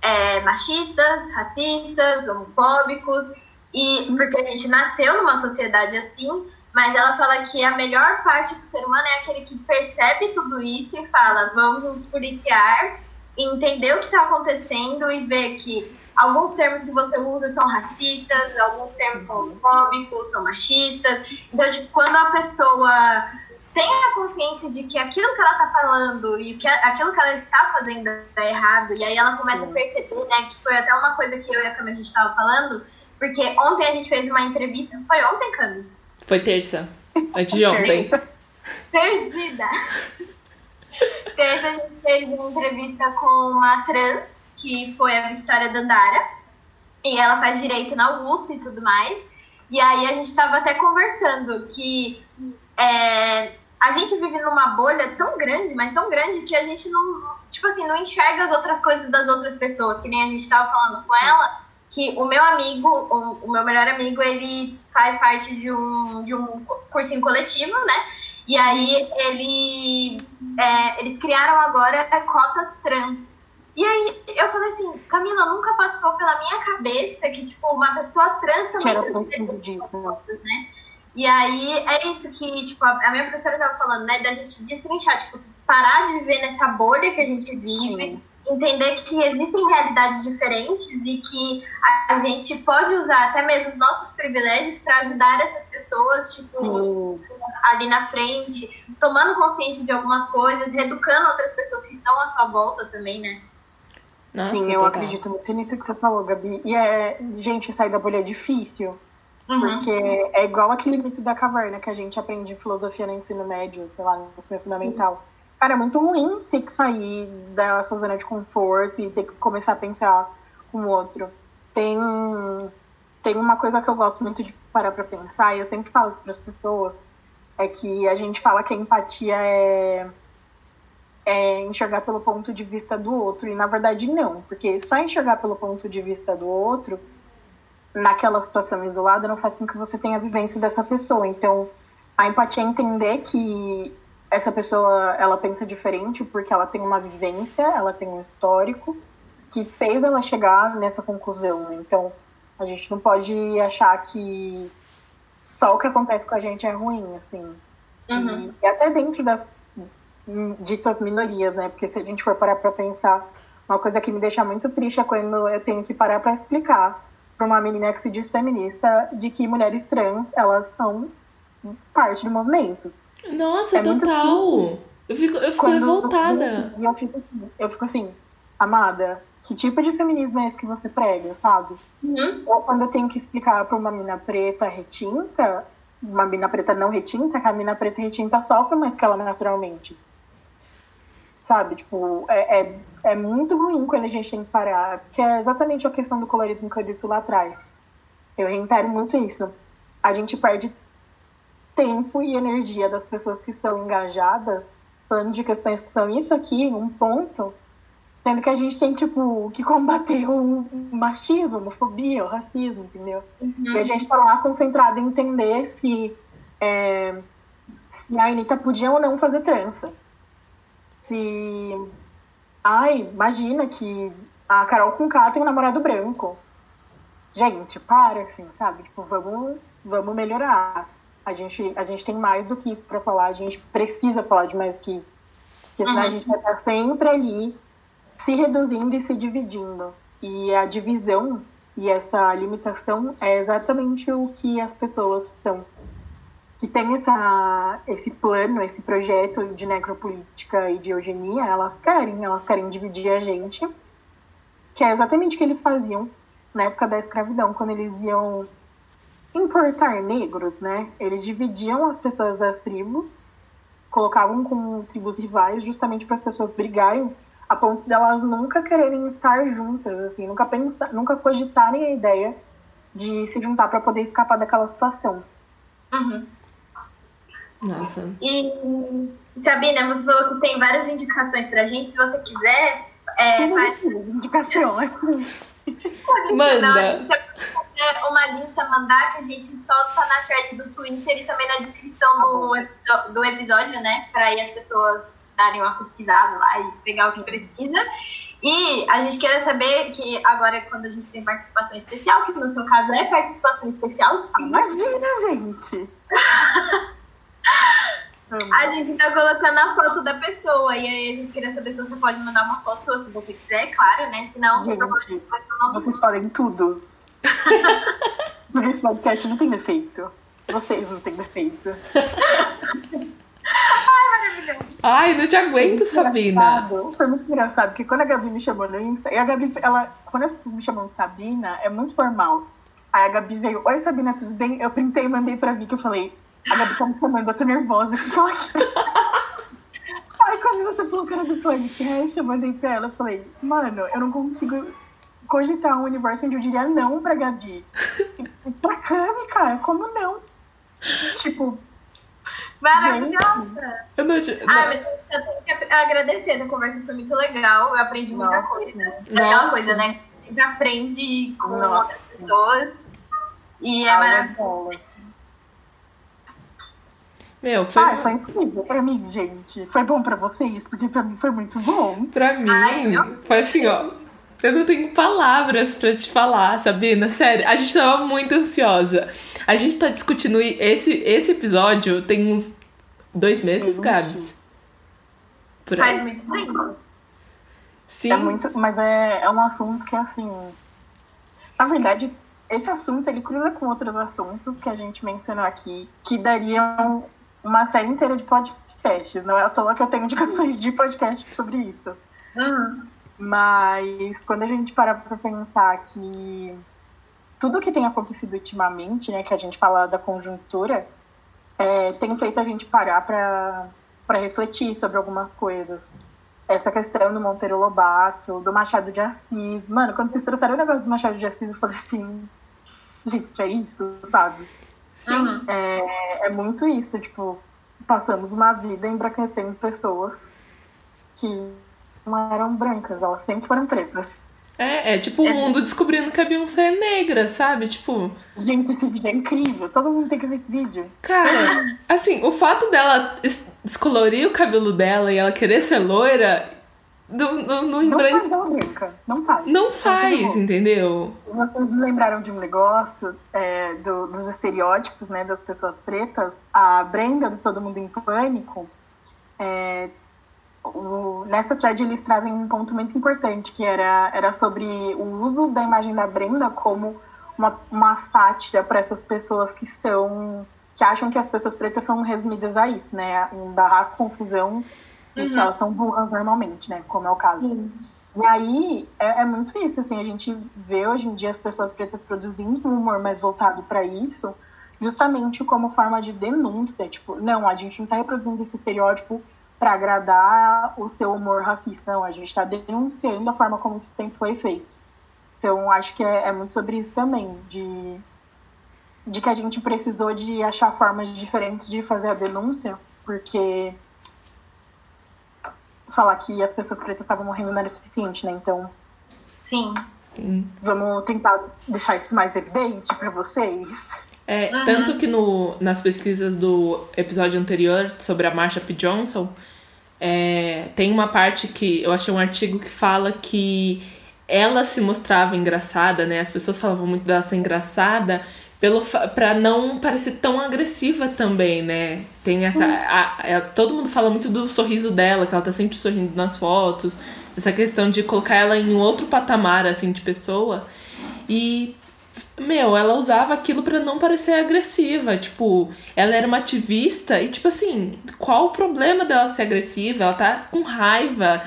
é, machistas, racistas, homofóbicos, e porque a gente nasceu numa sociedade assim, mas ela fala que a melhor parte do ser humano é aquele que percebe tudo isso e fala, vamos nos policiar, entender o que está acontecendo e ver que alguns termos que você usa são racistas, alguns termos são homofóbicos, são machistas. Então, tipo, quando a pessoa tem a consciência de que aquilo que ela está falando e que aquilo que ela está fazendo é errado, e aí ela começa a perceber, né, que foi até uma coisa que eu e a Cami a gente estava falando, porque ontem a gente fez uma entrevista, foi ontem, Cami? Foi terça, antes de ontem. Perdida! terça a gente fez uma entrevista com uma trans, que foi a Victoria Dandara. E ela faz direito na USP e tudo mais. E aí a gente estava até conversando que é, a gente vive numa bolha tão grande, mas tão grande, que a gente não, tipo assim, não enxerga as outras coisas das outras pessoas. Que nem a gente estava falando com ela, que o meu amigo, o, o, meu melhor amigo, ele faz parte de um, de um cursinho coletivo, né? E aí ele, é, eles criaram agora cotas trans. E aí eu falei assim, Camila, nunca passou pela minha cabeça que, tipo, uma pessoa trans também precisa cotas, né? E aí é isso que, tipo, a minha professora estava falando, né? Da gente destrinchar, tipo, parar de viver nessa bolha que a gente vive. Sim entender que existem realidades diferentes e que a gente pode usar até mesmo os nossos privilégios para ajudar essas pessoas, tipo, ali na frente, tomando consciência de algumas coisas, reeducando outras pessoas que estão à sua volta também, né? Nossa, Sim, eu acredito muito nisso que você falou, Gabi. E é, gente, sair da bolha é difícil. Uhum. Porque é igual aquele mito da caverna que a gente aprende em filosofia no ensino médio, sei lá, no ensino fundamental. Uhum Cara, é muito ruim ter que sair da sua zona de conforto e ter que começar a pensar com o outro. Tem, tem uma coisa que eu gosto muito de parar pra pensar, e eu sempre falo para as pessoas, é que a gente fala que a empatia é, é enxergar pelo ponto de vista do outro, e na verdade não, porque só enxergar pelo ponto de vista do outro, naquela situação isolada, não faz com que você tenha a vivência dessa pessoa. Então, a empatia é entender que essa pessoa ela pensa diferente porque ela tem uma vivência, ela tem um histórico que fez ela chegar nessa conclusão. Então, a gente não pode achar que só o que acontece com a gente é ruim, assim. Uhum. E, e, até dentro das ditas minorias, né? Porque se a gente for parar para pensar, uma coisa que me deixa muito triste é quando eu tenho que parar para explicar para uma menina que se diz feminista de que mulheres trans, elas são parte do movimento. Nossa, é total. Eu fico, eu fico revoltada. Eu, eu, fico assim, eu fico assim, amada, que tipo de feminismo é esse que você prega, sabe? Uhum. Ou quando eu tenho que explicar pra uma mina preta retinta, uma mina preta não retinta, que a mina preta retinta sofre mais que ela naturalmente. Sabe? Tipo, é, é, é muito ruim quando a gente tem que parar, que é exatamente a questão do colorismo que eu disse lá atrás. Eu reitero muito isso. A gente perde tempo e energia das pessoas que estão engajadas, falando de questões que são isso aqui, um ponto, sendo que a gente tem, tipo, que combater o machismo, a homofobia, o racismo, entendeu? Uhum. E a gente tá lá concentrado em entender se, é, se a Anitta podia ou não fazer trança. Se. Ai, imagina que a Carol com K tem um namorado branco. Gente, para, assim, sabe? Tipo, vamos, vamos melhorar a gente, a gente tem mais do que isso para falar, a gente precisa falar de mais que isso. Porque senão uhum. a gente vai estar sempre ali se reduzindo e se dividindo. E a divisão e essa limitação é exatamente o que as pessoas são. Que têm essa, esse plano, esse projeto de necropolítica e de eugenia, elas querem, elas querem dividir a gente, que é exatamente o que eles faziam na época da escravidão, quando eles iam importar negros, né? Eles dividiam as pessoas das tribos, colocavam com tribos rivais, justamente para as pessoas brigarem, a ponto delas nunca quererem estar juntas, assim, nunca pensar, nunca cogitarem a ideia de se juntar para poder escapar daquela situação. Uhum. Nossa. E Sabina, você falou que tem várias indicações pra gente. Se você quiser, é, faz... indicação. Manda uma lista, mandar, que a gente solta na thread do Twitter e também na descrição do, do episódio, né? Para aí as pessoas darem uma pesquisada lá e pegar o que precisa. E a gente quer saber que agora, quando a gente tem participação especial, que no seu caso é participação especial, sim. Imagina, gente! [laughs] a gente tá colocando a foto da pessoa. E aí a gente queria saber se você pode mandar uma foto sua, se você quiser, claro, né? Se não, gente, vocês podem tudo. Porque [laughs] esse podcast não tem defeito. Vocês não têm defeito. Ai, maravilhoso. Ai, não te aguento, Sabina. Foi muito engraçado, porque quando a Gabi me chamou no Insta, e a Gabi, ela, quando as pessoas me chamam Sabina, é muito formal. Aí a Gabi veio, oi Sabina, tudo bem? Eu printei e mandei pra Vicky, eu falei, a Gabi tá me chamando, eu tô nervosa. Aí quando você falou que era do podcast, eu mandei pra ela, eu falei, mano, eu não consigo cogitar um universo onde eu diria não pra Gabi. Pra Cami, cara, como não? Tipo. Maravilhosa! Eu não, te, não. Ah, mas eu tenho que agradecer, a conversa foi muito legal. Eu aprendi muita Nossa. coisa. Aquela coisa, né? Sempre aprende com Nossa. outras pessoas. E é maravilhoso. Meu, foi. Ah, foi incrível pra mim, gente. Foi bom pra vocês, porque pra mim foi muito bom. Pra mim, Ai, foi assim, ó. Eu não tenho palavras para te falar, Sabina. Sério, a gente tava muito ansiosa. A gente tá discutindo esse, esse episódio tem uns dois meses, Gabs. Por Faz muito tempo. Sim. É muito, mas é, é um assunto que, assim. Na verdade, esse assunto ele cruza com outros assuntos que a gente mencionou aqui, que dariam uma série inteira de podcasts. Não é à toa que eu tenho indicações de podcast sobre isso. Uhum. Mas quando a gente para pra pensar que tudo que tem acontecido ultimamente, né, que a gente fala da conjuntura, é, tem feito a gente parar para refletir sobre algumas coisas. Essa questão do Monteiro Lobato, do Machado de Assis. Mano, quando vocês trouxeram o negócio do Machado de Assis, eu falei assim, gente, é isso, sabe? Sim. É, é muito isso, tipo, passamos uma vida embraquecendo pessoas que não eram brancas, elas sempre foram pretas. É, é tipo o é. mundo descobrindo que a Beyoncé é negra, sabe? Tipo. Gente, esse vídeo é incrível. Todo mundo tem que ver esse vídeo. Cara, [laughs] assim, o fato dela descolorir o cabelo dela e ela querer ser loira. Do, no, no não faz ela branca. Não faz. Não faz, entendeu? Vocês lembraram de um negócio é, do, dos estereótipos, né, das pessoas pretas? A Brenda, do Todo Mundo em Pânico, é, o, nessa thread eles trazem um ponto muito importante, que era, era sobre o uso da imagem da Brenda como uma, uma sátira para essas pessoas que são que acham que as pessoas pretas são resumidas a isso, né? Em barraco, confusão, uhum. que elas são burras normalmente, né? Como é o caso. Uhum. E aí é, é, muito isso, assim, a gente vê hoje em dia as pessoas pretas produzindo um humor mais voltado para isso, justamente como forma de denúncia, tipo, não, a gente não está reproduzindo esse estereótipo para agradar o seu humor racista. Não, a gente está denunciando a forma como isso sempre foi feito. Então, acho que é, é, muito sobre isso também, de, de que a gente precisou de achar formas diferentes de fazer a denúncia, porque falar que as pessoas pretas estavam morrendo não era suficiente, né? Então, sim, sim. Vamos tentar deixar isso mais evidente para vocês. É, uhum. Tanto que no, nas pesquisas do episódio anterior sobre a Marsha P. Johnson, é, tem uma parte que eu achei um artigo que fala que ela se mostrava engraçada, né? As pessoas falavam muito dela ser engraçada pelo para não parecer tão agressiva também, né? Tem essa a, a, todo mundo fala muito do sorriso dela, que ela tá sempre sorrindo nas fotos, essa questão de colocar ela em outro patamar assim de pessoa. E meu, ela usava aquilo para não parecer agressiva. Tipo, ela era uma ativista e, tipo assim, qual o problema dela ser agressiva? Ela tá com raiva.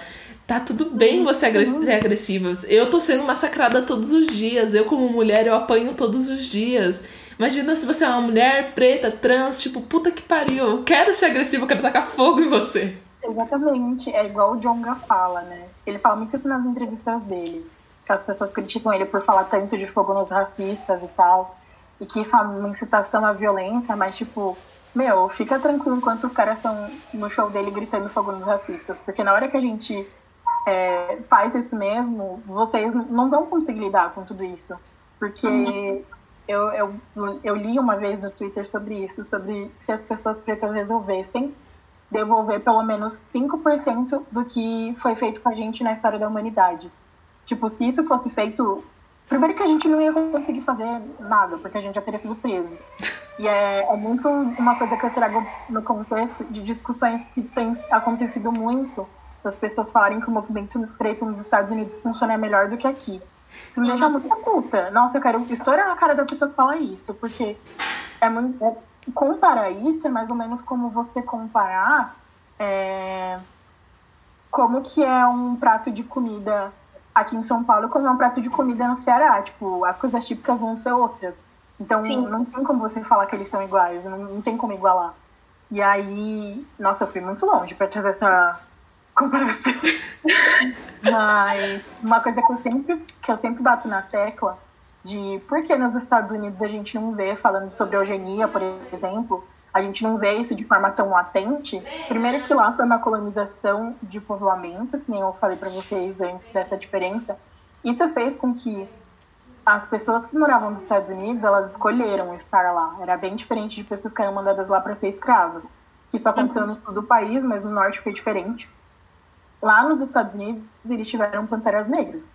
Tá tudo bem você ser agressiva. Eu tô sendo massacrada todos os dias. Eu, como mulher, eu apanho todos os dias. Imagina se você é uma mulher preta, trans, tipo, puta que pariu, eu quero ser agressiva, eu quero tacar fogo em você. Exatamente. É igual o Jonga fala, né? Ele fala muito isso nas entrevistas dele que as pessoas criticam ele por falar tanto de fogo nos racistas e tal, e que isso é uma incitação à violência, mas tipo, meu, fica tranquilo enquanto os caras estão no show dele gritando fogo nos racistas, porque na hora que a gente é, faz isso mesmo, vocês não vão conseguir lidar com tudo isso, porque uhum. eu, eu, eu li uma vez no Twitter sobre isso, sobre se as pessoas pretas resolvessem devolver pelo menos 5% do que foi feito com a gente na história da humanidade. Tipo, se isso fosse feito. Primeiro que a gente não ia conseguir fazer nada, porque a gente já teria sido preso. E é, é muito uma coisa que eu trago no contexto de discussões que tem acontecido muito, das pessoas falarem que o movimento preto nos Estados Unidos funciona melhor do que aqui. Isso me deixa muito puta. Nossa, eu quero estourar a cara da pessoa que fala isso, porque é muito. É, comparar isso é mais ou menos como você comparar é, como que é um prato de comida aqui em São Paulo comer um prato de comida no Ceará. Tipo, as coisas típicas vão ser outras. Então, Sim. não tem como você falar que eles são iguais, não, não tem como igualar. E aí, nossa, eu fui muito longe para trazer essa comparação. Mas uma coisa que eu sempre que eu sempre bato na tecla de por que nos Estados Unidos a gente não vê falando sobre eugenia, por exemplo, a gente não vê isso de forma tão latente. Primeiro que lá foi uma colonização de povoamento, que nem eu falei para vocês antes dessa diferença. Isso fez com que as pessoas que moravam nos Estados Unidos, elas escolheram estar lá. Era bem diferente de pessoas que eram mandadas lá para ser escravas. que isso aconteceu uhum. no sul do país, mas no norte foi diferente. Lá nos Estados Unidos, eles tiveram panteras negras.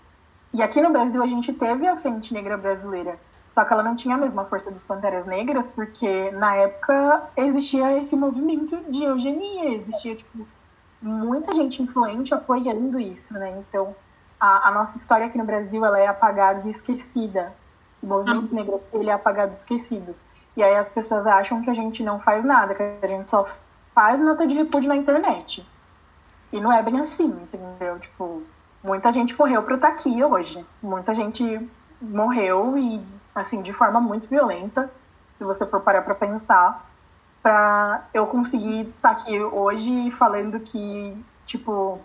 E aqui no Brasil, a gente teve a Frente Negra Brasileira, só que ela não tinha a mesma força dos Panteras Negras, porque na época existia esse movimento de eugenia, existia, tipo, muita gente influente apoiando isso, né? Então, a, a nossa história aqui no Brasil, ela é apagada e esquecida. O movimento uhum. negro, ele é apagado e esquecido. E aí as pessoas acham que a gente não faz nada, que a gente só faz nota de repúdio na internet. E não é bem assim, entendeu? Tipo, muita gente morreu pra estar aqui hoje. Muita gente morreu e, assim, de forma muito violenta, se você for parar pra pensar, pra eu conseguir estar aqui hoje falando que, tipo,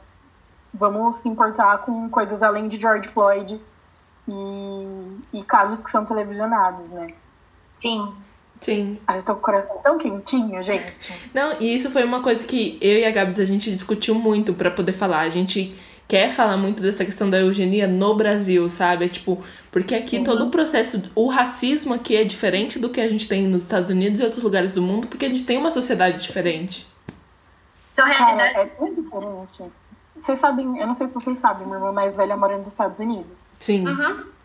vamos se importar com coisas além de George Floyd e, e casos que são televisionados, né? Sim. Sim. Ai, eu tô com o coração tão quentinho, gente. Não, e isso foi uma coisa que eu e a Gabs a gente discutiu muito para poder falar. A gente quer falar muito dessa questão da eugenia no Brasil, sabe? É tipo, porque aqui uhum. todo o processo, o racismo aqui é diferente do que a gente tem nos Estados Unidos e outros lugares do mundo, porque a gente tem uma sociedade diferente. São realidades. É, é muito diferente. Vocês sabem, eu não sei se vocês sabem, minha irmã mais velha mora nos Estados Unidos. Sim. Uhum.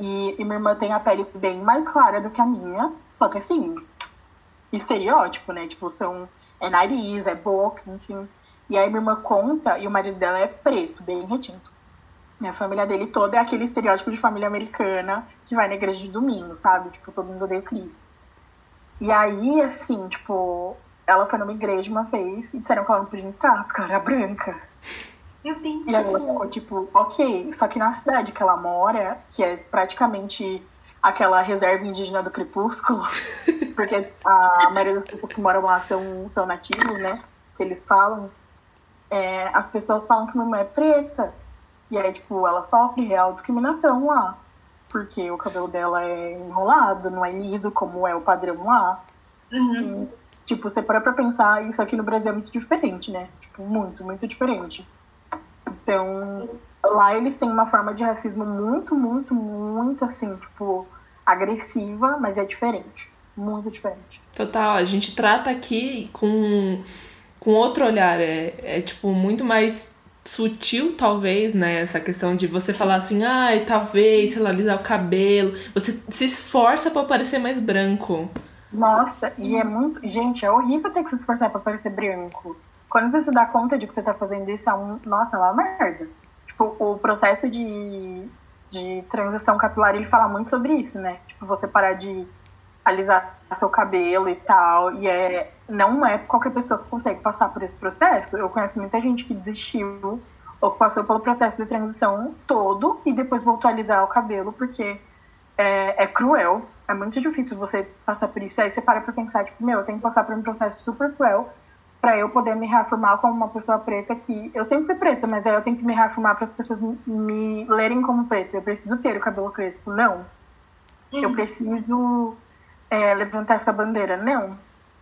E, e minha irmã tem a pele bem mais clara do que a minha. Só que assim, estereótipo, né? Tipo, são, é nariz, é boca, enfim. E aí minha irmã conta, e o marido dela é preto, bem retinto. Minha família dele toda é aquele estereótipo de família americana que vai na igreja de domingo, sabe? Tipo, todo mundo odeia Cristo. E aí, assim, tipo, ela foi numa igreja uma vez e disseram que ela não podia entrar, porque ela era branca. Meu Deus. E ela ficou tipo, ok. Só que na cidade que ela mora, que é praticamente aquela reserva indígena do crepúsculo, [laughs] porque a maioria pessoas que moram lá são, são nativos, né? Que eles falam. É, as pessoas falam que minha mãe é preta. E aí, tipo, ela sofre real discriminação lá. Porque o cabelo dela é enrolado, não é liso como é o padrão lá. Uhum. E, tipo, você para pra pensar, isso aqui no Brasil é muito diferente, né? Tipo, muito, muito diferente. Então, lá eles têm uma forma de racismo muito, muito, muito assim, tipo, agressiva, mas é diferente. Muito diferente. Total, a gente trata aqui com, com outro olhar. É, é tipo, muito mais sutil, talvez, né? Essa questão de você falar assim, ai, talvez, sei lá, alisar o cabelo. Você se esforça para parecer mais branco. Nossa, e é muito. Gente, é horrível ter que se esforçar para parecer branco. Quando você se dá conta de que você tá fazendo isso, é um. Nossa, é uma merda. Tipo, o processo de, de transição capilar, ele fala muito sobre isso, né? Tipo, você parar de alisar seu cabelo e tal. E é, não é qualquer pessoa que consegue passar por esse processo. Eu conheço muita gente que desistiu ou que passou pelo processo de transição todo e depois voltou a alisar o cabelo, porque é, é cruel. É muito difícil você passar por isso. Aí você para pra pensar, tipo, meu, eu tenho que passar por um processo super cruel para eu poder me reafirmar como uma pessoa preta que eu sempre fui preta, mas aí eu tenho que me reafirmar para as pessoas me lerem como preta. Eu preciso ter o cabelo crespo, não. Uhum. Eu preciso é, levantar essa bandeira, não.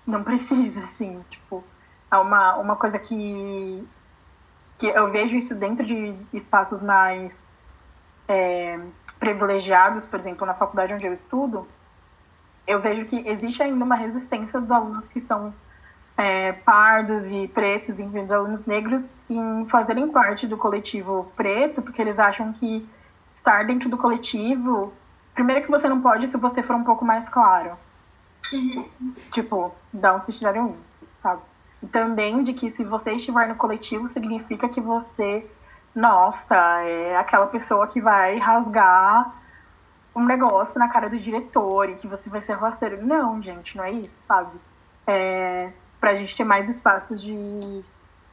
Não precisa, assim, tipo, é uma, uma coisa que que eu vejo isso dentro de espaços mais é, privilegiados, por exemplo, na faculdade onde eu estudo, eu vejo que existe ainda uma resistência dos alunos que estão é, pardos e pretos, os alunos negros, em fazerem parte do coletivo preto, porque eles acham que estar dentro do coletivo. Primeiro, que você não pode se você for um pouco mais claro. Tipo, dá um se um sabe? E também de que se você estiver no coletivo, significa que você, nossa, é aquela pessoa que vai rasgar um negócio na cara do diretor e que você vai ser roceiro. Não, gente, não é isso, sabe? É, para a gente ter mais espaços de,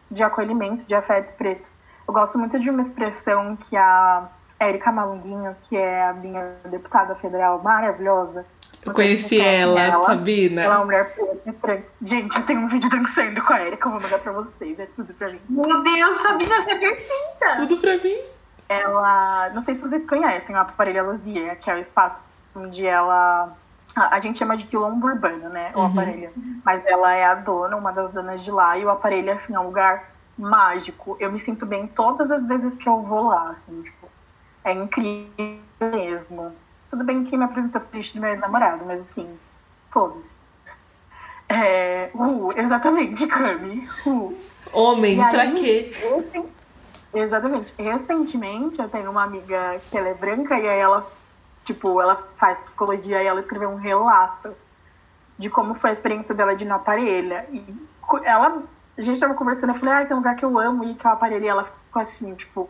de acolhimento, de afeto preto. Eu gosto muito de uma expressão que a Érica Malunguinho, que é a minha deputada federal maravilhosa. Eu conheci ela, ela, Sabina. Ela é uma mulher preta trans. Gente, eu tenho um vídeo dançando com a Érica, eu vou mandar pra vocês, é tudo pra mim. Meu Deus, Sabina, você é perfeita! Tudo pra mim. Ela, não sei se vocês conhecem a Aparelha Luzia, que é o espaço onde ela a, gente chama de quilombo urbano, né? O uhum. aparelho. Mas ela é a dona, uma das donas de lá, e o aparelho, assim, é um lugar mágico. Eu me sinto bem todas as vezes que eu vou lá, assim, tipo, é incrível mesmo. Tudo bem que me apresentou pro do meu ex-namorado, mas assim, foda-se. É, uh, exatamente, Cami. Uh. Homem, aí, pra quê? exatamente. Recentemente, eu tenho uma amiga que ela é branca e aí ela, tipo, ela faz psicologia e ela escreveu um relato de como foi a experiência dela de ir na parelha. E ela, a gente tava conversando, eu falei, ah, tem um lugar que eu amo ir que é a parelha. E ela ficou assim, tipo,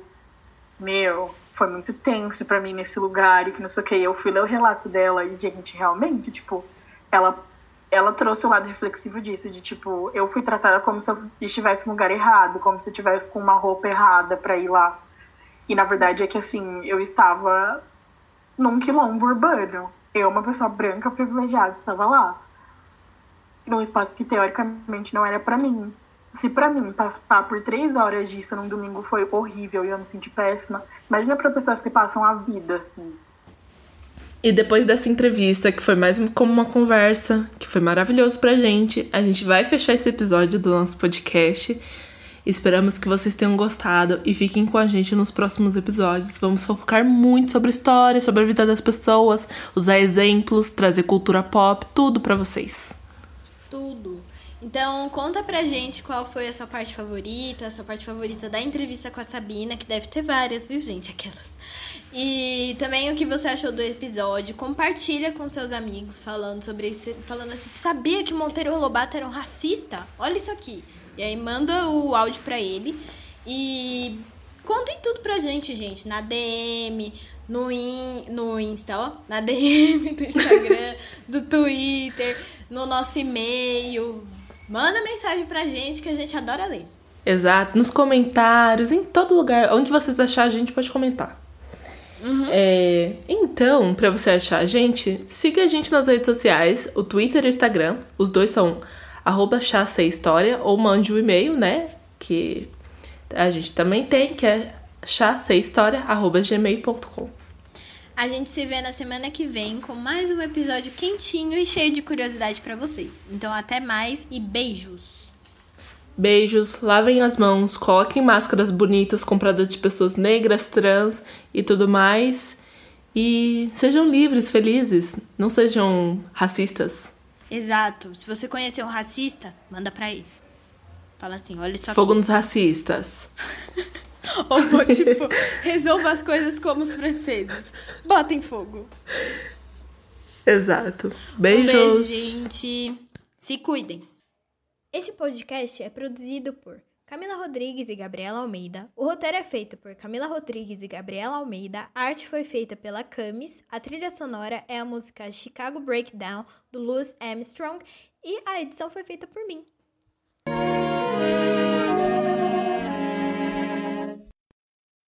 meu, foi muito tenso para mim nesse lugar e que não sei o que. Eu fui ler o relato dela e, gente, realmente, tipo, ela ela trouxe o lado reflexivo disso, de tipo, eu fui tratada como se eu estivesse no lugar errado, como se eu estivesse com uma roupa errada para ir lá. E na verdade é que assim, eu estava num quilombo urbano. Eu, uma pessoa branca privilegiada, estava lá. Num espaço que teoricamente não era para mim se para mim passar por três horas disso num domingo foi horrível e eu me senti péssima, imagina para pessoas que passam a vida assim. E depois dessa entrevista, que foi mais como uma conversa, que foi maravilhoso pra gente, a gente vai fechar esse episódio do nosso podcast. Esperamos que vocês tenham gostado e fiquem com a gente nos próximos episódios. Vamos focar muito sobre história, sobre a vida das pessoas, usar exemplos, trazer cultura pop, tudo para vocês. Tudo. Então, conta pra gente qual foi a sua parte favorita, a sua parte favorita da entrevista com a Sabina, que deve ter várias, viu, gente? Aquelas. E também o que você achou do episódio. Compartilha com seus amigos falando sobre isso. Falando assim, sabia que Monteiro Lobato era um racista? Olha isso aqui. E aí manda o áudio pra ele. E contem tudo pra gente, gente. Na DM, no, in, no Insta, ó. Na [laughs] DM do Instagram, do Twitter, no nosso e-mail. Manda mensagem pra gente que a gente adora ler. Exato, nos comentários, em todo lugar. Onde vocês achar a gente, pode comentar. Uhum. É, então, para você achar a gente, siga a gente nas redes sociais, o Twitter e o Instagram. Os dois são arroba história ou mande o um e-mail, né? Que a gente também tem, que é chaseihistoria.gmail.com. A gente se vê na semana que vem com mais um episódio quentinho e cheio de curiosidade para vocês. Então até mais e beijos. Beijos, lavem as mãos, coloquem máscaras bonitas compradas de pessoas negras, trans e tudo mais. E sejam livres, felizes, não sejam racistas. Exato. Se você conhecer um racista, manda pra ele. Fala assim, olha só Fogo aqui. nos racistas. [laughs] Ou, tipo, resolva as coisas como os franceses. Botem fogo. Exato. Beijos. Um beijo, gente. Se cuidem. Este podcast é produzido por Camila Rodrigues e Gabriela Almeida. O roteiro é feito por Camila Rodrigues e Gabriela Almeida. A arte foi feita pela Camis. A trilha sonora é a música Chicago Breakdown do Louis Armstrong e a edição foi feita por mim.